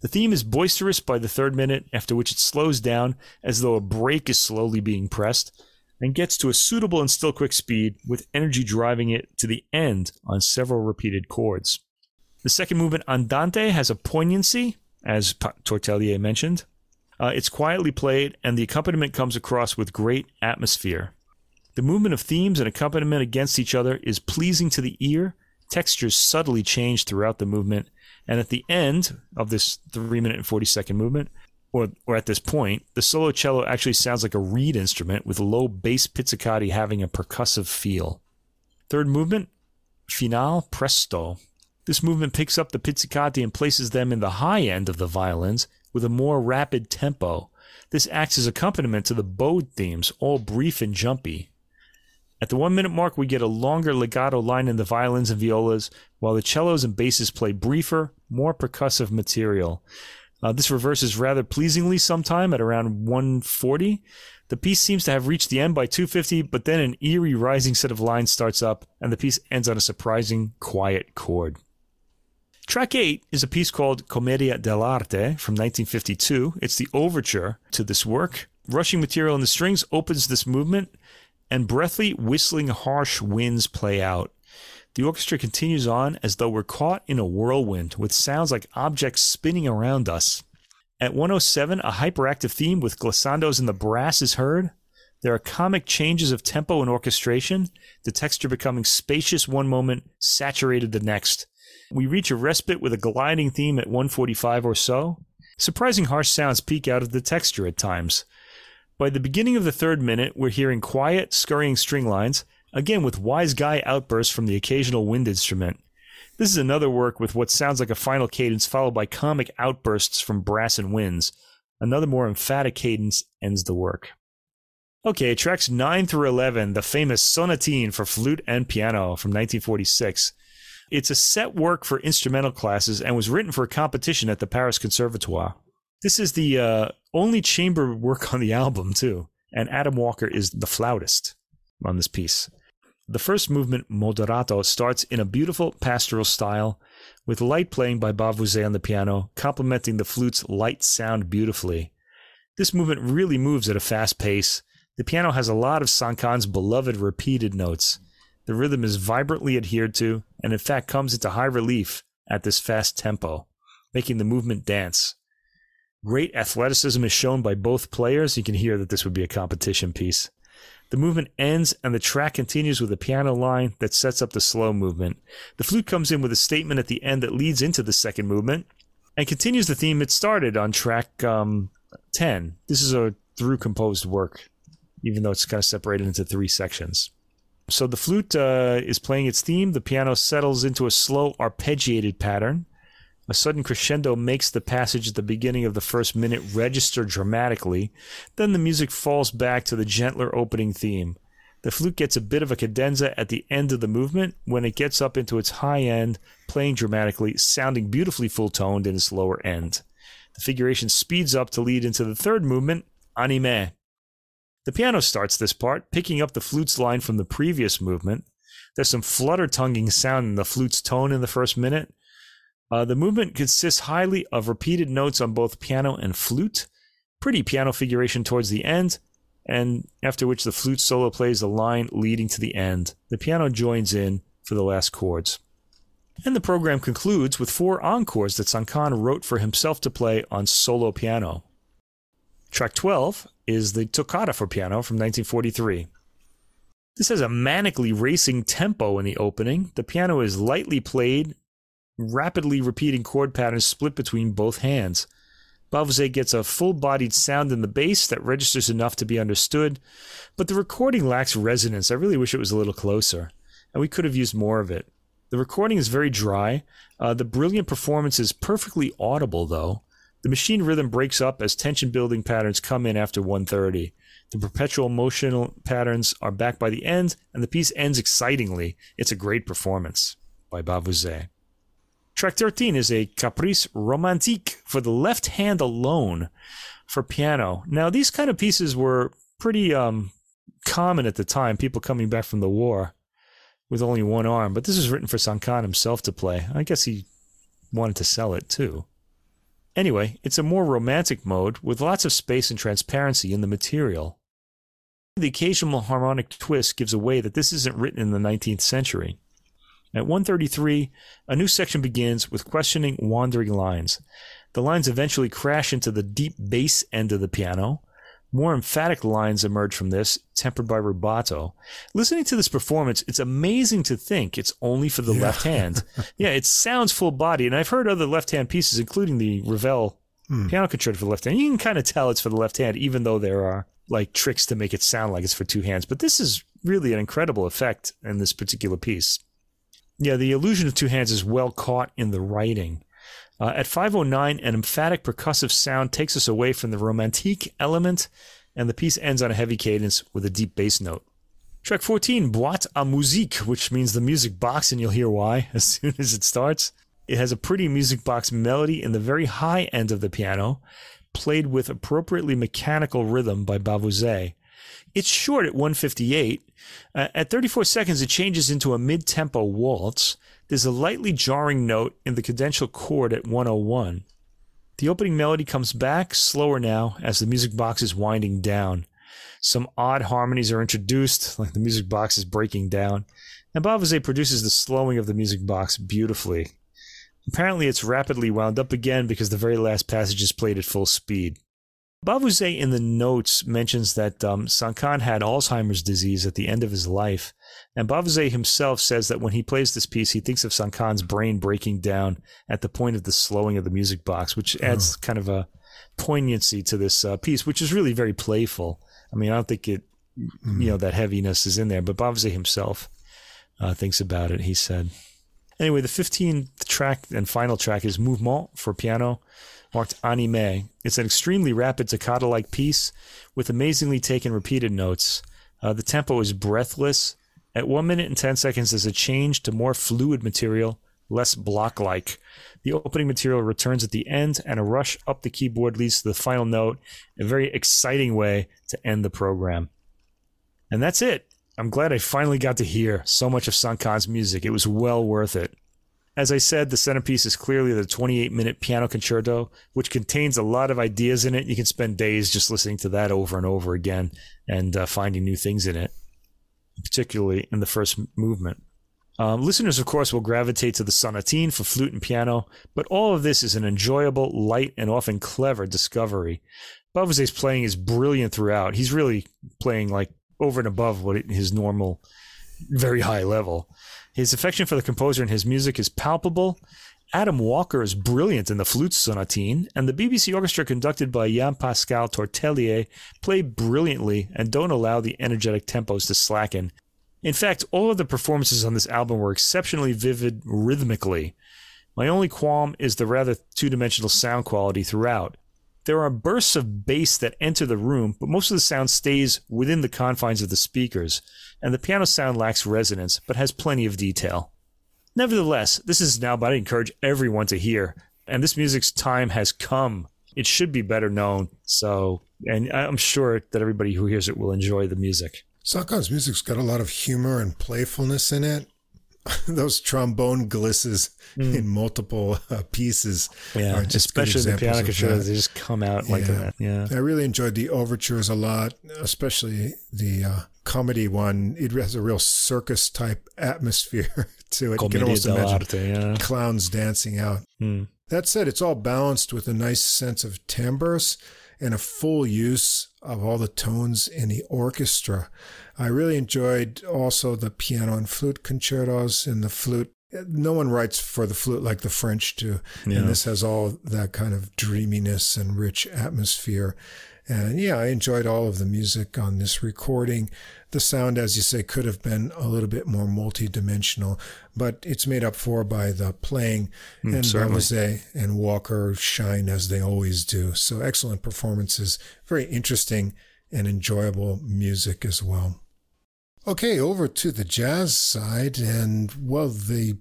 The theme is boisterous by the third minute, after which it slows down as though a brake is slowly being pressed, and gets to a suitable and still quick speed, with energy driving it to the end on several repeated chords. The second movement, Andante, has a poignancy, as Tortelier mentioned. Uh, it's quietly played, and the accompaniment comes across with great atmosphere. The movement of themes and accompaniment against each other is pleasing to the ear. Textures subtly change throughout the movement, and at the end of this 3 minute and 40 second movement, or, or at this point, the solo cello actually sounds like a reed instrument with low bass pizzicati having a percussive feel. Third movement, Finale Presto. This movement picks up the pizzicati and places them in the high end of the violins with a more rapid tempo. This acts as accompaniment to the bowed themes, all brief and jumpy. At the one minute mark, we get a longer legato line in the violins and violas, while the cellos and basses play briefer, more percussive material. Uh, this reverses rather pleasingly sometime at around 140. The piece seems to have reached the end by 250, but then an eerie rising set of lines starts up, and the piece ends on a surprising quiet chord. Track 8 is a piece called Commedia dell'arte from 1952. It's the overture to this work. Rushing material in the strings opens this movement, and breathy, whistling, harsh winds play out. The orchestra continues on as though we're caught in a whirlwind with sounds like objects spinning around us. At 107, a hyperactive theme with glissandos in the brass is heard. There are comic changes of tempo and orchestration, the texture becoming spacious one moment, saturated the next. We reach a respite with a gliding theme at 145 or so. Surprising harsh sounds peek out of the texture at times. By the beginning of the third minute, we're hearing quiet, scurrying string lines, again with wise guy outbursts from the occasional wind instrument. This is another work with what sounds like a final cadence followed by comic outbursts from brass and winds. Another more emphatic cadence ends the work. Okay, tracks 9 through 11, the famous Sonatine for flute and piano from 1946. It's a set work for instrumental classes and was written for a competition at the Paris Conservatoire. This is the uh, only chamber work on the album, too. And Adam Walker is the flautist on this piece. The first movement, Moderato, starts in a beautiful pastoral style, with light playing by Bavouzet on the piano, complementing the flute's light sound beautifully. This movement really moves at a fast pace. The piano has a lot of Sancan's beloved repeated notes. The rhythm is vibrantly adhered to, and in fact comes into high relief at this fast tempo, making the movement dance. Great athleticism is shown by both players. You can hear that this would be a competition piece. The movement ends and the track continues with a piano line that sets up the slow movement. The flute comes in with a statement at the end that leads into the second movement and continues the theme it started on track um, 10. This is a through composed work, even though it's kind of separated into three sections. So the flute uh, is playing its theme, the piano settles into a slow arpeggiated pattern. A sudden crescendo makes the passage at the beginning of the first minute register dramatically. Then the music falls back to the gentler opening theme. The flute gets a bit of a cadenza at the end of the movement when it gets up into its high end, playing dramatically, sounding beautifully full toned in its lower end. The figuration speeds up to lead into the third movement, anime. The piano starts this part, picking up the flute's line from the previous movement. There's some flutter tonguing sound in the flute's tone in the first minute, uh, the movement consists highly of repeated notes on both piano and flute, pretty piano figuration towards the end, and after which the flute solo plays the line leading to the end. The piano joins in for the last chords. And the program concludes with four encores that Sancan wrote for himself to play on solo piano. Track 12 is the Toccata for piano from 1943. This has a manically racing tempo in the opening. The piano is lightly played rapidly repeating chord patterns split between both hands. Bavouzet gets a full bodied sound in the bass that registers enough to be understood, but the recording lacks resonance. I really wish it was a little closer, and we could have used more of it. The recording is very dry. Uh, the brilliant performance is perfectly audible, though. The machine rhythm breaks up as tension building patterns come in after 130. The perpetual motional patterns are back by the end, and the piece ends excitingly. It's a great performance by Bavouzet. Track 13 is a Caprice Romantique for the left hand alone for piano. Now, these kind of pieces were pretty um, common at the time, people coming back from the war with only one arm, but this was written for Sancan himself to play. I guess he wanted to sell it too. Anyway, it's a more romantic mode with lots of space and transparency in the material. The occasional harmonic twist gives away that this isn't written in the 19th century. At 133, a new section begins with questioning, wandering lines. The lines eventually crash into the deep bass end of the piano. More emphatic lines emerge from this, tempered by rubato. Listening to this performance, it's amazing to think it's only for the yeah. left hand. [laughs] yeah, it sounds full body, and I've heard other left hand pieces, including the Ravel hmm. piano concerto for the left hand. You can kind of tell it's for the left hand, even though there are like tricks to make it sound like it's for two hands. But this is really an incredible effect in this particular piece. Yeah, the illusion of two hands is well caught in the writing. Uh, at 509, an emphatic percussive sound takes us away from the romantique element, and the piece ends on a heavy cadence with a deep bass note. Track 14, Boîte à musique, which means the music box, and you'll hear why [laughs] as soon as it starts. It has a pretty music box melody in the very high end of the piano, played with appropriately mechanical rhythm by Bavouzet. It's short at 158. Uh, at 34 seconds, it changes into a mid tempo waltz. There's a lightly jarring note in the cadential chord at 101. The opening melody comes back, slower now, as the music box is winding down. Some odd harmonies are introduced, [laughs] like the music box is breaking down, and Bavouzet produces the slowing of the music box beautifully. Apparently, it's rapidly wound up again because the very last passage is played at full speed. Bavouzet in the notes mentions that um, Sancan had Alzheimer's disease at the end of his life, and Bavouzet himself says that when he plays this piece, he thinks of Sancan's brain breaking down at the point of the slowing of the music box, which adds oh. kind of a poignancy to this uh, piece, which is really very playful. I mean, I don't think it, mm. you know, that heaviness is in there, but Bavouzet himself uh, thinks about it. He said. Anyway, the 15th track and final track is Mouvement for piano marked Anime. It's an extremely rapid toccata like piece with amazingly taken repeated notes. Uh, the tempo is breathless. At 1 minute and 10 seconds, there's a change to more fluid material, less block like. The opening material returns at the end, and a rush up the keyboard leads to the final note, a very exciting way to end the program. And that's it. I'm glad I finally got to hear so much of Sancan's music. It was well worth it. As I said, the centerpiece is clearly the 28 minute piano concerto, which contains a lot of ideas in it. You can spend days just listening to that over and over again and uh, finding new things in it, particularly in the first movement. Um, listeners, of course, will gravitate to the sonatine for flute and piano, but all of this is an enjoyable, light, and often clever discovery. Bavouzet's playing is brilliant throughout. He's really playing like over and above what his normal, very high level. His affection for the composer and his music is palpable. Adam Walker is brilliant in the flute sonatine, and the BBC orchestra conducted by Yan Pascal Tortelier play brilliantly and don't allow the energetic tempos to slacken. In fact, all of the performances on this album were exceptionally vivid rhythmically. My only qualm is the rather two dimensional sound quality throughout. There are bursts of bass that enter the room, but most of the sound stays within the confines of the speakers, and the piano sound lacks resonance, but has plenty of detail. Nevertheless, this is now but I encourage everyone to hear, and this music's time has come. It should be better known, so, and I'm sure that everybody who hears it will enjoy the music. Sancan's music's got a lot of humor and playfulness in it, [laughs] those trombone glisses mm. in multiple uh, pieces yeah, especially the piano concertos, they just come out yeah. like that. Yeah, I really enjoyed the overtures a lot, especially the uh, comedy one. It has a real circus type atmosphere [laughs] to it. you can almost imagine arte, yeah. clowns dancing out. Mm. That said, it's all balanced with a nice sense of timbres and a full use of all the tones in the orchestra. I really enjoyed also the piano and flute concertos and the flute. No one writes for the flute like the French do. Yeah. And this has all that kind of dreaminess and rich atmosphere. And yeah, I enjoyed all of the music on this recording. The sound, as you say, could have been a little bit more multi-dimensional, but it's made up for by the playing mm, and Bavouzet and Walker shine as they always do. So excellent performances, very interesting and enjoyable music as well. Okay, over to the jazz side, and well, the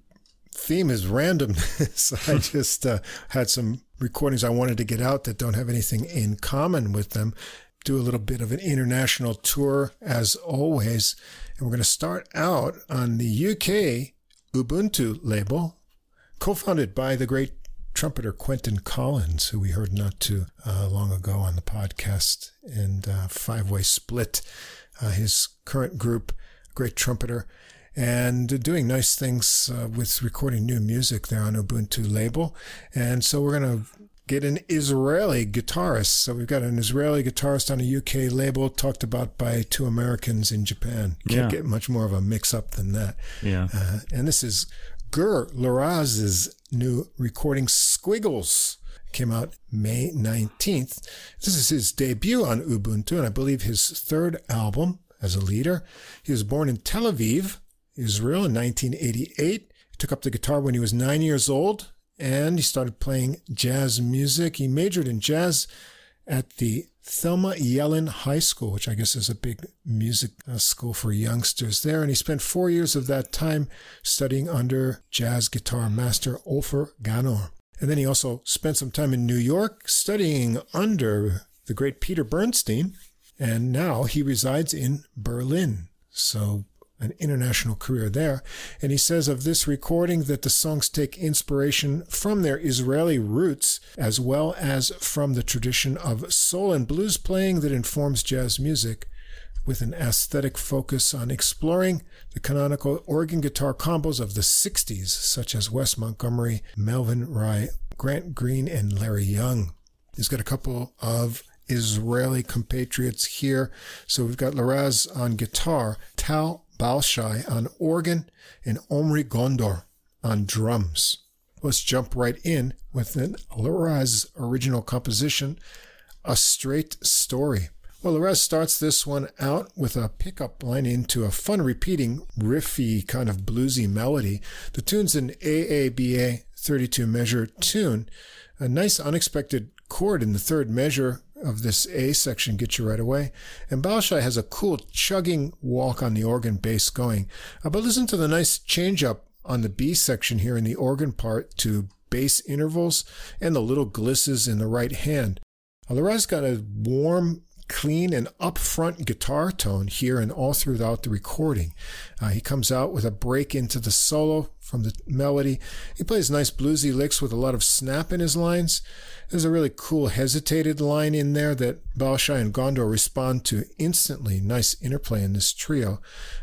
theme is randomness. [laughs] I [laughs] just uh, had some recordings I wanted to get out that don't have anything in common with them. Do a little bit of an international tour as always. And we're going to start out on the UK Ubuntu label, co founded by the great trumpeter Quentin Collins, who we heard not too uh, long ago on the podcast, and uh, Five Way Split, uh, his current group, great trumpeter and doing nice things uh, with recording new music there on Ubuntu label. And so we're going to get an Israeli guitarist. So we've got an Israeli guitarist on a UK label talked about by two Americans in Japan. Can't yeah. get much more of a mix up than that. Yeah. Uh, and this is Gur Liraz's new recording Squiggles. Came out May 19th. This is his debut on Ubuntu and I believe his third album as a leader. He was born in Tel Aviv Israel in 1988. He took up the guitar when he was nine years old and he started playing jazz music. He majored in jazz at the Thelma Yellin High School, which I guess is a big music uh, school for youngsters there. And he spent four years of that time studying under jazz guitar master Ofer Ganor. And then he also spent some time in New York studying under the great Peter Bernstein. And now he resides in Berlin. So an international career there. And he says of this recording that the songs take inspiration from their Israeli roots as well as from the tradition of soul and blues playing that informs jazz music with an aesthetic focus on exploring the canonical organ guitar combos of the 60s, such as Wes Montgomery, Melvin Rhyne, Grant Green, and Larry Young. He's got a couple of Israeli compatriots here. So we've got Liraz on guitar, Tal Balshai on organ, and Omri Gondor on drums. Let's jump right in with an Liraz original composition, A Straight Story. Well, Liraz starts this one out with a pickup line into a fun repeating, riffy kind of bluesy melody. The tune's an AABA 32 measure tune, a nice unexpected chord in the third measure of this A section gets you right away. And Balshai has a cool chugging walk on the organ bass going. Uh, but listen to the nice change up on the B section here in the organ part to bass intervals and the little glisses in the right hand. Uh, the got a warm, clean, and upfront guitar tone here and all throughout the recording. Uh, he comes out with a break into the solo from the melody. He plays nice bluesy licks with a lot of snap in his lines. There's a really cool hesitated line in there that Balshai and Gondor respond to instantly. Nice interplay in this trio.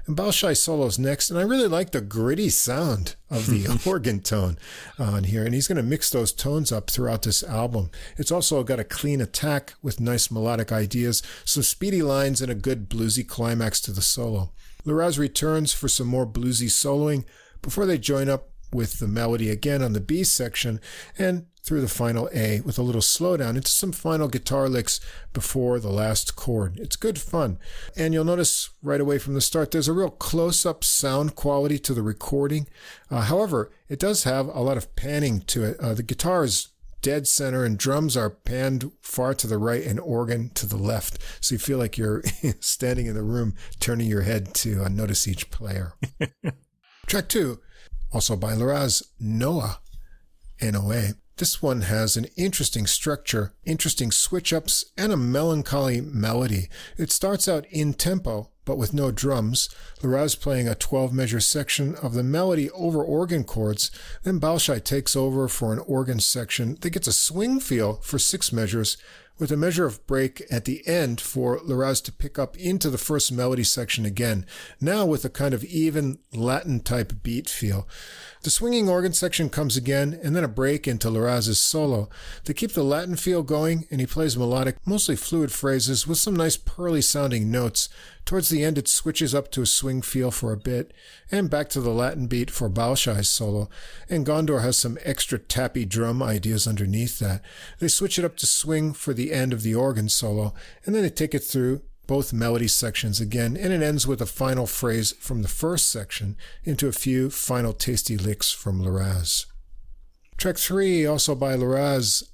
And Balshai solos next, and I really like the gritty sound of the [laughs] organ tone on here. And he's going to mix those tones up throughout this album. It's also got a clean attack with nice melodic ideas, some speedy lines, and a good bluesy climax to the solo. Liraz returns for some more bluesy soloing before they join up with the melody again on the B section and through the final A with a little slowdown into some final guitar licks before the last chord. It's good fun. And you'll notice right away from the start, there's a real close up sound quality to the recording. Uh, however, it does have a lot of panning to it. Uh, the guitar is dead center and drums are panned far to the right and organ to the left. So you feel like you're [laughs] standing in the room, turning your head to uh, notice each player. [laughs] Track two, also by Liraz, Noah, N-O-A. This one has an interesting structure, interesting switch ups, and a melancholy melody. It starts out in tempo, but with no drums. Liraz playing a 12 measure section of the melody over organ chords. Then Balshai takes over for an organ section that gets a swing feel for six measures with a measure of break at the end for Liraz to pick up into the first melody section again, now with a kind of even Latin type beat feel. The swinging organ section comes again, and then a break into Liraz's solo. To keep the Latin feel going, and he plays melodic, mostly fluid phrases with some nice pearly sounding notes. Towards the end, it switches up to a swing feel for a bit, and back to the Latin beat for Balshai's solo. And Gondor has some extra tappy drum ideas underneath that. They switch it up to swing for the end of the organ solo, and then they take it through both melody sections again, and it ends with a final phrase from the first section into a few final tasty licks from Liraz. Track three, also by Liraz,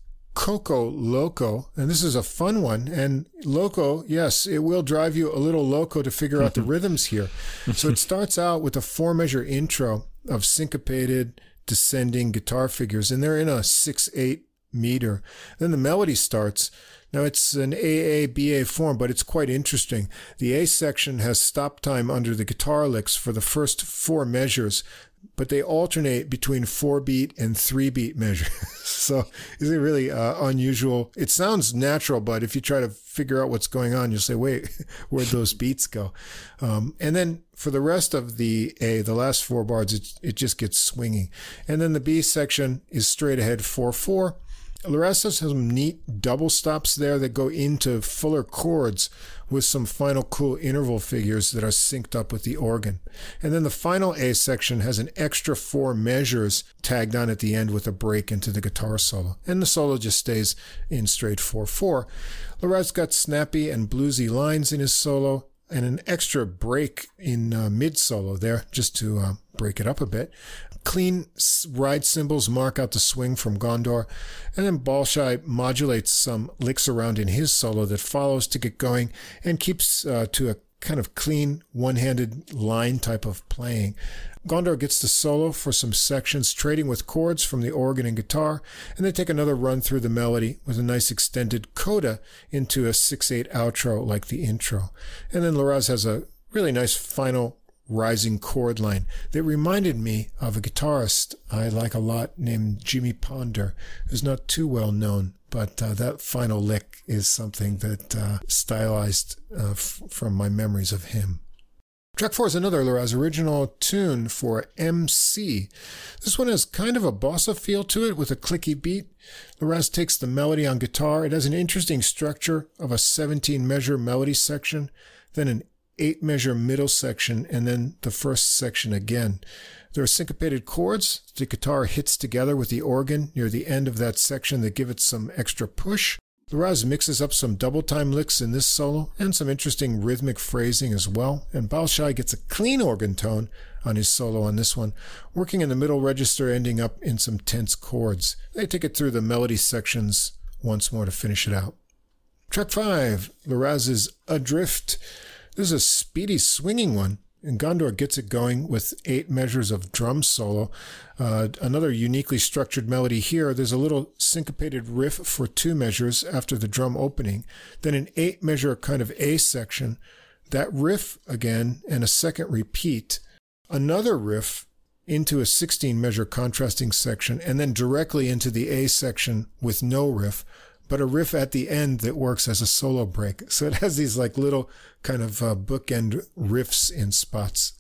Coco Loco, and this is a fun one. And Loco, yes, it will drive you a little loco to figure out the mm-hmm. rhythms here. So it [laughs] starts out with a four measure intro of syncopated descending guitar figures, and they're in a 6 8 meter. Then the melody starts. Now it's an AABA form, but it's quite interesting. The A section has stop time under the guitar licks for the first four measures, but they alternate between four beat and three beat measures. [laughs] so is it really uh, unusual? It sounds natural, but if you try to figure out what's going on, you'll say, wait, [laughs] where'd those beats go? Um, and then for the rest of the A, the last four bars, it, it just gets swinging. And then the B section is straight ahead 4 4 Liraz has some neat double stops there that go into fuller chords with some final cool interval figures that are synced up with the organ. And then the final A section has an extra four measures tagged on at the end with a break into the guitar solo. And the solo just stays in straight 4 4. Liraz got snappy and bluesy lines in his solo and an extra break in uh, mid solo there just to uh, break it up a bit. Clean ride cymbals mark out the swing from Gondor, and then Balshai modulates some licks around in his solo that follows to get going and keeps uh, to a kind of clean one-handed line type of playing. Gondor gets the solo for some sections, trading with chords from the organ and guitar, and they take another run through the melody with a nice extended coda into a 6-8 outro like the intro. And then Liraz has a really nice final rising chord line that reminded me of a guitarist I like a lot named Jimmy Ponder, who's not too well known, but uh, that final lick is something that uh, stylized uh, f- from my memories of him. Track 4 is another Liraz original tune for MC. This one has kind of a bossa feel to it with a clicky beat. Liraz takes the melody on guitar. It has an interesting structure of a 17 measure melody section, then an eight measure middle section and then the first section again. There are syncopated chords. The guitar hits together with the organ near the end of that section that give it some extra push. Liraz mixes up some double time licks in this solo and some interesting rhythmic phrasing as well. And Balshai gets a clean organ tone on his solo on this one, working in the middle register, ending up in some tense chords. They take it through the melody sections once more to finish it out. Track 5, Liraz's Adrift. This is a speedy, swinging one. And Gondor gets it going with eight measures of drum solo. Uh, another uniquely structured melody here. There's a little syncopated riff for two measures after the drum opening, then an eight measure kind of A section, that riff again, and a second repeat, another riff into a 16 measure contrasting section, and then directly into the A section with no riff, but a riff at the end that works as a solo break. [laughs] So it has these like little kind of uh, bookend riffs in spots.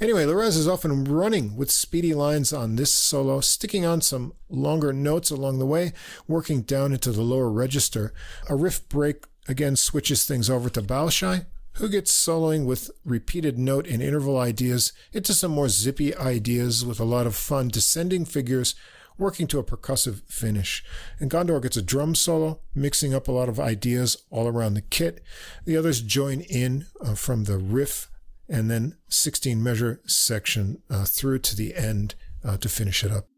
Anyway, Liraz is often running with speedy lines on this solo, sticking on some longer notes along the way, working down into the lower register. A riff break again switches things over to Balshai, who gets soloing with repeated note and interval ideas into some more zippy ideas with a lot of fun descending figures working to a percussive finish. And Gondor gets a drum solo, mixing up a lot of ideas all around the kit. The others join in uh, from the riff and then 16 measure section uh, through to the end uh, to finish it up.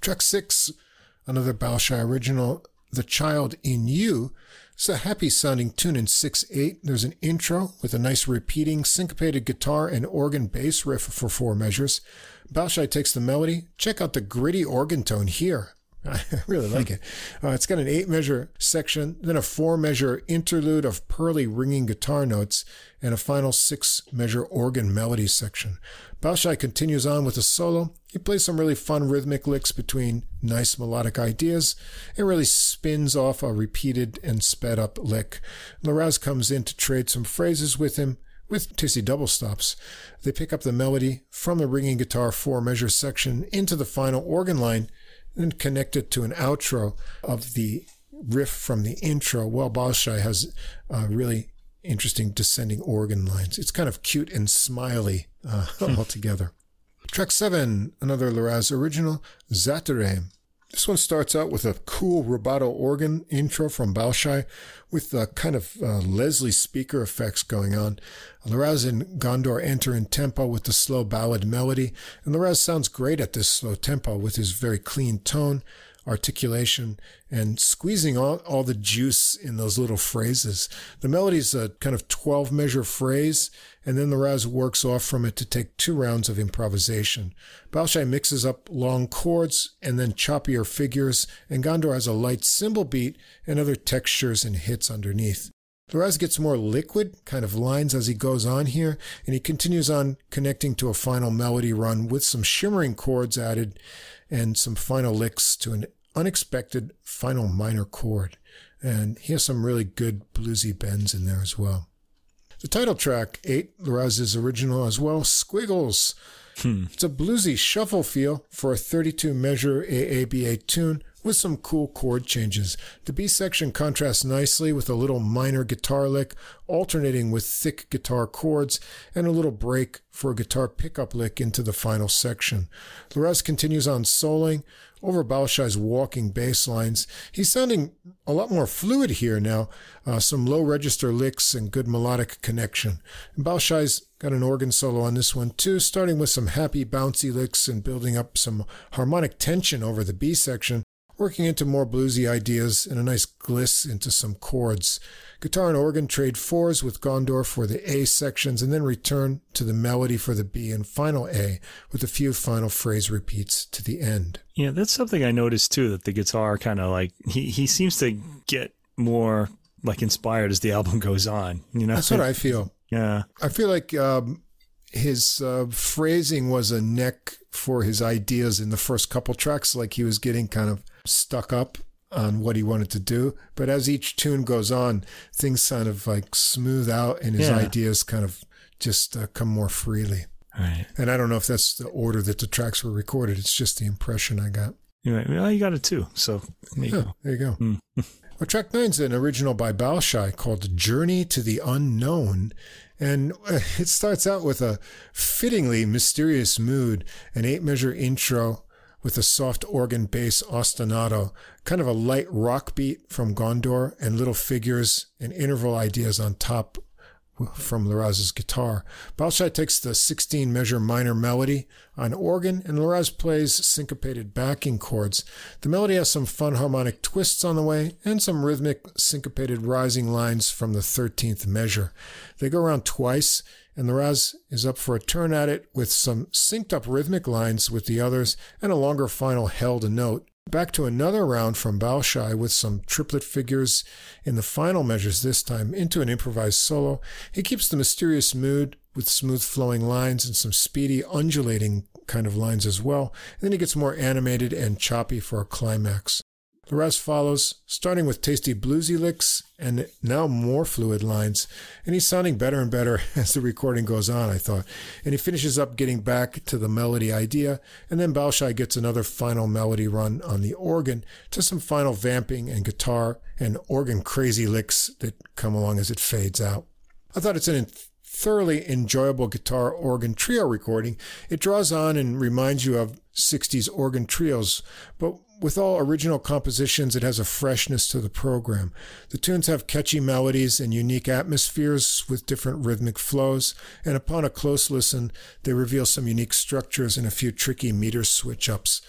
Track six, another Balshai original, The Child in You. It's a happy sounding tune in 6 8. There's an intro with a nice repeating syncopated guitar and organ bass riff for four measures. Balshai takes the melody. Check out the gritty organ tone here. [laughs] I really like it. Uh, it's got an eight measure section, then a four measure interlude of pearly ringing guitar notes, and a final six measure organ melody section. Balshai continues on with a solo. He plays some really fun rhythmic licks between nice melodic ideas and really spins off a repeated and sped up lick. Liraz comes in to trade some phrases with him with Tissy double stops. They pick up the melody from the ringing guitar four measure section into the final organ line and connect it to an outro of the riff from the intro. Well, Balshai has uh, really interesting descending organ lines. It's kind of cute and smiley uh, [laughs] altogether. Track seven, another Liraz original, Zaterem. This one starts out with a cool rubato organ intro from Balshai with a kind of uh, Leslie speaker effects going on. Liraz and Gondor enter in tempo with the slow ballad melody, and Liraz sounds great at this slow tempo with his very clean tone articulation and squeezing all, all the juice in those little phrases. The melody is a kind of 12 measure phrase, and then Liraz works off from it to take two rounds of improvisation. Balshai mixes up long chords and then choppier figures, and Gondor has a light cymbal beat and other textures and hits underneath. Liraz gets more liquid kind of lines as he goes on here, and he continues on connecting to a final melody run with some shimmering chords added and some final licks to an unexpected final minor chord. And he has some really good bluesy bends in there as well. The title track, 8, Liraz's original as well, Squiggles. Hmm. It's a bluesy shuffle feel for a 32 measure AABA tune with some cool chord changes. The B section contrasts nicely with a little minor guitar lick, alternating with thick guitar chords, and a little break for a guitar pickup lick into the final section. Liraz continues on soloing over Balshai's walking bass lines. He's sounding a lot more fluid here now, uh, some low register licks and good melodic connection. And Balshai's got an organ solo on this one too, starting with some happy bouncy licks and building up some harmonic tension over the B section working into more bluesy ideas and a nice gliss into some chords. Guitar and organ trade fours with Gondor for the A sections and then return to the melody for the B and final A with a few final phrase repeats to the end. Yeah, that's something I noticed too, that the guitar kind of like, he, he seems to get more like inspired as the album goes on. You know, that's what I feel. Yeah, I feel like um, his uh, phrasing was a neck for his ideas in the first couple tracks, like he was getting kind of stuck up on what he wanted to do. But as each tune goes on, things kind of like smooth out and his yeah. ideas kind of just uh, come more freely. Right. And I don't know if that's the order that the tracks were recorded. It's just the impression I got. Right. Well, you got it too. So there you yeah, go. There you go. Mm. [laughs] well, track nine's an original by Balshai called Journey to the Unknown. And uh, it starts out with a fittingly mysterious mood, an eight measure intro with a soft organ bass ostinato, kind of a light rock beat from Gondor, and little figures and interval ideas on top from Liraz's guitar. Balshai takes the 16 measure minor melody on organ, and Liraz plays syncopated backing chords. The melody has some fun harmonic twists on the way and some rhythmic syncopated rising lines from the 13th measure. They go around twice and Liraz is up for a turn at it with some synced up rhythmic lines with the others and a longer final held note. Back to another round from Balshai with some triplet figures in the final measures this time into an improvised solo. He keeps the mysterious mood with smooth flowing lines and some speedy undulating kind of lines as well. And then he gets more animated and choppy for a climax. The rest follows, starting with tasty bluesy licks and now more fluid lines. And he's sounding better and better [laughs] as the recording goes on, I thought. And he finishes up getting back to the melody idea, and then Balshai gets another final melody run on the organ to some final vamping and guitar and organ crazy licks that come along as it fades out. I thought it's an thoroughly enjoyable guitar organ trio recording. It draws on and reminds you of 60s organ trios, but with all original compositions, it has a freshness to the program. The tunes have catchy melodies and unique atmospheres with different rhythmic flows, and upon a close listen, they reveal some unique structures and a few tricky meter switch ups.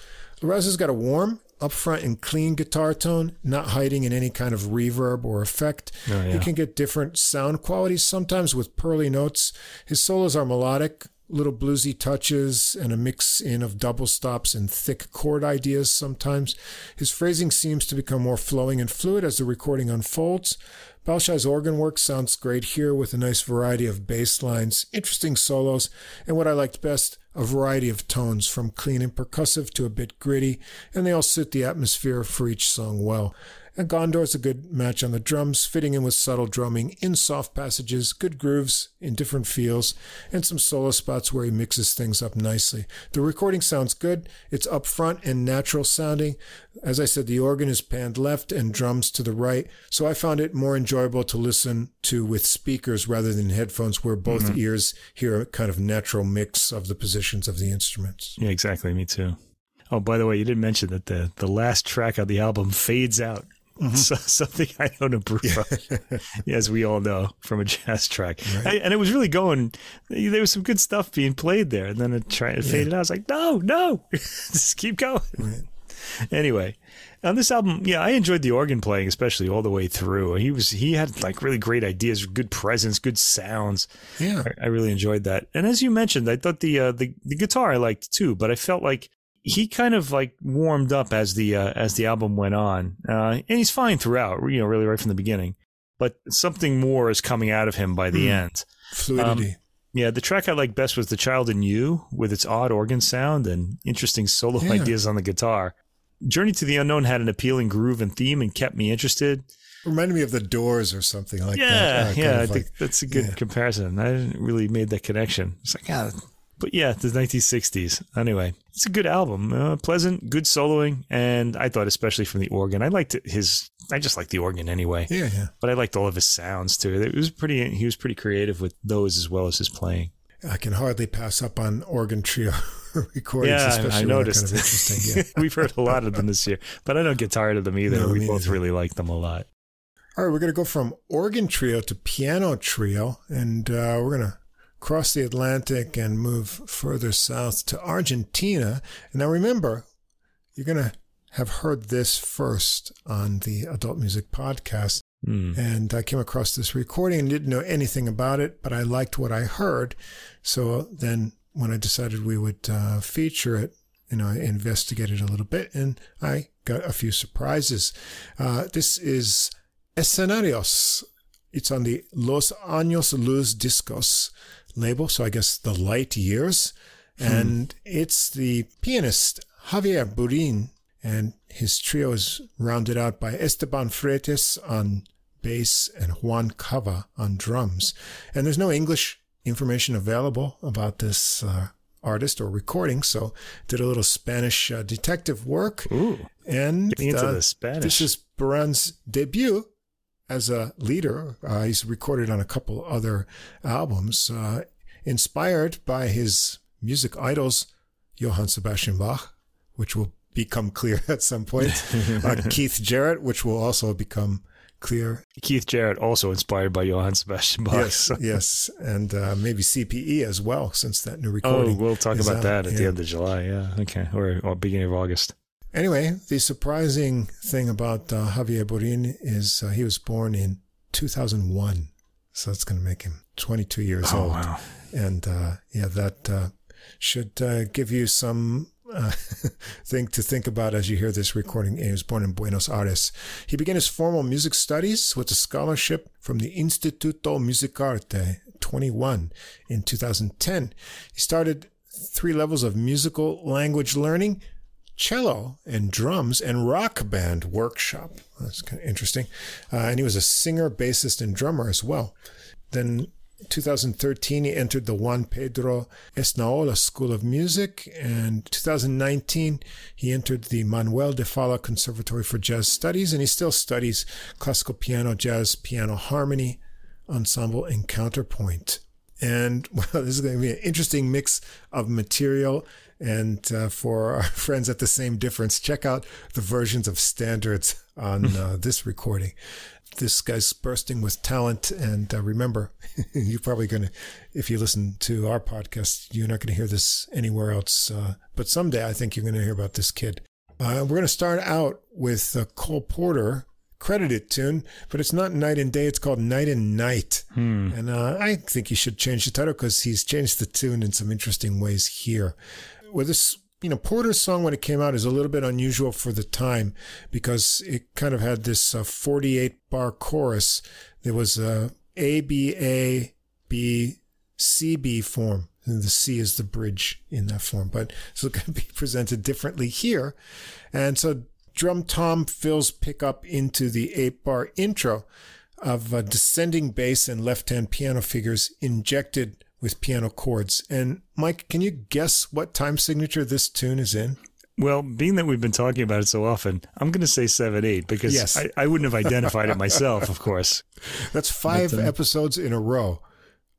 Liraz has got a warm, upfront, and clean guitar tone, not hiding in any kind of reverb or effect. Oh, yeah. He can get different sound qualities, sometimes with pearly notes. His solos are melodic, little bluesy touches and a mix in of double stops and thick chord ideas sometimes. His phrasing seems to become more flowing and fluid as the recording unfolds. Balshai's organ work sounds great here with a nice variety of bass lines, interesting solos, and what I liked best, a variety of tones from clean and percussive to a bit gritty, and they all suit the atmosphere for each song well. And Gondor's a good match on the drums, fitting in with subtle drumming in soft passages, good grooves in different feels, and some solo spots where he mixes things up nicely. The recording sounds good. It's upfront and natural sounding. As I said, the organ is panned left and drums to the right, so I found it more enjoyable to listen to with speakers rather than headphones where both mm-hmm. ears hear a kind of natural mix of the positions of the instruments. Yeah, exactly. Me too. Oh, by the way, you didn't mention that the the last track of the album fades out. Mm-hmm. So, [laughs] something I don't approve yeah. of, as we all know from a jazz track. Right. I, and it was really going. There was some good stuff being played there, and then it, tried, it faded out. I was like, no, no, [laughs] just keep going. Right. Anyway, on this album, yeah, I enjoyed the organ playing, especially all the way through. He was he had like really great ideas, good presence, good sounds. Yeah, I, I really enjoyed that. And as you mentioned, I thought the uh, the the guitar I liked too, but I felt like he kind of like warmed up as the uh, as the album went on, uh, and he's fine throughout. You know, really right from the beginning. But something more is coming out of him by the mm. end. Fluidity. Um, yeah, the track I liked best was "The Child in You" with its odd organ sound and interesting solo yeah. ideas on the guitar. Journey to the Unknown had an appealing groove and theme and kept me interested. Reminded me of the Doors or something like yeah, that. Yeah, yeah, I think that's a good yeah. comparison. I didn't really made that connection. It's like, yeah, but yeah, the 1960s. Anyway, it's a good album. Uh, pleasant, good soloing, and I thought especially from the organ. I liked his. I just liked the organ anyway. Yeah, yeah. But I liked all of his sounds too. It was pretty. He was pretty creative with those as well as his playing. I can hardly pass up on organ trio [laughs] recordings. Yeah, I noticed. Kind of interesting. Yeah. [laughs] We've heard a lot of them this year, but I don't get tired of them either. No, we both either. really like them a lot. All right, we're going to go from organ trio to piano trio, and uh, we're going to cross the Atlantic and move further south to Argentina. And now remember, you're going to have heard this first on the Adult Music Podcast. Mm. And I came across this recording and didn't know anything about it, but I liked what I heard. So then when I decided we would uh, feature it, you know, I investigated a little bit and I got a few surprises. Uh, this is Escenarios. It's on the Los Años Luz Discos label, so I guess the light years. Hmm. And it's the pianist Javier Burin, and his trio is rounded out by Esteban Freytes on bass and Juan Cava on drums. And there's no English information available about this uh, artist or recording, so did a little Spanish uh, detective work. Ooh, and into uh, the Spanish. This is Burin's debut as a leader. Uh, he's recorded on a couple other albums, uh, inspired by his music idols, Johann Sebastian Bach, which will become clear [laughs] at some point, uh, [laughs] Keith Jarrett, which will also become clear. Keith Jarrett also inspired by Johann Sebastian Bach. Yes, [laughs] yes, and uh, maybe CPE as well, since that new recording. Oh, we'll talk about out. that at yeah. the end of July. Yeah, okay, or, or beginning of August. Anyway, the surprising thing about uh, Javier Burin is uh, he was born in 2001. So that's going to make him 22 years oh, old. Wow. And uh, yeah, that uh, should uh, give you some uh, [laughs] thing to think about as you hear this recording. He was born in Buenos Aires. He began his formal music studies with a scholarship from the Instituto Musicarte 21 in 2010. He started three levels of musical language learning cello and drums and rock band workshop. That's kind of interesting. Uh, and he was a singer, bassist, and drummer as well. Then 2013, he entered the Juan Pedro Esnaola School of Music. And 2019, he entered the Manuel de Falla Conservatory for Jazz Studies. And he still studies classical piano, jazz, piano harmony, ensemble, and counterpoint. And [laughs] well, this is going to be an interesting mix of material and uh, for our [laughs] friends at the same difference, check out the versions of standards on uh, this recording. This guy's bursting with talent. And uh, remember, [laughs] you're probably going to, if you listen to our podcast, you're not going to hear this anywhere else. Uh, but someday I think you're going to hear about this kid. Uh, we're going to start out with uh, Cole Porter credited tune, but it's not Night and Day. It's called Night and Night. Hmm. And uh, I think you should change the title because he's changed the tune in some interesting ways here well, this you know Porter's song when it came out is a little bit unusual for the time because it kind of had this uh, 48 bar chorus. There was a A B A B C B form. And the C is the bridge in that form, but it's going to be [laughs] presented differently here. And so drum tom fills pick up into the eight bar intro of a descending bass and left hand piano figures injected with piano chords. And Mike, can you guess what time signature this tune is in? Well, being that we've been talking about it so often, I'm going to say 7 8 because yes. I, I, wouldn't have identified it myself, of course. [laughs] That's five but, uh, episodes in a row,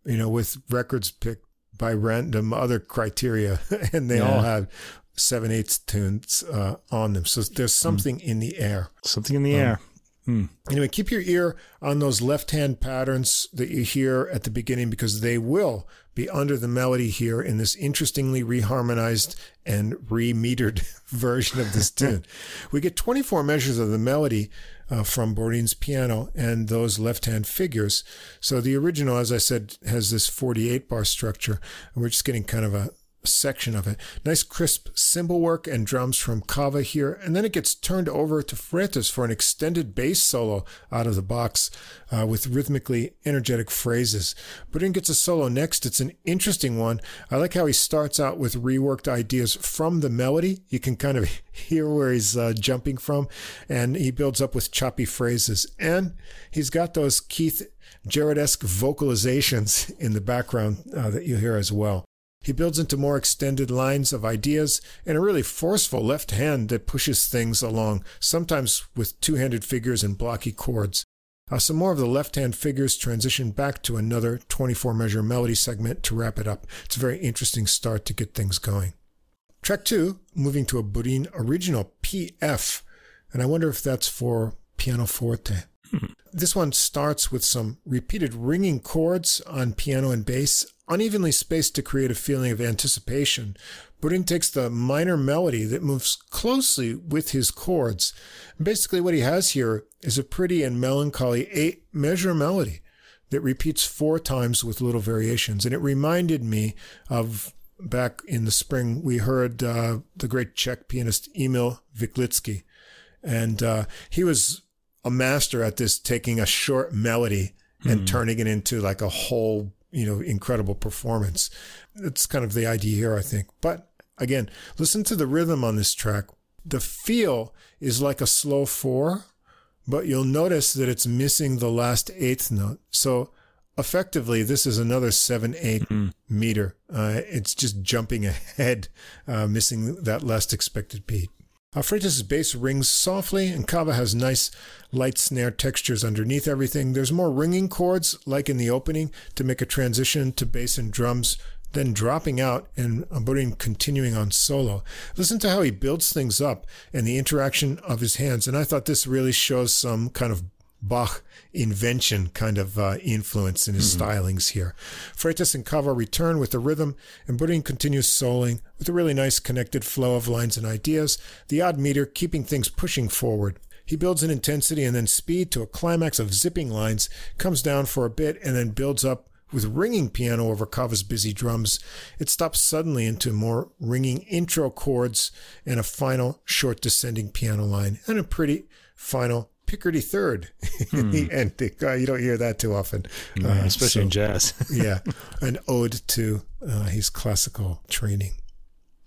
you know, with records picked by random other criteria, [laughs] and they yeah. all have seven eighths tunes uh, on them. So there's something mm. in the air. Something in the um, air. Hmm. Anyway, keep your ear on those left hand patterns that you hear at the beginning because they will be under the melody here in this interestingly reharmonized and remetered [laughs] version of this tune. [laughs] we get 24 measures of the melody uh, from Burin's piano and those left hand figures. So the original, as I said, has this 48 bar structure. And we're just getting kind of a section of it. Nice crisp cymbal work and drums from Kava here, and then it gets turned over to Freytes for an extended bass solo out of the box uh, with rhythmically energetic phrases. Burin gets a solo next. It's an interesting one. I like how he starts out with reworked ideas from the melody. You can kind of [laughs] hear where he's uh, jumping from, and he builds up with choppy phrases. And he's got those Keith Jarrett-esque vocalizations in the background uh, that you hear as well. He builds into more extended lines of ideas and a really forceful left hand that pushes things along, sometimes with two handed figures and blocky chords. Uh, some more of the left hand figures transition back to another 24 measure melody segment to wrap it up. It's a very interesting start to get things going. Track two, moving to a Burin original PF, and I wonder if that's for pianoforte. This one starts with some repeated ringing chords on piano and bass, unevenly spaced to create a feeling of anticipation. Burin takes the minor melody that moves closely with his chords. Basically, what he has here is a pretty and melancholy eight measure melody that repeats four times with little variations. And it reminded me of back in the spring, we heard uh, the great Czech pianist Emil Viklický. And uh, he was a master at this, taking a short melody and mm. turning it into like a whole you know, incredible performance. It's kind of the idea here, I think. But again, listen to the rhythm on this track. The feel is like a slow four, but you'll notice that it's missing the last eighth note. So effectively, this is another seven, eight mm-hmm. meter. Uh, it's just jumping ahead, uh, missing that last expected beat. Uh, Freytes' bass rings softly, and Kava has nice light snare textures underneath everything. There's more ringing chords, like in the opening, to make a transition to bass and drums, then dropping out and uh, Burin continuing on solo. Listen to how he builds things up and the interaction of his hands. And I thought this really shows some kind of Bach invention kind of uh, influence in his mm-hmm. stylings here. Freytes and Kava return with the rhythm, and Burin continues soloing with a really nice connected flow of lines and ideas, the odd meter keeping things pushing forward. He builds in intensity and then speed to a climax of zipping lines, comes down for a bit, and then builds up with ringing piano over Kava's busy drums. It stops suddenly into more ringing intro chords and a final short descending piano line and a pretty final Picardy third [laughs] in the hmm. ending. Uh, you don't hear that too often, uh, especially so, in jazz. [laughs] yeah, an ode to uh, his classical training.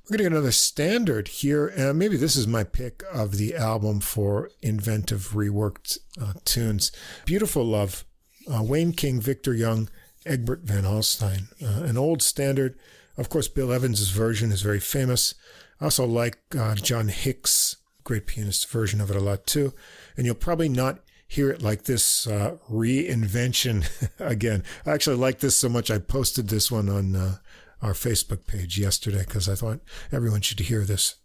We're going to get another standard here. Uh, maybe this is my pick of the album for inventive reworked uh, tunes. Beautiful Love, uh, Wayne King, Victor Young, Egbert van Alstyne. an old standard. Of course, Bill Evans' version is very famous. I also like John Hicks' great pianist version of it a lot too and you'll probably not hear it like this uh, reinvention [laughs] again. I actually like this so much I posted this one on uh, our Facebook page yesterday because I thought everyone should hear this.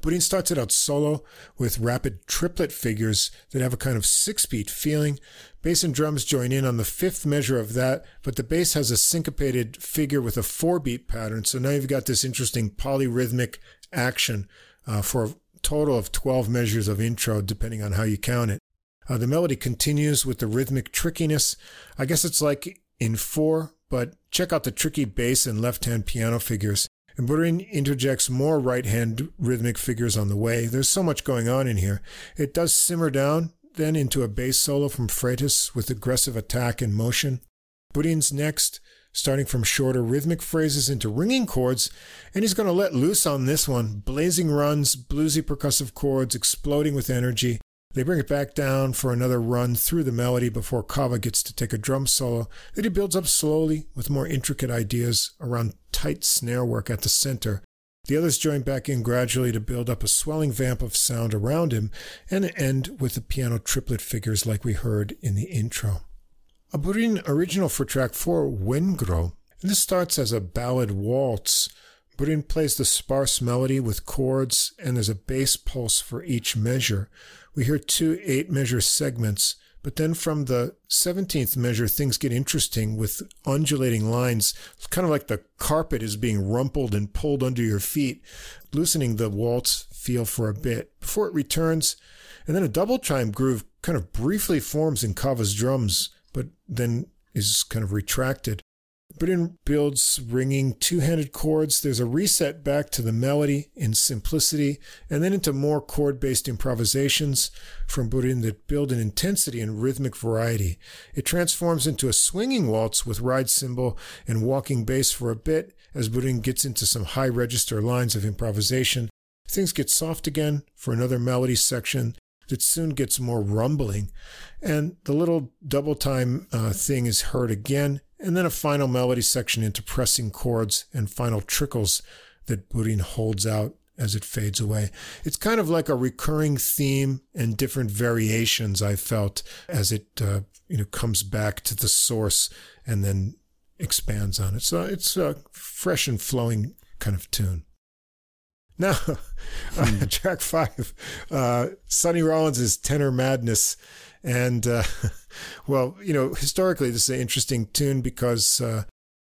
Burin starts it out solo with rapid triplet figures that have a kind of six beat feeling. Bass and drums join in on the fifth measure of that, but the bass has a syncopated figure with a four beat pattern. So now you've got this interesting polyrhythmic action uh, for total of 12 measures of intro, depending on how you count it. Uh, the melody continues with the rhythmic trickiness. I guess it's like in four, but check out the tricky bass and left hand piano figures. And Burin interjects more right hand rhythmic figures on the way. There's so much going on in here. It does simmer down then into a bass solo from Freytes with aggressive attack and motion. Burin's next starting from shorter rhythmic phrases into ringing chords, and he's going to let loose on this one. Blazing runs, bluesy percussive chords exploding with energy. They bring it back down for another run through the melody before Kava gets to take a drum solo that he builds up slowly with more intricate ideas around tight snare work at the center. The others join back in gradually to build up a swelling vamp of sound around him and end with the piano triplet figures like we heard in the intro. A Burin original for track 4, Wengro. This starts as a ballad waltz, Burin plays the sparse melody with chords, and there's a bass pulse for each measure. We hear two eight measure segments, but then from the 17th measure, things get interesting with undulating lines. It's kind of like the carpet is being rumpled and pulled under your feet, loosening the waltz feel for a bit before it returns. And then a double chime groove kind of briefly forms in Kava's drums, then is kind of retracted. Burin builds ringing two handed chords. There's a reset back to the melody in simplicity and then into more chord based improvisations from Burin that build an intensity and rhythmic variety. It transforms into a swinging waltz with ride cymbal and walking bass for a bit as Burin gets into some high register lines of improvisation. Things get soft again for another melody section that soon gets more rumbling. And the little double time uh, thing is heard again and then a final melody section into pressing chords and final trickles that Burin holds out as it fades away. It's kind of like a recurring theme and different variations I felt as it uh, you know comes back to the source and then expands on it. So it's a fresh and flowing kind of tune. [laughs] Now, uh, [laughs] track five, uh, Sonny Rollins' Tenor Madness. And, uh, [laughs] well, you know, historically, this is an interesting tune because uh,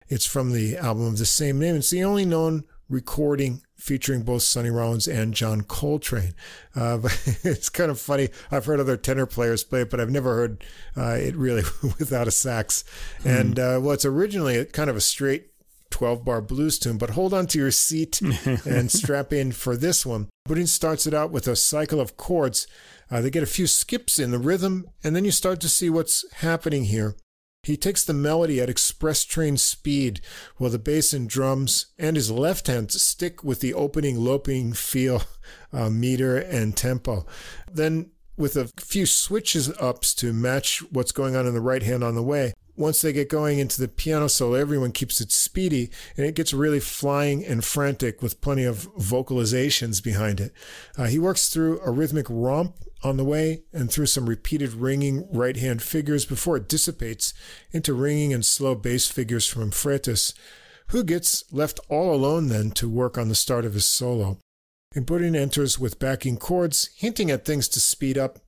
it's from the album of the same name. It's the only known recording featuring both Sonny Rollins and John Coltrane. Uh, but it's kind of funny. I've heard other tenor players play it, but I've never heard uh, it really without a sax. Mm. And, uh, well, it's originally kind of a straight 12 bar blues tune, but hold on to your seat [laughs] and strap in for this one. Burin starts it out with a cycle of chords. Uh, they get a few skips in the rhythm, and then you start to see what's happening here. He takes the melody at express train speed while the bass and drums and his left hand stick with the opening loping feel, uh, meter, and tempo. Then, with a few switches ups to match what's going on in the right hand on the way, once they get going into the piano solo, everyone keeps it speedy and it gets really flying and frantic with plenty of vocalizations behind it. Uh, he works through a rhythmic romp on the way and through some repeated ringing right hand figures before it dissipates into ringing and slow bass figures from Freytes, who gets left all alone then to work on the start of his solo. And Burin enters with backing chords, hinting at things to speed up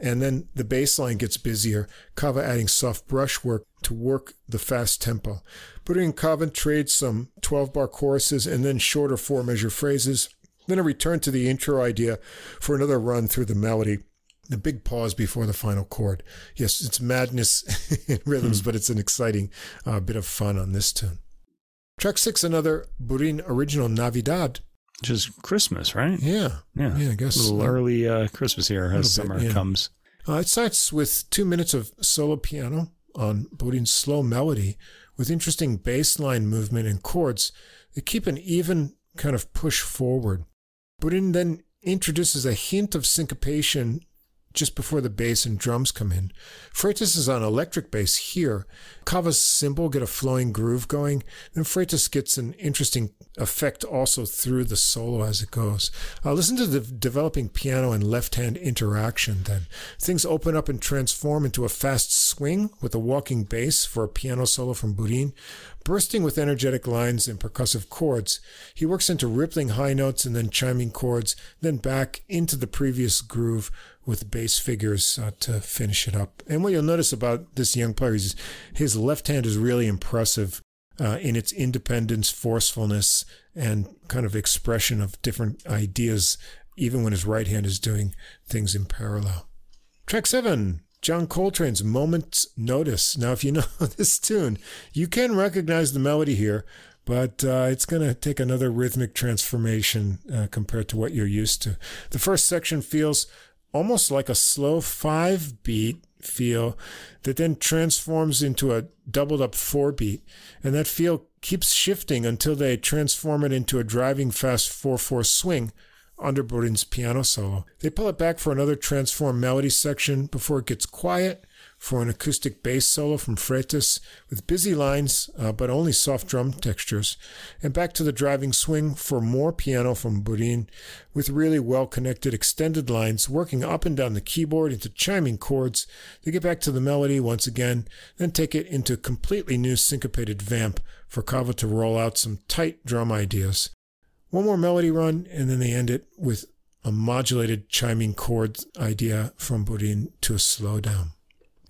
and then the bass line gets busier, Kava adding soft brushwork to work the fast tempo. Burin Kava trades some 12 bar choruses and then shorter four measure phrases, then a return to the intro idea for another run through the melody. The big pause before the final chord. Yes, it's madness [laughs] in rhythms, mm. but it's an exciting uh, bit of fun on this tune. Track six, another Burin original Navidad which is Christmas, right? Yeah. Yeah. Yeah, I guess. A little early uh, Christmas here as summer bit, yeah. comes. Uh, it starts with two minutes of solo piano on Burin's slow melody with interesting bass line movement and chords that keep an even kind of push forward. Burin then introduces a hint of syncopation just before the bass and drums come in. Freytes is on electric bass here. Kava's cymbal get a flowing groove going. Then Freytes gets an interesting effect also through the solo as it goes. Uh, listen to the developing piano and left hand interaction then. Things open up and transform into a fast swing with a walking bass for a piano solo from Burin. Bursting with energetic lines and percussive chords, he works into rippling high notes and then chiming chords, then back into the previous groove with bass figures uh, to finish it up. And what you'll notice about this young player is his left hand is really impressive uh, in its independence, forcefulness, and kind of expression of different ideas, even when his right hand is doing things in parallel. Track seven, John Coltrane's Moment's Notice. Now, if you know [laughs] this tune, you can recognize the melody here, but uh, it's going to take another rhythmic transformation uh, compared to what you're used to. The first section feels almost like a slow five beat feel that then transforms into a doubled up four beat. And that feel keeps shifting until they transform it into a driving fast 4 4 swing under Burin's piano solo. They pull it back for another transform melody section before it gets quiet for an acoustic bass solo from Freytes with busy lines uh, but only soft drum textures, and back to the driving swing for more piano from Burin with really well connected extended lines working up and down the keyboard into chiming chords. They get back to the melody once again, then take it into a completely new syncopated vamp for Kava to roll out some tight drum ideas. One more melody run, and then they end it with a modulated chiming chord idea from Burin to a slowdown.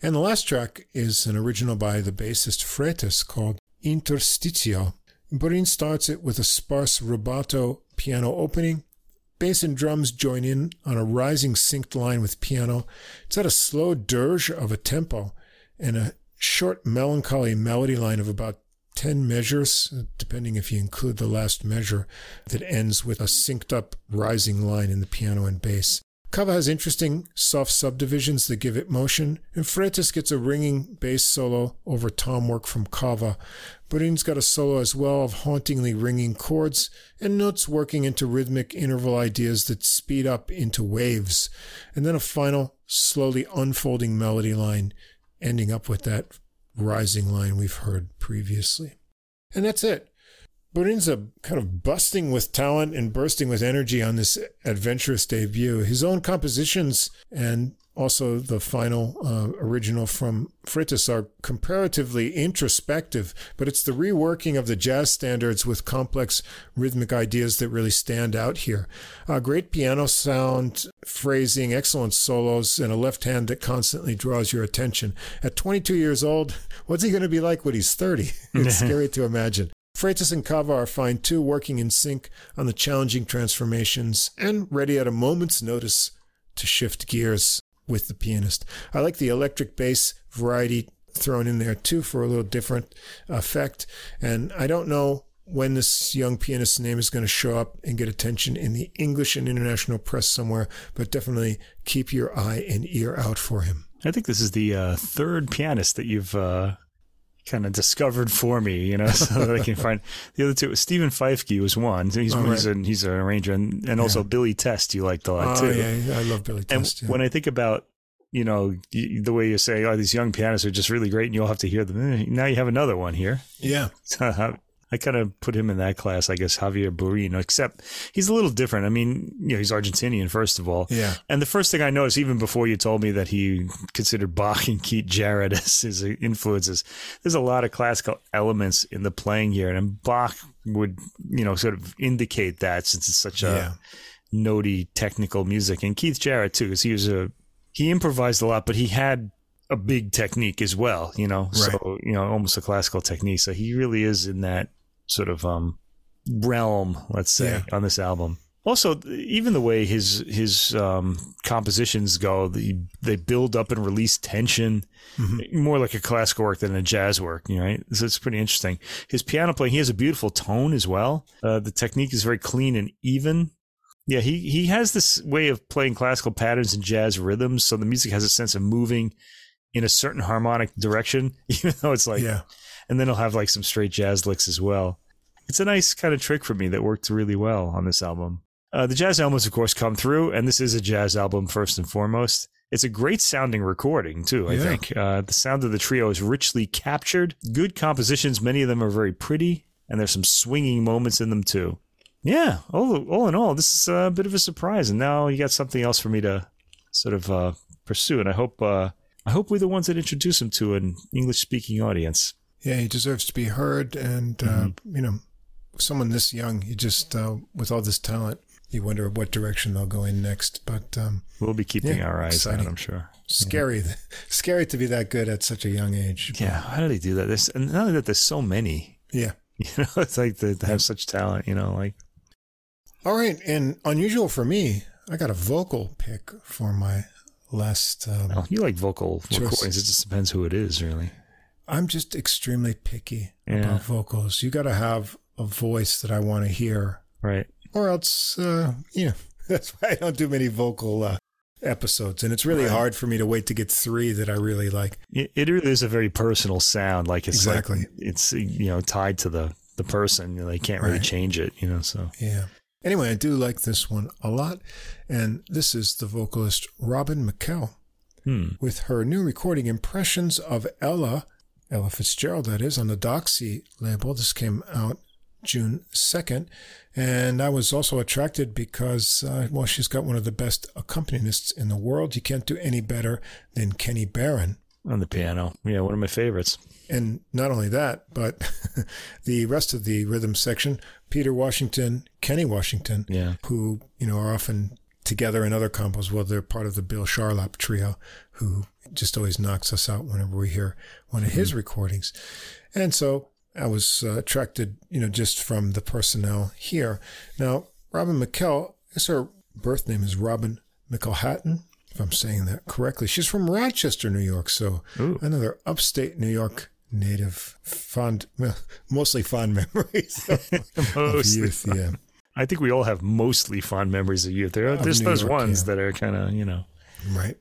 And the last track is an original by the bassist Freytes called Interstitio. Burin starts it with a sparse rubato piano opening. Bass and drums join in on a rising synced line with piano. It's at a slow dirge of a tempo and a short melancholy melody line of about 10 measures, depending if you include the last measure, that ends with a synced up rising line in the piano and bass. Kava has interesting soft subdivisions that give it motion, and Freytes gets a ringing bass solo over tom work from Kava. Burin's got a solo as well of hauntingly ringing chords and notes working into rhythmic interval ideas that speed up into waves, and then a final, slowly unfolding melody line ending up with that rising line we've heard previously. And that's it. Burin's a kind of busting with talent and bursting with energy on this adventurous debut. His own compositions and also the final uh, original from Freytes are comparatively introspective, but it's the reworking of the jazz standards with complex rhythmic ideas that really stand out here. A great piano sound, phrasing, excellent solos, and a left hand that constantly draws your attention. At 22 years old, what's he going to be like when he's 30? [laughs] It's [laughs] scary to imagine. Freytes and Kava are fine too, working in sync on the challenging transformations and ready at a moment's notice to shift gears with the pianist. I like the electric bass variety thrown in there too for a little different effect. And I don't know when this young pianist's name is going to show up and get attention in the English and international press somewhere, but definitely keep your eye and ear out for him. I think this is the uh, third pianist that you've uh, kind of discovered for me, you know, [laughs] so that I can find the other two. Steven Feifke was one. He's oh, right. he's, an, he's an arranger, and, and also yeah. Billy Test you liked a lot oh, too. yeah, I love Billy Test. And yeah. when I think about you know the way you say, oh, these young pianists are just really great, and you'll have to hear them. Eh, now you have another one here. Yeah. [laughs] I kind of put him in that class, I guess, Javier Burin, except he's a little different. I mean, you know, he's Argentinian, first of all. Yeah. And the first thing I noticed, even before you told me that he considered Bach and Keith Jarrett [laughs] as his influences, there's a lot of classical elements in the playing here. And Bach would, you know, sort of indicate that since it's such a yeah. notey technical music. And Keith Jarrett, too, because he was a, he improvised a lot, but he had a big technique as well, you know, right. so, you know, almost a classical technique. So he really is in that sort of um, realm, let's say, yeah. on this album. Also, even the way his his um, compositions go, the, they build up and release tension, mm-hmm. more like a classical work than a jazz work, right? So it's pretty interesting. His piano playing, he has a beautiful tone as well. Uh, the technique is very clean and even. Yeah, he he has this way of playing classical patterns and jazz rhythms, so the music has a sense of moving in a certain harmonic direction, [laughs] even though it's like yeah and then he'll have like some straight jazz licks as well. It's a nice kind of trick for me that worked really well on this album. Uh, the jazz elements, of course, come through, and this is a jazz album first and foremost. It's a great sounding recording too. I yeah. think uh, the sound of the trio is richly captured. Good compositions. Many of them are very pretty, and there's some swinging moments in them too. Yeah, all all in all, this is a bit of a surprise, and now you got something else for me to sort of uh, pursue. And I hope uh, I hope we're the ones that introduce him to an English speaking audience yeah, he deserves to be heard. And, uh, mm-hmm. uh, you know, someone this young, he just, uh, with all this talent, you wonder what direction they'll go in next. But um, we'll be keeping yeah, our eyes exciting. on, I'm sure. Scary, yeah. scary to be that good at such a young age. Yeah, how do they do that? There's, and not only that, there's so many. Yeah, [laughs] you know, it's like to, to have such talent. You know, like. All right, and unusual for me, I got a vocal pick for my last. Um, well, you like vocal choice. recordings. It just depends who it is, really. I'm just extremely picky yeah. about vocals. You got to have a voice that I want to hear. Right. Or else, uh, you know, [laughs] that's why I don't do many vocal uh, episodes. And it's really right. hard for me to wait to get three that I really like. It, it really is a very personal sound. Like it's exactly. Like, it's, you know, tied to the, the person. You know, they can't really right. change it, you know, so. Yeah. Anyway, I do like this one a lot. And this is the vocalist Robin McKelle hmm. with her new recording Impressions of Ella Ella Fitzgerald, that is, on the Doxie label. This came out June 2nd. And I was also attracted because, uh, well, she's got one of the best accompanists in the world. You can't do any better than Kenny Barron. on the piano. Yeah, one of my favorites. And not only that, but [laughs] the rest of the rhythm section, Peter Washington, Kenny Washington, yeah. who, you know, are often together in other combos. Well, they're part of the Bill Charlap trio, who just always knocks us out whenever we hear one of his mm-hmm. recordings. And so I was uh, attracted, you know, just from the personnel here. Now, Robin McKelle, I guess her birth name is Robin McElhatton, if I'm saying that correctly. She's from Rochester, New York. So Ooh. another upstate New York native, fond, [laughs] mostly fond memories [laughs] of, of youth. Fun. Yeah. I think we all have mostly fond memories of youth. There, are, there's those York, ones yeah. that are kind of, you know. Right.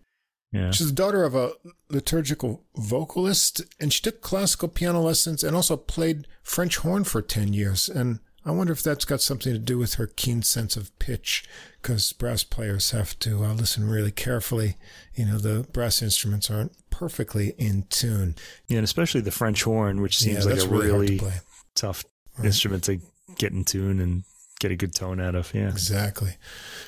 Yeah. She's the daughter of a liturgical vocalist, and she took classical piano lessons and also played French horn for 10 years. And I wonder if that's got something to do with her keen sense of pitch, because brass players have to uh, listen really carefully. You know, the brass instruments aren't perfectly in tune. Yeah, and especially the French horn, which seems yeah, like a really, really to tough right. instrument to get in tune and get a good tone out of. Yeah, exactly.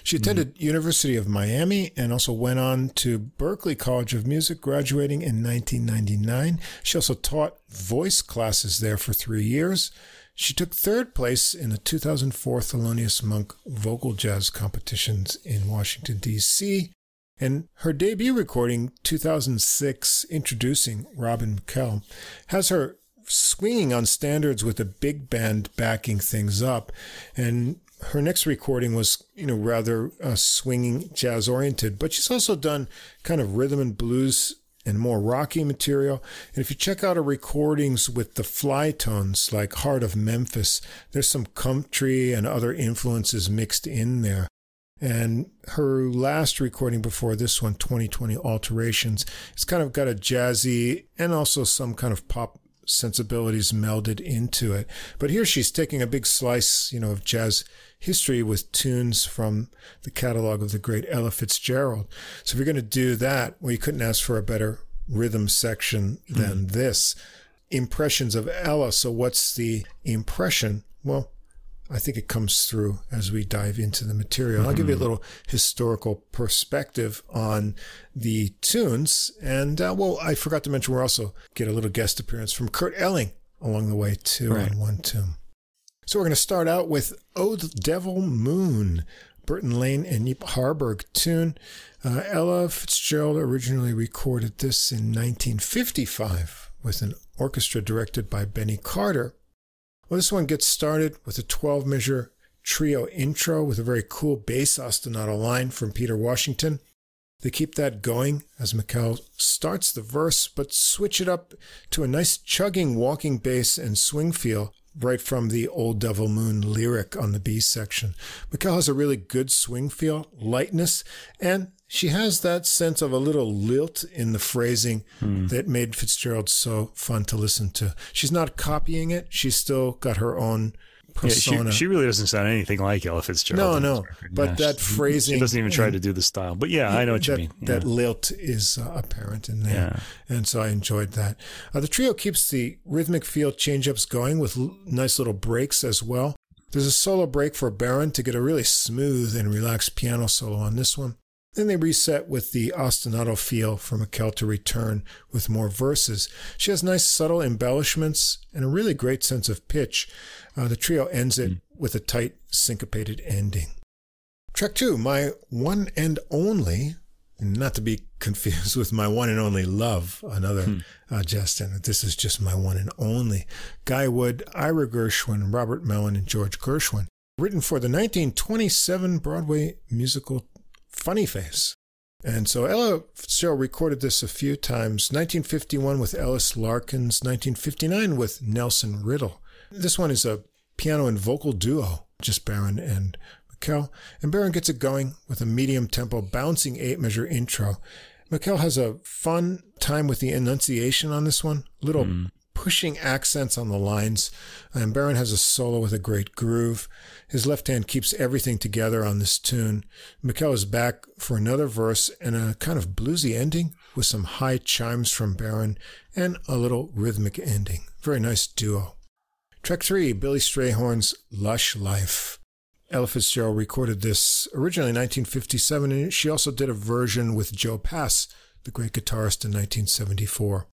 She attended mm University of Miami and also went on to Berklee College of Music, graduating in 1999. She also taught voice classes there for three years. She took third place in the 2004 Thelonious Monk Vocal Jazz competitions in Washington, D.C. And her debut recording, 2006, introducing Robin McKelle, has her swinging on standards with a big band backing things up. And her next recording was, you know, rather uh, swinging jazz oriented, but she's also done kind of rhythm and blues and more rocky material. And if you check out her recordings with the Flytones, like Heart of Memphis, there's some country and other influences mixed in there. And her last recording before this one, 2020 Alterations, it's kind of got a jazzy and also some kind of pop sensibilities melded into it. But here she's taking a big slice, you know, of jazz history with tunes from the catalog of the great Ella Fitzgerald. So if you're going to do that, well, you couldn't ask for a better rhythm section than mm. this. Impressions of Ella. So what's the impression? Well, I think it comes through as we dive into the material. Mm-hmm. I'll give you a mm-hmm. little historical perspective on the tunes. And, uh, well, I forgot to mention, we'll also get a little guest appearance from Kurt Elling along the way, too, right. on one tune. So we're going to start out with Oh the Devil Moon, Burton Lane and Yip Harburg tune. Uh, Ella Fitzgerald originally recorded this in 1955 with an orchestra directed by Benny Carter. Well, this one gets started with a 12 measure trio intro with a very cool bass ostinato line from Peter Washington. They keep that going as McKelle starts the verse, but switch it up to a nice chugging walking bass and swing feel right from the Old Devil Moon lyric on the B section. McKelle has a really good swing feel, lightness, and she has that sense of a little lilt in the phrasing hmm. that made Fitzgerald so fun to listen to. She's not copying it. She's still got her own persona. Yeah, she, she really doesn't sound anything like Ella Fitzgerald. No, no. But yeah, that she, phrasing. She doesn't even try to do the style. But yeah, I know what that, you mean. Yeah. That lilt is uh, apparent in there. And so I enjoyed that. Uh, the trio keeps the rhythmic feel change ups going with l- nice little breaks as well. There's a solo break for Barron to get a really smooth and relaxed piano solo on this one. Then they reset with the ostinato feel for McKelle to return with more verses. She has nice subtle embellishments and a really great sense of pitch. Uh, the trio ends it mm. with a tight syncopated ending. Track two, My One and Only, not to be [laughs] confused with My One and Only Love, another hmm. uh, standard. This is just My One and Only. Guy Wood, Ira Gershwin, Robert Mellin, and George Gershwin. Written for the 1927 Broadway musical Funny Face. And so Ella Fitzgerald recorded this a few times 1951 with Ellis Larkins, 1959 with Nelson Riddle. This one is a piano and vocal duo, just Barron and McKelle. And Barron gets it going with a medium tempo, bouncing eight measure intro. McKelle has a fun time with the enunciation on this one. Little mm pushing accents on the lines. And Barron has a solo with a great groove. His left hand keeps everything together on this tune. McKelle is back for another verse and a kind of bluesy ending with some high chimes from Barron and a little rhythmic ending. Very nice duo. Track three, Billy Strayhorn's Lush Life. Ella Fitzgerald recorded this originally in 1957, and she also did a version with Joe Pass the great guitarist in 1974.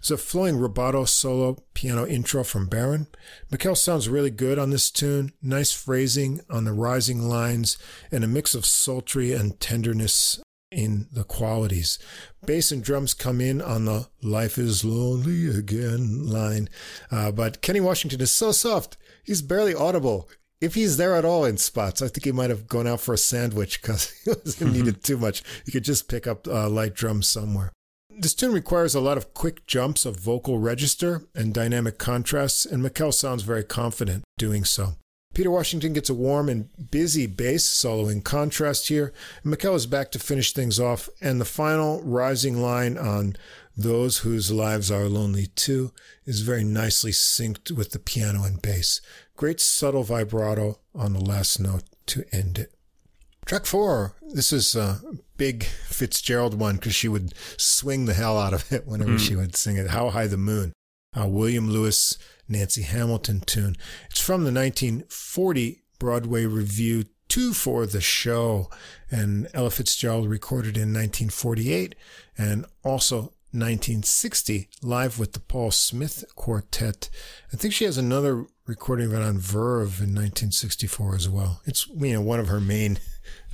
It's a flowing rubato solo piano intro from Barron. McKelle sounds really good on this tune. Nice phrasing on the rising lines and a mix of sultry and tenderness in the qualities. Bass and drums come in on the Life is Lonely Again line. Uh, but Kenny Washington is so soft. He's barely audible if he's there at all in spots, I think he might have gone out for a sandwich because [laughs] he wasn't [laughs] needed too much. He could just pick up uh, light drums somewhere. This tune requires a lot of quick jumps of vocal register and dynamic contrasts, and McKelle sounds very confident doing so. Peter Washington gets a warm and busy bass solo in contrast here. And McKelle is back to finish things off, and the final rising line on those whose lives are lonely too is very nicely synced with the piano and bass. Great subtle vibrato on the last note to end it. Track four. This is a big Fitzgerald one because she would swing the hell out of it whenever mm. she would sing it. How High the Moon, a William Lewis, Nancy Hamilton tune. It's from the 1940 Broadway revue Two for the Show, and Ella Fitzgerald recorded in 1948 and also 1960 live with the Paul Smith Quartet. I think she has another recording of it on Verve in 1964 as well. It's you know one of her main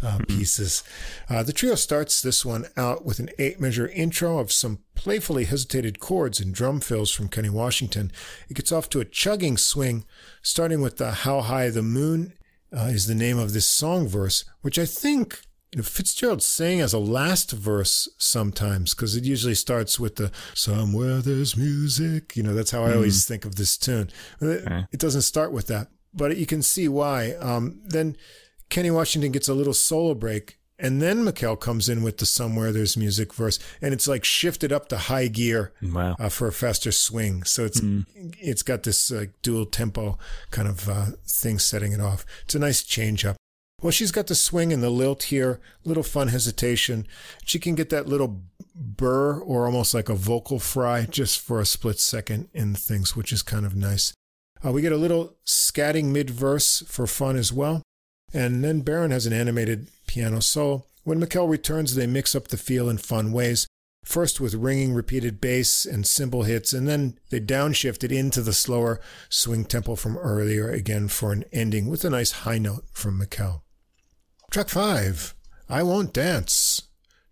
uh, mm-hmm. pieces. Uh, the trio starts this one out with an eight measure intro of some playfully hesitated chords and drum fills from Kenny Washington. It gets off to a chugging swing, starting with the How High the Moon uh, is the name of this song verse, which I think you know, Fitzgerald sang as a last verse sometimes because it usually starts with the somewhere there's music. You know, that's how I mm. always think of this tune. Okay. It doesn't start with that, but you can see why. Um, then Kenny Washington gets a little solo break. And then McKelle comes in with the somewhere there's music verse, and it's like shifted up to high gear wow. uh, for a faster swing. So it's mm. it's got this uh, dual tempo kind of uh, thing setting it off. It's a nice change up. Well, she's got the swing and the lilt here, little fun hesitation. She can get that little burr or almost like a vocal fry just for a split second in things, which is kind of nice. Uh, we get a little scatting mid verse for fun as well. And then Barron has an animated piano solo. When McKelle returns, they mix up the feel in fun ways. First with ringing repeated bass and cymbal hits, and then they downshift it into the slower swing tempo from earlier again for an ending with a nice high note from McKelle. Track five, I Won't Dance,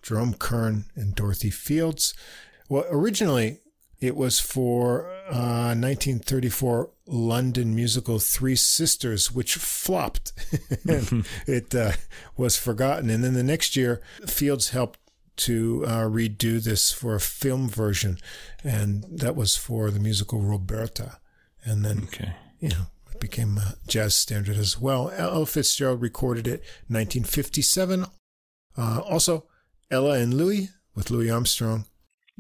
Jerome Kern and Dorothy Fields. Well, originally it was for uh, 1934 London musical Three Sisters, which flopped. [laughs] [laughs] it uh, was forgotten. And then the next year, Fields helped to uh, redo this for a film version, and that was for the musical Roberta. And then, okay. you know, became a jazz standard as well. Ella Fitzgerald recorded it 1957. Uh, also, Ella and Louis with Louis Armstrong.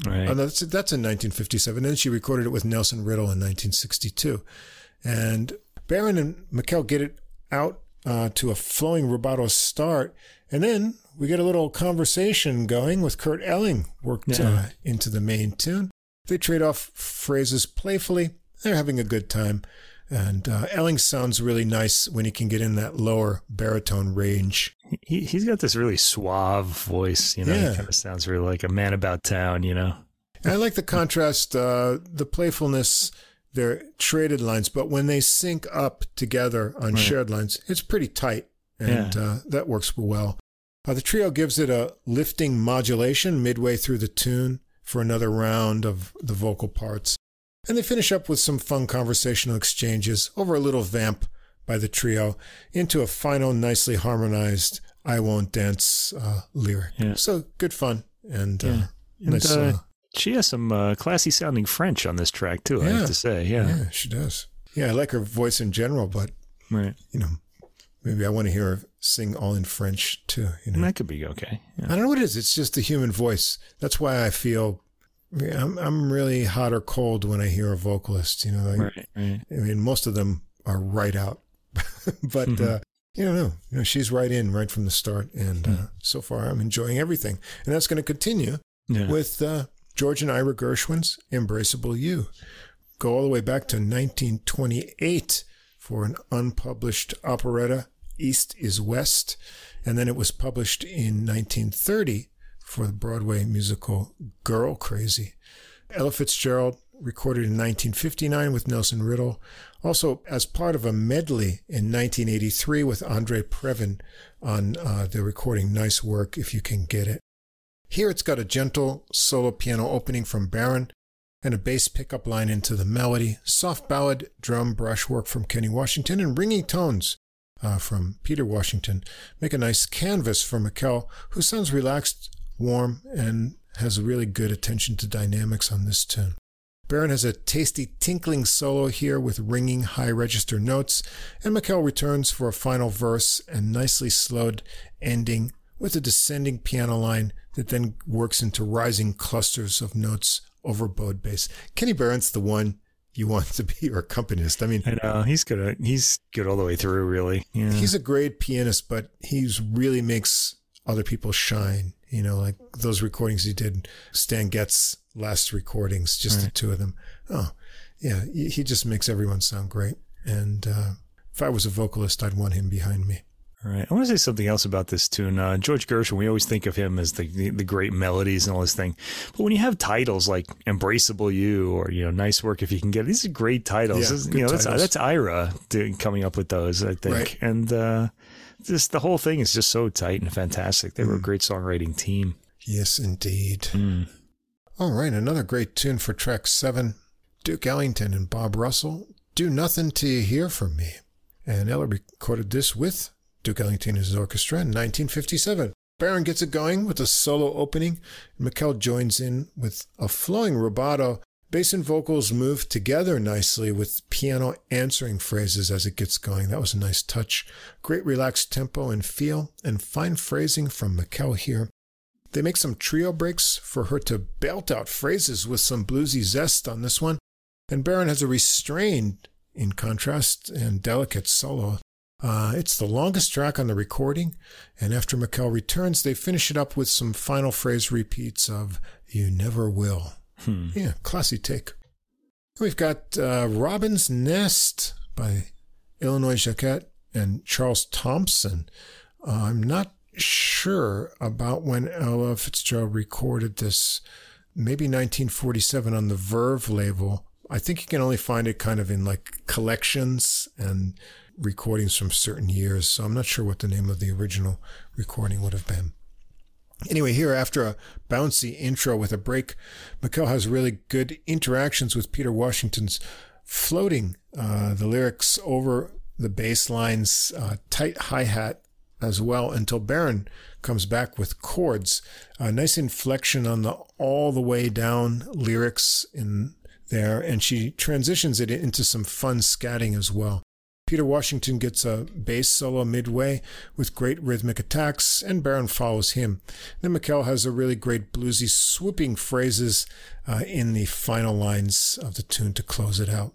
Right. Uh, that's, that's in 1957. Then she recorded it with Nelson Riddle in 1962. And Barron and McKelle get it out uh, to a flowing rubato start. And then we get a little conversation going with Kurt Elling worked yeah. uh, into the main tune. They trade off phrases playfully. They're having a good time. And uh, Elling sounds really nice when he can get in that lower baritone range. He, he's got this really suave voice, you know, yeah. he kind of sounds really like a man about town, you know. I like the contrast, uh, the playfulness, they're traded lines, but when they sync up together on right. shared lines, it's pretty tight, and yeah. uh, that works well. Uh, the trio gives it a lifting modulation midway through the tune for another round of the vocal parts. And they finish up with some fun conversational exchanges over a little vamp by the trio into a final, nicely harmonized I Won't Dance uh, lyric. Yeah. So good fun and, uh, and nice. Uh, she has some uh, classy sounding French on this track, too, I have to say. Yeah. yeah, she does. Yeah, I like her voice in general, but, right. you know, maybe I want to hear her sing all in French, too. You know? That could be okay. I don't know what it is. It's just the human voice. That's why I feel I'm I'm really hot or cold when I hear a vocalist. You know, like, right, right. I mean, most of them are right out, [laughs] but mm-hmm. uh, you know, you know, she's right in right from the start, and mm-hmm. uh, so far I'm enjoying everything, and that's going to continue yeah. with uh, George and Ira Gershwin's "Embraceable You." Go all the way back to 1928 for an unpublished operetta, "East is West," and then it was published in 1930 for the Broadway musical Girl Crazy. Ella Fitzgerald recorded in 1959 with Nelson Riddle, also as part of a medley in 1983 with Andre Previn on uh, the recording Nice Work If You Can Get It. Here it's got a gentle solo piano opening from Barron and a bass pickup line into the melody, soft ballad drum brushwork from Kenny Washington, and ringing tones uh, from Peter Washington make a nice canvas for McKelle, who sounds relaxed, warm, and has a really good attention to dynamics on this tune. Barron has a tasty tinkling solo here with ringing high register notes, and McKelle returns for a final verse and nicely slowed ending with a descending piano line that then works into rising clusters of notes over bowed bass. Kenny Barron's the one you want to be your accompanist. I mean, I know he's good. He's good all the way through. Really, yeah. he's a great pianist, but he's really makes other people shine. You know, like those recordings he did, Stan Getz last recordings, just right. the two of them. Oh, yeah, he just makes everyone sound great. And uh, if I was a vocalist, I'd want him behind me. All right. I want to say something else about this tune. Uh, George Gershwin, we always think of him as the, the, the great melodies and all this thing. But when you have titles like "Embraceable You" or you know "Nice Work If You Can Get," it, these are great titles. Yeah, you know, that's, that's Ira doing, coming up with those, I think. Right. And uh, just the whole thing is just so tight and fantastic. They were mm. a great songwriting team. Yes, indeed. Mm. All right, another great tune for track seven. Duke Ellington and Bob Russell. Do nothing till you hear from me. And Ella recorded this with Duke Ellington and his orchestra in 1957. Barron gets it going with a solo opening. McKelle joins in with a flowing rubato. Bass and vocals move together nicely with piano answering phrases as it gets going. That was a nice touch. Great relaxed tempo and feel, and fine phrasing from McKelle here. They make some trio breaks for her to belt out phrases with some bluesy zest on this one. And Barron has a restrained, in contrast, and delicate solo uh, it's the longest track on the recording, and after McKelle returns, they finish it up with some final phrase repeats of "You never will." Hmm. Yeah, classy take. We've got uh, "Robin's Nest" by Illinois Jacquet and Charles Thompson. Uh, I'm not sure about when Ella Fitzgerald recorded this. Maybe 1947 on the Verve label. I think you can only find it kind of in like collections and recordings from certain years, so I'm not sure what the name of the original recording would have been. Anyway, here after a bouncy intro with a break, McKelle has really good interactions with Peter Washington's floating uh, the lyrics over the bass line's uh, tight hi hat as well until Barron comes back with chords. A nice inflection on the all the way down lyrics in there, and she transitions it into some fun scatting as well. Peter Washington gets a bass solo midway with great rhythmic attacks, and Barron follows him. Then McKelle has a really great bluesy swooping phrases uh, in the final lines of the tune to close it out.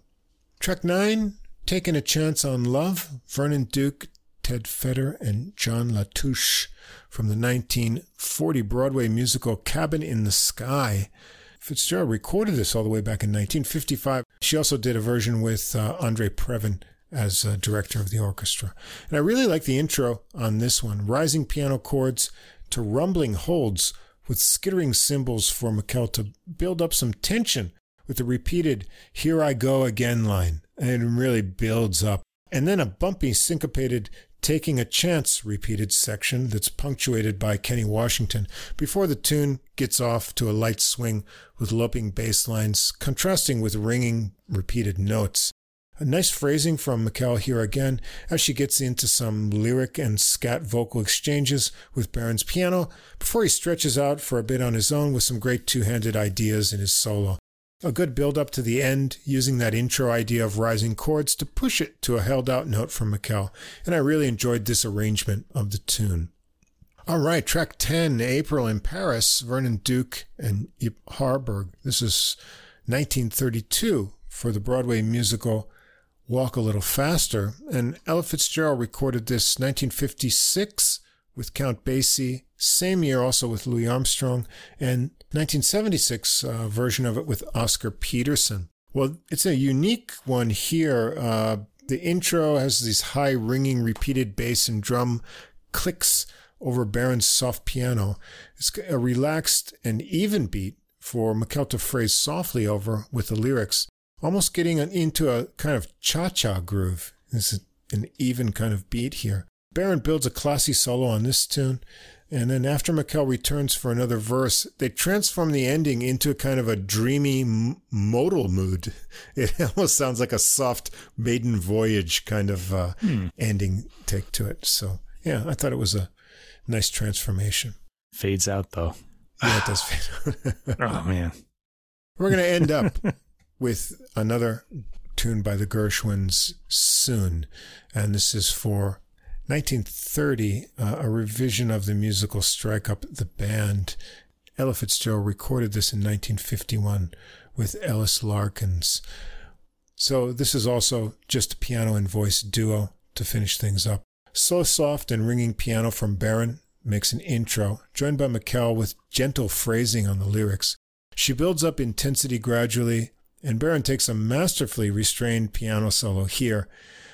Track 9, Taking a Chance on Love, Vernon Duke, Ted Fetter, and John Latouche from the 1940 Broadway musical Cabin in the Sky. Fitzgerald recorded this all the way back in 1955. She also did a version with uh, Andre Previn as director of the orchestra. And I really like the intro on this one rising piano chords to rumbling holds with skittering cymbals for McKelle to build up some tension with the repeated Here I Go Again line. And it really builds up. And then a bumpy, syncopated Taking a Chance repeated section that's punctuated by Kenny Washington before the tune gets off to a light swing with loping bass lines contrasting with ringing repeated notes. A nice phrasing from McKelle here again as she gets into some lyric and scat vocal exchanges with Barron's piano before he stretches out for a bit on his own with some great two handed ideas in his solo. A good build up to the end, using that intro idea of rising chords to push it to a held out note from McKelle, and I really enjoyed this arrangement of the tune. All right, track 10, April in Paris, Vernon Duke and Yip Harburg. This is 1932 for the Broadway musical Walk a Little Faster. And Ella Fitzgerald recorded this 1956 with Count Basie, same year also with Louis Armstrong, and 1976 uh, version of it with Oscar Peterson. Well, it's a unique one here. Uh, the intro has these high ringing repeated bass and drum clicks over Barron's soft piano. It's a relaxed and even beat for McKelle to phrase softly over with the lyrics, almost getting into a kind of cha-cha groove. This is an even kind of beat here. Barron builds a classy solo on this tune, and then after McKelle returns for another verse, they transform the ending into a kind of a dreamy modal mood. [laughs] It almost sounds like a soft maiden voyage kind of uh, hmm. ending take to it. So, yeah, I thought it was a nice transformation. Fades out, though. Yeah, it does fade out. [laughs] oh, man. We're going to end up [laughs] with another tune by the Gershwins soon. And this is for 1930, uh, a revision of the musical Strike Up the Band. Ella Fitzgerald recorded this in 1951 with Ellis Larkins. So this is also just a piano and voice duo to finish things up. So soft and ringing piano from Barron makes an intro, joined by McKelle with gentle phrasing on the lyrics. She builds up intensity gradually, and Barron takes a masterfully restrained piano solo here.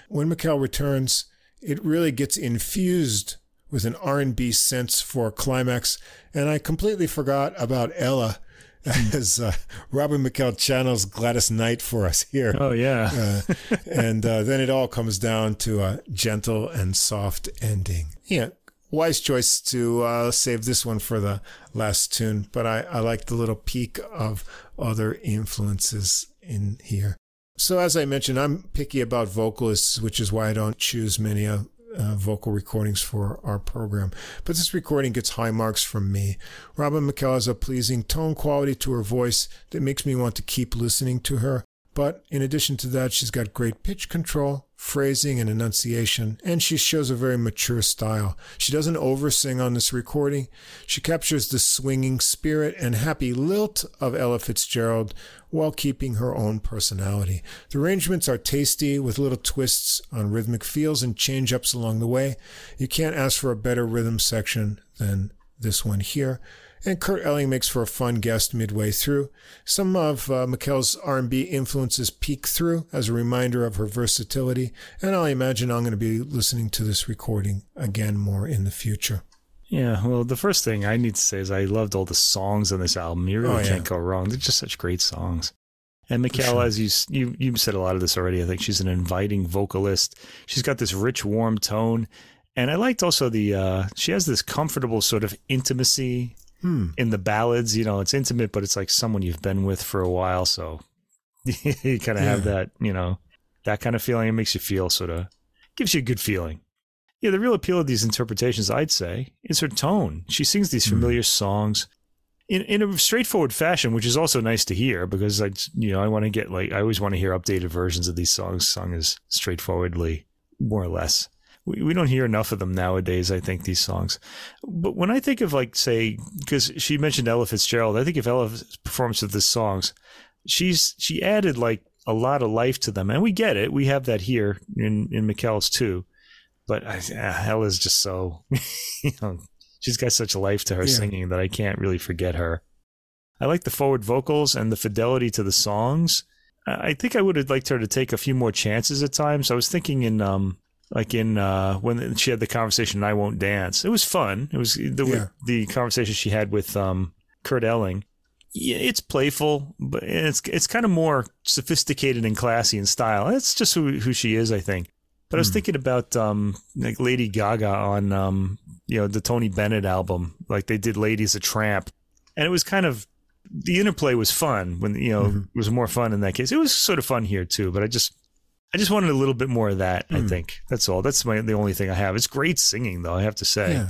When McKelle returns, it really gets infused with an R&B sense for climax. And I completely forgot about Ella [laughs] as uh, Robin McKelle channels Gladys Knight for us here. Oh, yeah. uh, and uh, then it all comes down to a gentle and soft ending. Yeah, wise choice to uh, save this one for the last tune, but I, I like the little peek of other influences in here. So, as I mentioned, I'm picky about vocalists, which is why I don't choose many uh, uh, vocal recordings for our program. But this recording gets high marks from me. Robin McKelle has a pleasing tone quality to her voice that makes me want to keep listening to her. But in addition to that, she's got great pitch control, phrasing, and enunciation, and she shows a very mature style. She doesn't oversing on this recording. She captures the swinging spirit and happy lilt of Ella Fitzgerald while keeping her own personality. The arrangements are tasty with little twists on rhythmic feels and change ups along the way. You can't ask for a better rhythm section than this one here and Kurt Elling makes for a fun guest midway through. Some of uh, R&B influences peek through as a reminder of her versatility, and I imagine I'm going to be listening to this recording again more in the future. Yeah, well, the first thing I need to say is I loved all the songs on this album. You really oh, yeah. can't go wrong. They're just such great songs. And McKelle, sure. as you you you said a lot of this already, I think she's an inviting vocalist. She's got this rich, warm tone, and I liked also the uh, she has this comfortable sort of intimacy hmm. in the ballads. You know, it's intimate, but it's like someone you've been with for a while. So [laughs] you kind of yeah. have that, you know, that kind of feeling. It makes you feel sort of, gives you a good feeling. Yeah, the real appeal of these interpretations, I'd say, is her tone. She sings these hmm. familiar songs in in a straightforward fashion, which is also nice to hear because I, you know, I want to get like I always want to hear updated versions of these songs sung as straightforwardly, more or less we, we don't hear enough of them nowadays. I think these songs, but when I think of like say, because she mentioned Ella Fitzgerald, I think of Ella's performance of the songs, she's she added like a lot of life to them, and we get it. We have that here in in McKelle's too, but I, uh, Ella's just so, [laughs] you know, she's got such life to her yeah. singing that I can't really forget her. I like the forward vocals and the fidelity to the songs. I think I would have liked her to take a few more chances at times. I was thinking in um, like in uh, when she had the conversation "I won't dance." It was fun. It was the yeah. the conversation she had with um, Kurt Elling. Yeah, it's playful, but it's it's kind of more sophisticated and classy in style. That's just who who she is, I think. But I was hmm. thinking about um, like Lady Gaga on um, you know the Tony Bennett album, like they did "Lady Is a Tramp," and it was kind of the interplay was fun when you know mm-hmm. it was more fun in that case. It was sort of fun here too, but I just I just wanted a little bit more of that. Mm. I hmm. think that's all. That's my the only thing I have. It's great singing, though. I have to say. Yeah.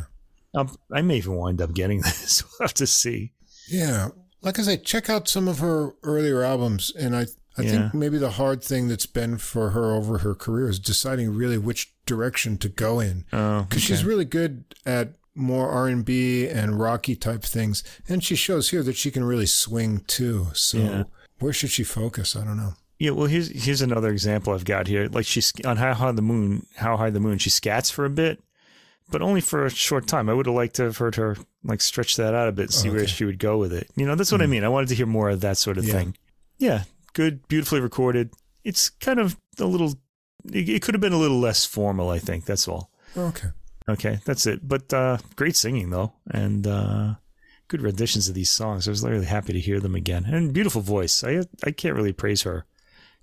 Um, I may even wind up getting [laughs] this. we'll have to see. Yeah, like I say, check out some of her earlier albums, and I I yeah. think maybe the hard thing that's been for her over her career is deciding really which direction to go in. Oh, because okay. she's really good at more R and B and rocky type things, and she shows here that she can really swing too. So yeah. where should she focus? I don't know. Yeah, well, here's here's another example I've got here. Like she's on how high the moon, how high the moon. She scats for a bit, but only for a short time. I would have liked to have heard her like stretch that out a bit, see okay. where she would go with it. You know, that's what mm. I hmm. mean. I wanted to hear more of that sort of yeah. thing. Yeah, good, beautifully recorded. It's kind of a little. It, it could have been a little less formal. I think that's all. Okay. Okay, that's it. But uh, great singing though, and uh, good renditions of these songs. I was really happy to hear them again, and beautiful voice. I I can't really praise her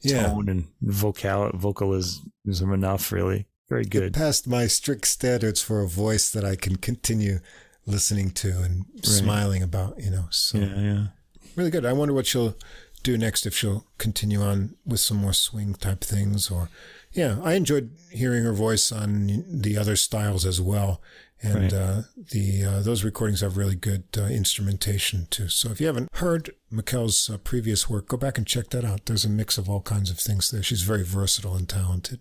Yeah. tone and vocal vocalism enough. Really, very It good. passed my strict standards for a voice that I can continue listening to and smiling about, you know. So Yeah, yeah. really good. I wonder what she'll do next if she'll continue on with some more swing type things or yeah, I enjoyed hearing her voice on the other styles as well. And Right. uh, the uh, those recordings have really good uh, instrumentation too. So if you haven't heard McKelle's uh, previous work, go back and check that out. There's a mix of all kinds of things there. She's very versatile and talented.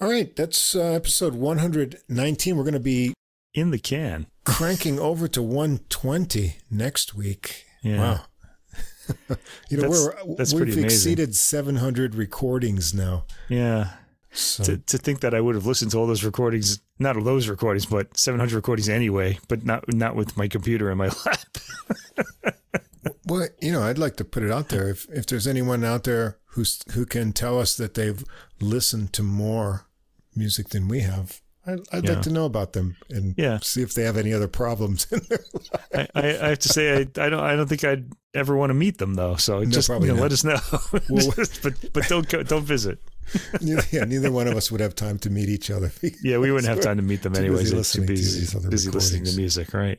All right, that's uh, episode 119. We're going to be In the can. cranking over to 120 next week. Yeah. Wow. [laughs] you know, That's- we're, that's we've exceeded 700 recordings now. Yeah. So To, to think that I would have listened to all those recordings, not all those recordings, but 700 recordings anyway, but not not with my computer in my [laughs] lap. Well, you know, I'd like to put it out there. If if there's anyone out there who's who can tell us that they've listened to more music than we have, I'd, I'd Yeah. like to know about them and Yeah. see if they have any other problems [laughs] in their life. I, I, I have to say I, I don't I don't think I'd ever want to meet them though. So just you know, let us know. [laughs] Well- but but don't go, don't visit. [laughs] neither, yeah, neither one of us would have time to meet each other. [laughs] Yeah, we wouldn't have time to meet them anyways. busy It's too to busy, these other busy listening to music, right?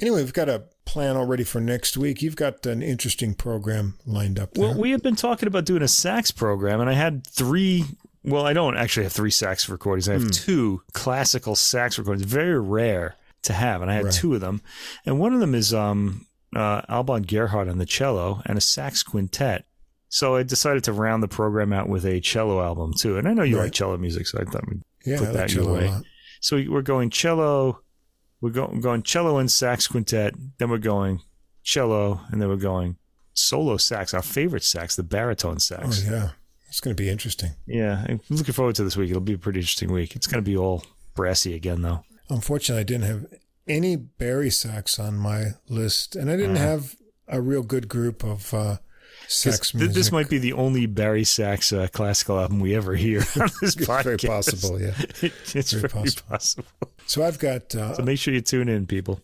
Anyway, we've got a plan already for next week. You've got an interesting program lined up. There. Well, we have been talking about doing a sax program, and I had three. Well, I don't actually have three sax recordings. I have Hmm. two classical sax recordings. Very rare to have, and I had Right. two of them. And one of them is um, uh, Alban Gerhardt on the cello and a sax quintet. So I decided to round the program out with a cello album too. And I know you Right. like cello music, so I thought we'd yeah, put I that like your way. So we- we're going cello, we're go, going cello and sax quintet. Then we're going cello, and then we're going solo sax. Our favorite sax, the baritone sax. Oh yeah, it's going to be interesting. yeah. I'm looking forward to this week. It'll be a pretty interesting week. It's going to be all brassy again, though. Unfortunately, I didn't have any bari sax on my list, and I didn't Uh. have a real good group of uh, sax th- music. this might be the only bari sax uh, classical album we ever hear on this It's podcast. very possible, yeah. [laughs] It's Very very, possible. possible. So I've got uh, So make sure you tune in, people.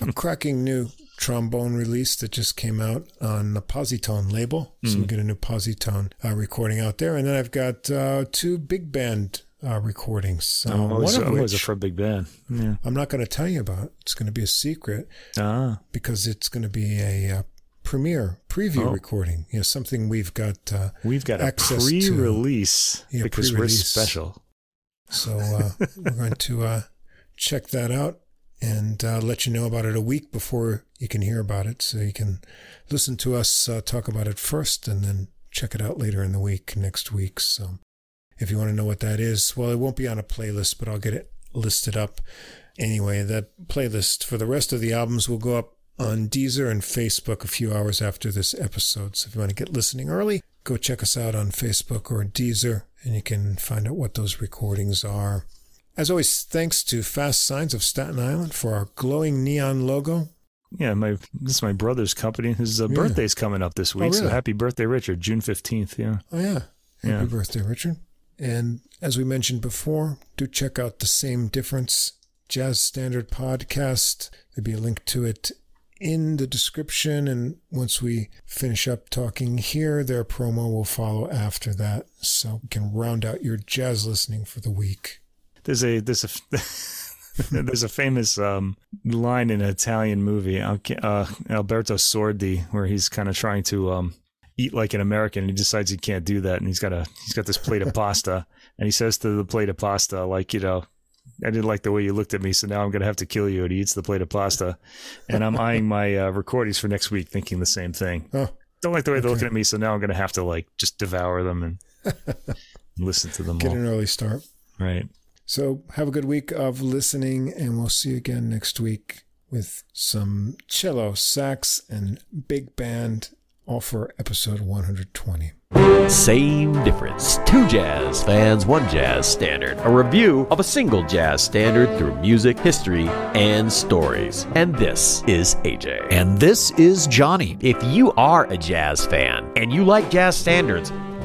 a [laughs] cracking new trombone release that just came out on the Positone label. So Hmm. we get a new Positone uh, recording out there, and then I've got uh, two big band uh, recordings. I'm always, one of a which for a big band. Yeah. I'm not going to tell you about. It. It's going to be a secret Ah, because it's going to be a uh, premiere preview Oh. recording. You know, something we've got. Uh, we've got a Access to- pre-release Yeah, because pre-release. we're special. So uh, we're going to uh, check that out and uh, let you know about it a week before you can hear about it. So you can listen to us uh, talk about it first and then check it out later in the week, next week. So if you want to know what that is, well, it won't be on a playlist, but I'll get it listed up. Anyway, that playlist for the rest of the albums will go up on Deezer and Facebook a few hours after this episode. So if you want to get listening early, go check us out on Facebook or Deezer and you can find out what those recordings are. As always, thanks to Fast Signs of Staten Island for our glowing neon logo. Yeah, my this is my brother's company. His uh, Yeah. birthday's coming up this week, so really? happy birthday, Richard! June fifteenth. Yeah, Oh, yeah. Happy Yeah. birthday, Richard. And as we mentioned before, do check out the Same Difference Jazz Standard podcast. There'll be a link to it in the description. And once we finish up talking here, their promo will follow after that. So we can round out your jazz listening for the week. there's a there's a [laughs] there's a famous um, line in an Italian movie, uh, Alberto Sordi, where he's kind of trying to um, eat like an American, and he decides he can't do that, and he's got a he's got this plate of [laughs] pasta, and he says to the plate of pasta, like you know. I didn't like the way you looked at me, so now I'm going to have to kill you. And he eats the plate of pasta. And I'm eyeing my uh, recordings for next week, thinking the same thing. Oh, Don't like the way they're looking at me, so now I'm going to have to like just devour them and [laughs] listen to them get all. an early start. Right. So have a good week of listening, and we'll see you again next week with some cello, sax, and big band, all for episode 120. Same difference. Two jazz fans, one jazz standard. A review of a single jazz standard through music, history, and stories. And this is AJ. And this is Johnny. If you are a jazz fan and you like jazz standards,